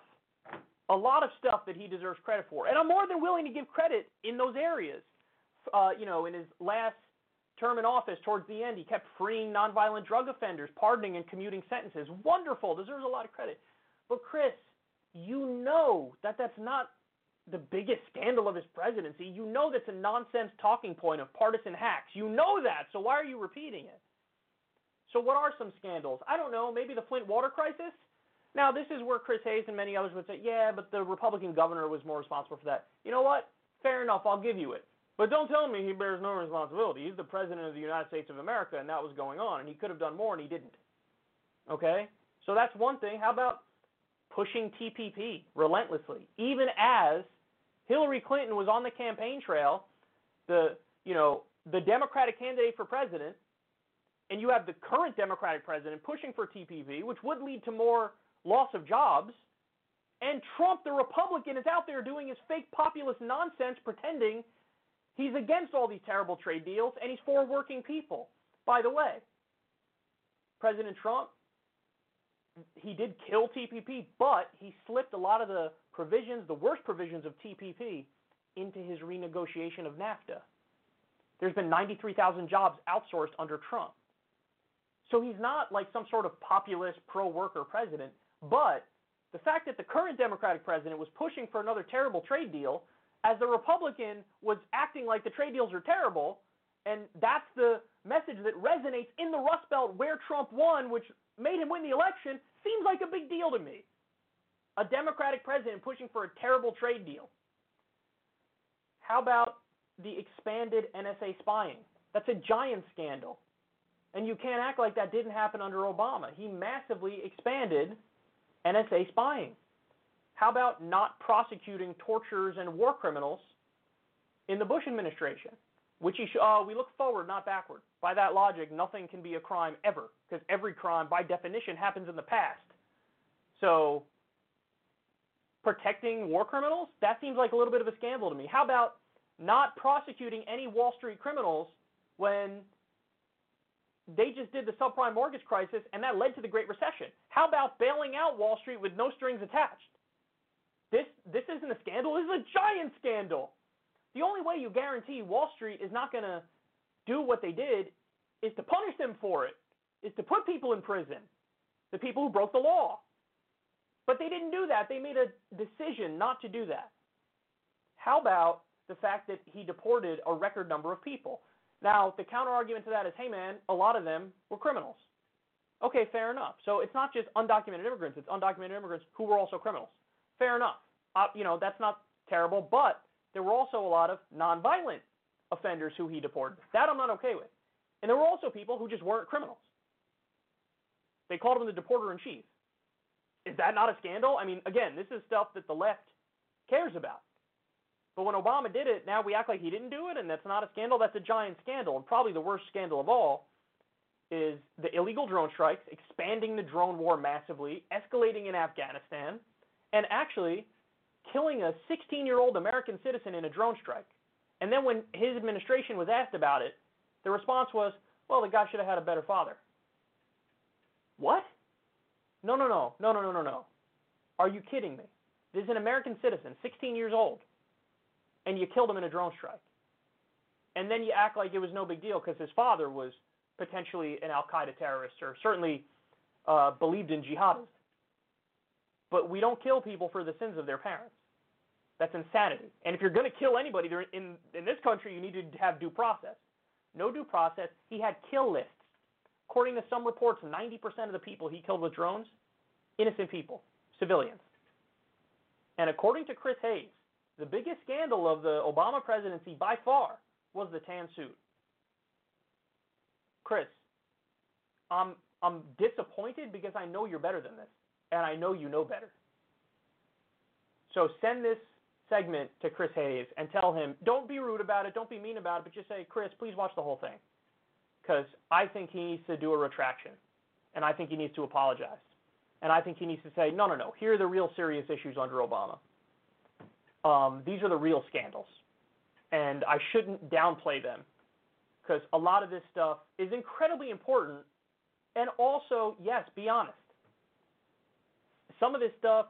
B: a lot of stuff that he deserves credit for, and I'm more than willing to give credit in those areas. Uh, you know, in his last term in office, towards the end, he kept freeing nonviolent drug offenders, pardoning and commuting sentences. Wonderful, deserves a lot of credit. But Chris, you know that that's not the biggest scandal of his presidency. You know that's a nonsense talking point of partisan hacks. You know that, so why are you repeating it? So what are some scandals? I don't know, maybe the Flint water crisis? Now, this is where Chris Hayes and many others would say, yeah, but the Republican governor was more responsible for that. You know what? Fair enough, I'll give you it. But don't tell me he bears no responsibility. He's the president of the United States of America, and that was going on, and he could have done more, and he didn't. Okay? So that's one thing. How about pushing TPP relentlessly, even as Hillary Clinton was on the campaign trail, the you know the Democratic candidate for president, and you have the current Democratic president pushing for TPP, which would lead to more loss of jobs, and Trump, the Republican, is out there doing his fake populist nonsense, pretending he's against all these terrible trade deals and he's for working people. By the way, President Trump, he did kill TPP, but he slipped a lot of the provisions, the worst provisions of TPP, into his renegotiation of NAFTA. There's been 93,000 jobs outsourced under Trump. So he's not like some sort of populist pro worker president, but the fact that the current Democratic president was pushing for another terrible trade deal as the Republican was acting like the trade deals are terrible, and that's the message that resonates in the Rust Belt where Trump won, which made him win the election, seems like a big deal to me. A Democratic president pushing for a terrible trade deal. How about the expanded NSA spying? That's a giant scandal. And you can't act like that didn't happen under Obama. He massively expanded NSA spying. How about not prosecuting torturers and war criminals in the Bush administration? Which he sh- uh, we look forward, not backward. By that logic, nothing can be a crime ever, because every crime, by definition, happens in the past. So, protecting war criminals? That seems like a little bit of a scandal to me. How about not prosecuting any Wall Street criminals when they just did the subprime mortgage crisis, and that led to the Great Recession. How about bailing out Wall Street with no strings attached? This this isn't a scandal. This is a giant scandal. The only way you guarantee Wall Street is not going to do what they did is to punish them for it, is to put people in prison, the people who broke the law. But they didn't do that. They made a decision not to do that. How about the fact that he deported a record number of people. Now, the counter argument to that is, hey man, a lot of them were criminals. Okay, fair enough. So it's not just undocumented immigrants; it's undocumented immigrants who were also criminals. Fair enough. Uh, you know, that's not terrible, but there were also a lot of nonviolent offenders who he deported. That I'm not okay with. And there were also people who just weren't criminals. They called him the deporter in chief. Is that not a scandal? I mean, again, this is stuff that the left cares about. But when Obama did it, now we act like he didn't do it, and that's not a scandal. That's a giant scandal. And probably the worst scandal of all is the illegal drone strikes, expanding the drone war massively, escalating in Afghanistan, and actually killing a 16 year old American citizen in a drone strike. And then when his administration was asked about it, the response was, well, the guy should have had a better father. What? No, no, no, no, no, no, no, no. Are you kidding me? This is an American citizen, 16 years old, and you killed him in a drone strike. And then you act like it was no big deal because his father was potentially an Al Qaeda terrorist or certainly uh, believed in jihadism. But we don't kill people for the sins of their parents. That's insanity. And if you're going to kill anybody in in this country, you need to have due process. No due process. He had kill lists. According to some reports, 90% of the people he killed with drones, innocent people, civilians. And according to Chris Hayes, the biggest scandal of the Obama presidency by far was the tan suit. Chris, I'm I'm disappointed because I know you're better than this, and I know you know better. So send this segment to Chris Hayes and tell him, don't be rude about it, don't be mean about it, but just say, Chris, please watch the whole thing. Because I think he needs to do a retraction, and I think he needs to apologize. And I think he needs to say, no, no, no, here are the real serious issues under Obama. Um, these are the real scandals. And I shouldn't downplay them because a lot of this stuff is incredibly important. And also, yes, be honest. Some of this stuff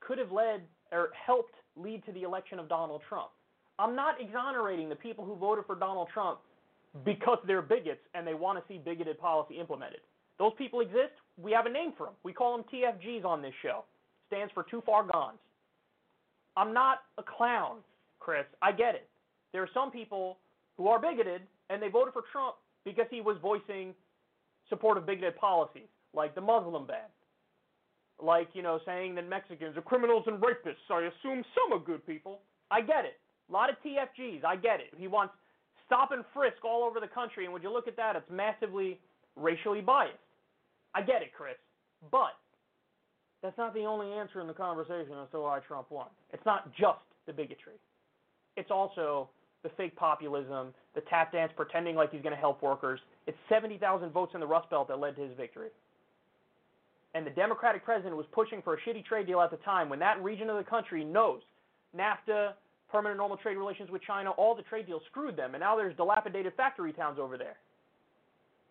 B: could have led or helped lead to the election of Donald Trump. I'm not exonerating the people who voted for Donald Trump because they're bigots and they want to see bigoted policy implemented. Those people exist. We have a name for them. We call them TFGs on this show. Stands for too far gone. I'm not a clown, Chris. I get it. There are some people who are bigoted and they voted for Trump because he was voicing support of bigoted policies, like the Muslim ban, like, you know, saying that Mexicans are criminals and rapists. I assume some are good people. I get it. A lot of TFGs. I get it. He wants stop and frisk all over the country, and when you look at that, it's massively racially biased. I get it, Chris. But that's not the only answer in the conversation as to why Trump won. It's not just the bigotry. It's also the fake populism, the tap dance pretending like he's going to help workers. It's 70,000 votes in the Rust Belt that led to his victory and the Democratic president was pushing for a shitty trade deal at the time when that region of the country knows NAFTA, permanent normal trade relations with China, all the trade deals screwed them, and now there's dilapidated factory towns over there.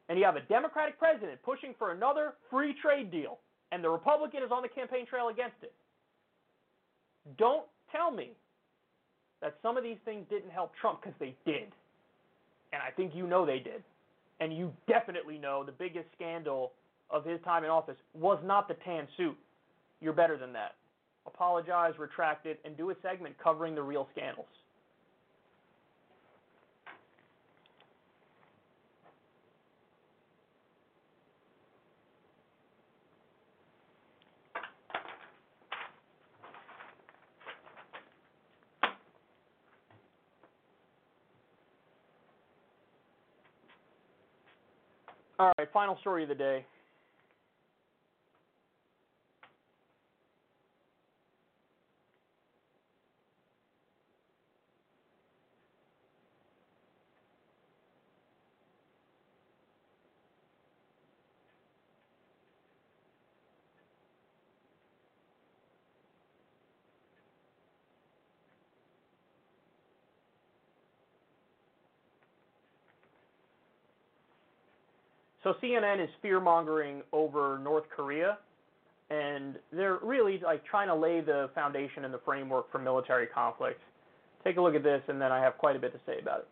B: And you have a Democratic president pushing for another free trade deal, and the Republican is on the campaign trail against it. Don't tell me that some of these things didn't help Trump because they did. And I think you know they did. And you definitely know the biggest scandal of his time in office was not the tan suit. You're better than that. Apologize, retract it, and do a segment covering the real scandals. All right, final story of the day. So CNN is fear mongering over North Korea, and they're really like trying to lay the foundation and the framework for military conflict. Take a look at this, and then I have quite a bit to say about it.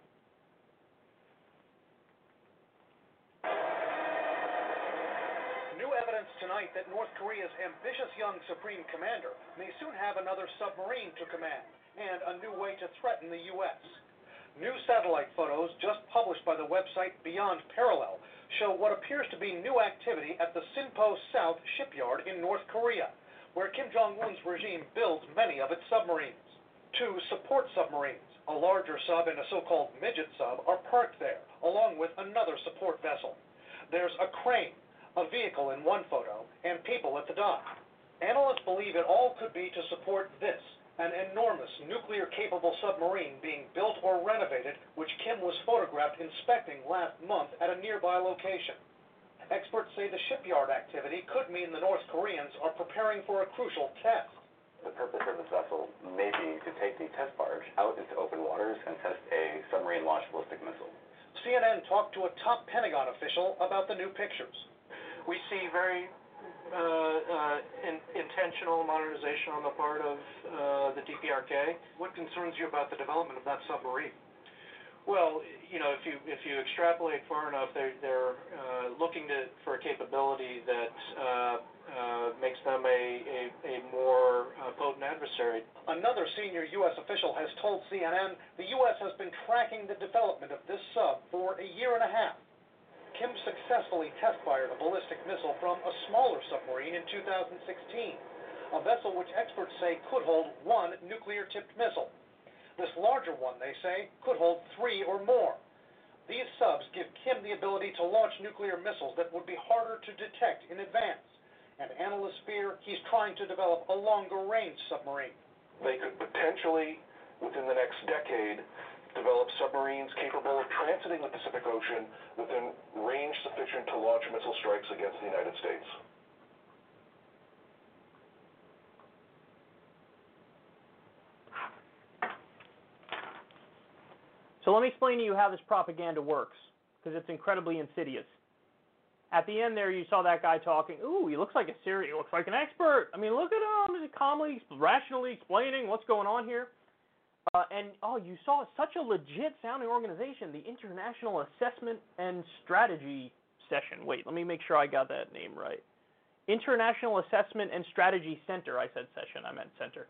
O: New evidence tonight that North Korea's ambitious young supreme commander may soon have another submarine to command. and a new way to threaten the U.S. New satellite photos just published by the website Beyond Parallel show what appears to be new activity at the Sinpo South shipyard in North Korea, where Kim Jong un's regime builds many of its submarines. Two support submarines, a larger sub and a so called midget sub, are parked there, along with another support vessel. There's a crane, a vehicle in one photo, and people at the dock. Analysts believe it all could be to support this an enormous nuclear capable submarine being built or renovated, which Kim was photographed inspecting last month at a nearby location. Experts say the shipyard activity could mean the North Koreans are preparing for a crucial test.
P: The purpose of this vessel may be to take the test barge out into open waters and test a submarine launched ballistic missile.
O: CNN talked to a top Pentagon official about the new pictures.
Q: We see very in, intentional modernization on the part of uh, the DPRK.
O: What concerns you about the development of that submarine?
Q: Well, you know, if you if you extrapolate far enough, they're they're uh, looking to for a capability that uh, uh, makes them a a, a more uh, potent adversary.
O: Another senior U.S. official has told CNN the U.S. has been tracking the development of this sub for a year and a half. Kim successfully test-fired a ballistic missile from a smaller submarine in 2016, a vessel which experts say could hold one nuclear-tipped missile. This larger one, they say, could hold three or more. These subs give Kim the ability to launch nuclear missiles that would be harder to detect in advance, and analysts fear he's trying to develop a longer-range submarine.
J: They could potentially, within the next decade, develop submarines capable of transiting the Pacific Ocean within range sufficient to launch missile strikes against the United States.
B: So let me explain to you how this propaganda works, because it's incredibly insidious. At the end there, you saw that guy talking. Ooh, he looks like a serious, he looks like an expert. I mean, look at him, calmly, rationally explaining what's going on here. Uh, and oh, you saw such a legit sounding organization, the International Assessment and Strategy Session. Wait, let me make sure I got that name right. International Assessment and Strategy Center. I said session, I meant center.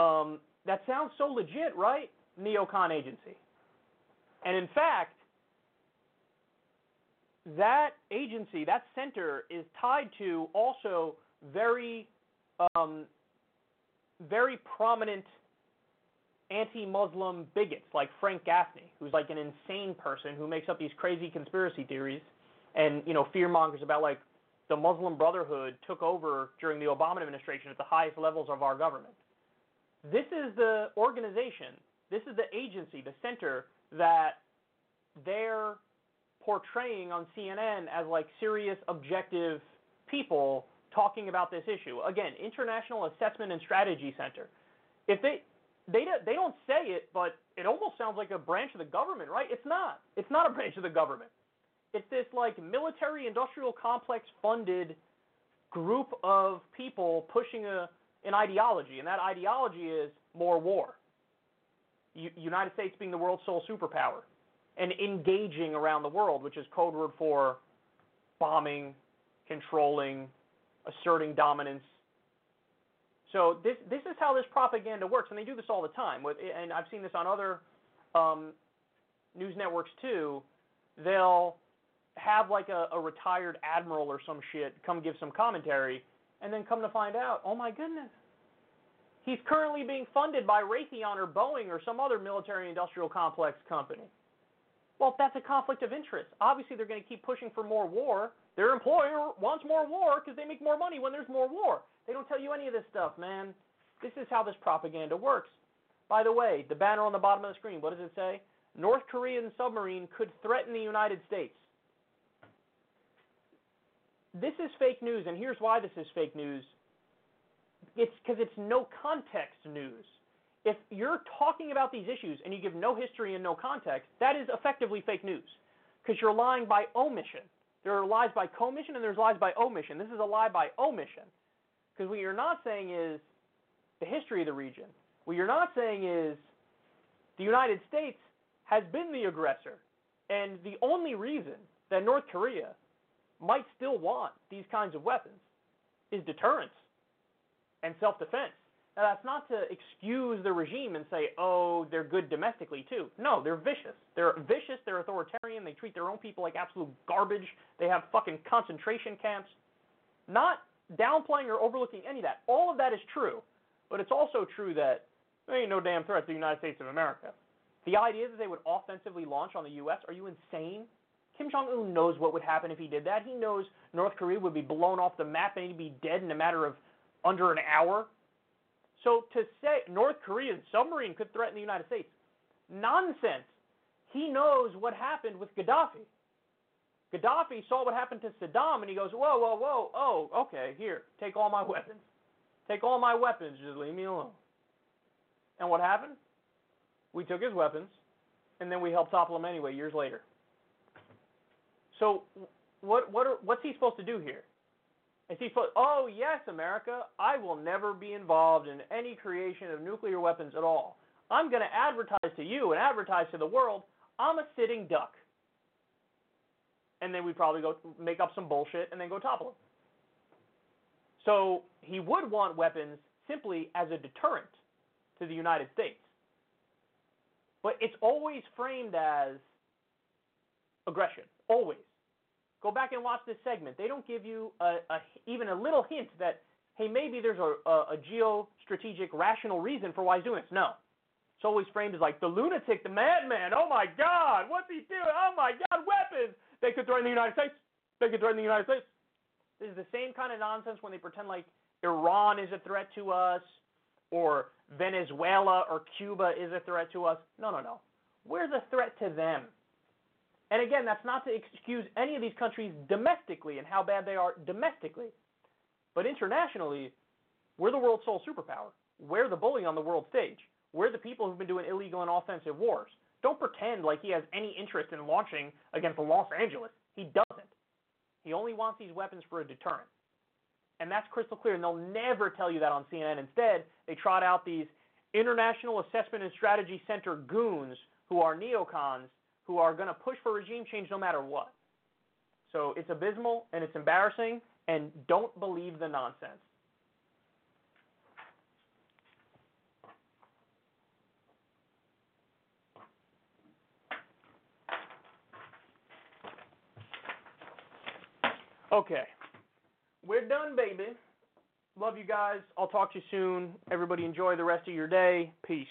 B: Um, that sounds so legit, right? Neocon agency. And in fact, that agency, that center, is tied to also very, um, very prominent anti-Muslim bigots like Frank Gaffney, who's like an insane person who makes up these crazy conspiracy theories and you know fear mongers about like the Muslim Brotherhood took over during the Obama administration at the highest levels of our government. This is the organization, this is the agency, the center that they're portraying on CNN as like serious, objective people talking about this issue. Again, International Assessment and Strategy Center. If they they don't, they don't say it, but it almost sounds like a branch of the government, right? It's not. It's not a branch of the government. It's this like military industrial complex funded group of people pushing a an ideology, and that ideology is more war. U- United States being the world's sole superpower, and engaging around the world, which is code word for bombing, controlling, asserting dominance, so this this is how this propaganda works, and they do this all the time. With and I've seen this on other um, news networks too. They'll have like a, a retired admiral or some shit come give some commentary, and then come to find out, oh my goodness, he's currently being funded by Raytheon or Boeing or some other military-industrial complex company. Well, that's a conflict of interest. Obviously, they're going to keep pushing for more war. Their employer wants more war because they make more money when there's more war. They don't tell you any of this stuff, man. This is how this propaganda works. By the way, the banner on the bottom of the screen, what does it say? North Korean submarine could threaten the United States. This is fake news, and here's why this is fake news. It's because it's no context news. If you're talking about these issues and you give no history and no context, that is effectively fake news because you're lying by omission. There are lies by commission and there's lies by omission. This is a lie by omission. Because what you're not saying is the history of the region. What you're not saying is the United States has been the aggressor. And the only reason that North Korea might still want these kinds of weapons is deterrence and self defense. Now, that's not to excuse the regime and say, oh, they're good domestically, too. No, they're vicious. They're vicious, they're authoritarian, they treat their own people like absolute garbage, they have fucking concentration camps. Not downplaying or overlooking any of that. All of that is true. But it's also true that there ain't no damn threat to the United States of America. The idea that they would offensively launch on the U.S., are you insane? Kim Jong un knows what would happen if he did that. He knows North Korea would be blown off the map and he'd be dead in a matter of under an hour. So to say North Korean submarine could threaten the United States, nonsense. He knows what happened with Gaddafi. Gaddafi saw what happened to Saddam and he goes, Whoa, whoa, whoa, oh, okay, here, take all my weapons. Take all my weapons, just leave me alone. And what happened? We took his weapons and then we helped topple him anyway years later. So what what are, what's he supposed to do here? Is he supposed? Oh yes, America, I will never be involved in any creation of nuclear weapons at all. I'm going to advertise to you and advertise to the world I'm a sitting duck. And then we probably go make up some bullshit and then go topple him. So he would want weapons simply as a deterrent to the United States. But it's always framed as aggression. Always. Go back and watch this segment. They don't give you a, a, even a little hint that, hey, maybe there's a, a, a geostrategic rational reason for why he's doing this. No. It's always framed as like the lunatic, the madman. Oh my God, what's he doing? Oh my God, weapons. They could threaten the United States. They could threaten the United States. This is the same kind of nonsense when they pretend like Iran is a threat to us or Venezuela or Cuba is a threat to us. No, no, no. We're the threat to them. And again, that's not to excuse any of these countries domestically and how bad they are domestically. But internationally, we're the world's sole superpower. We're the bully on the world stage. We're the people who've been doing illegal and offensive wars. Don't pretend like he has any interest in launching against Los Angeles. He doesn't. He only wants these weapons for a deterrent. And that's crystal clear, and they'll never tell you that on CNN. Instead, they trot out these International Assessment and Strategy Center goons who are neocons who are going to push for regime change no matter what. So it's abysmal and it's embarrassing, and don't believe the nonsense. Okay. We're done, baby. Love you guys. I'll talk to you soon. Everybody enjoy the rest of your day. Peace.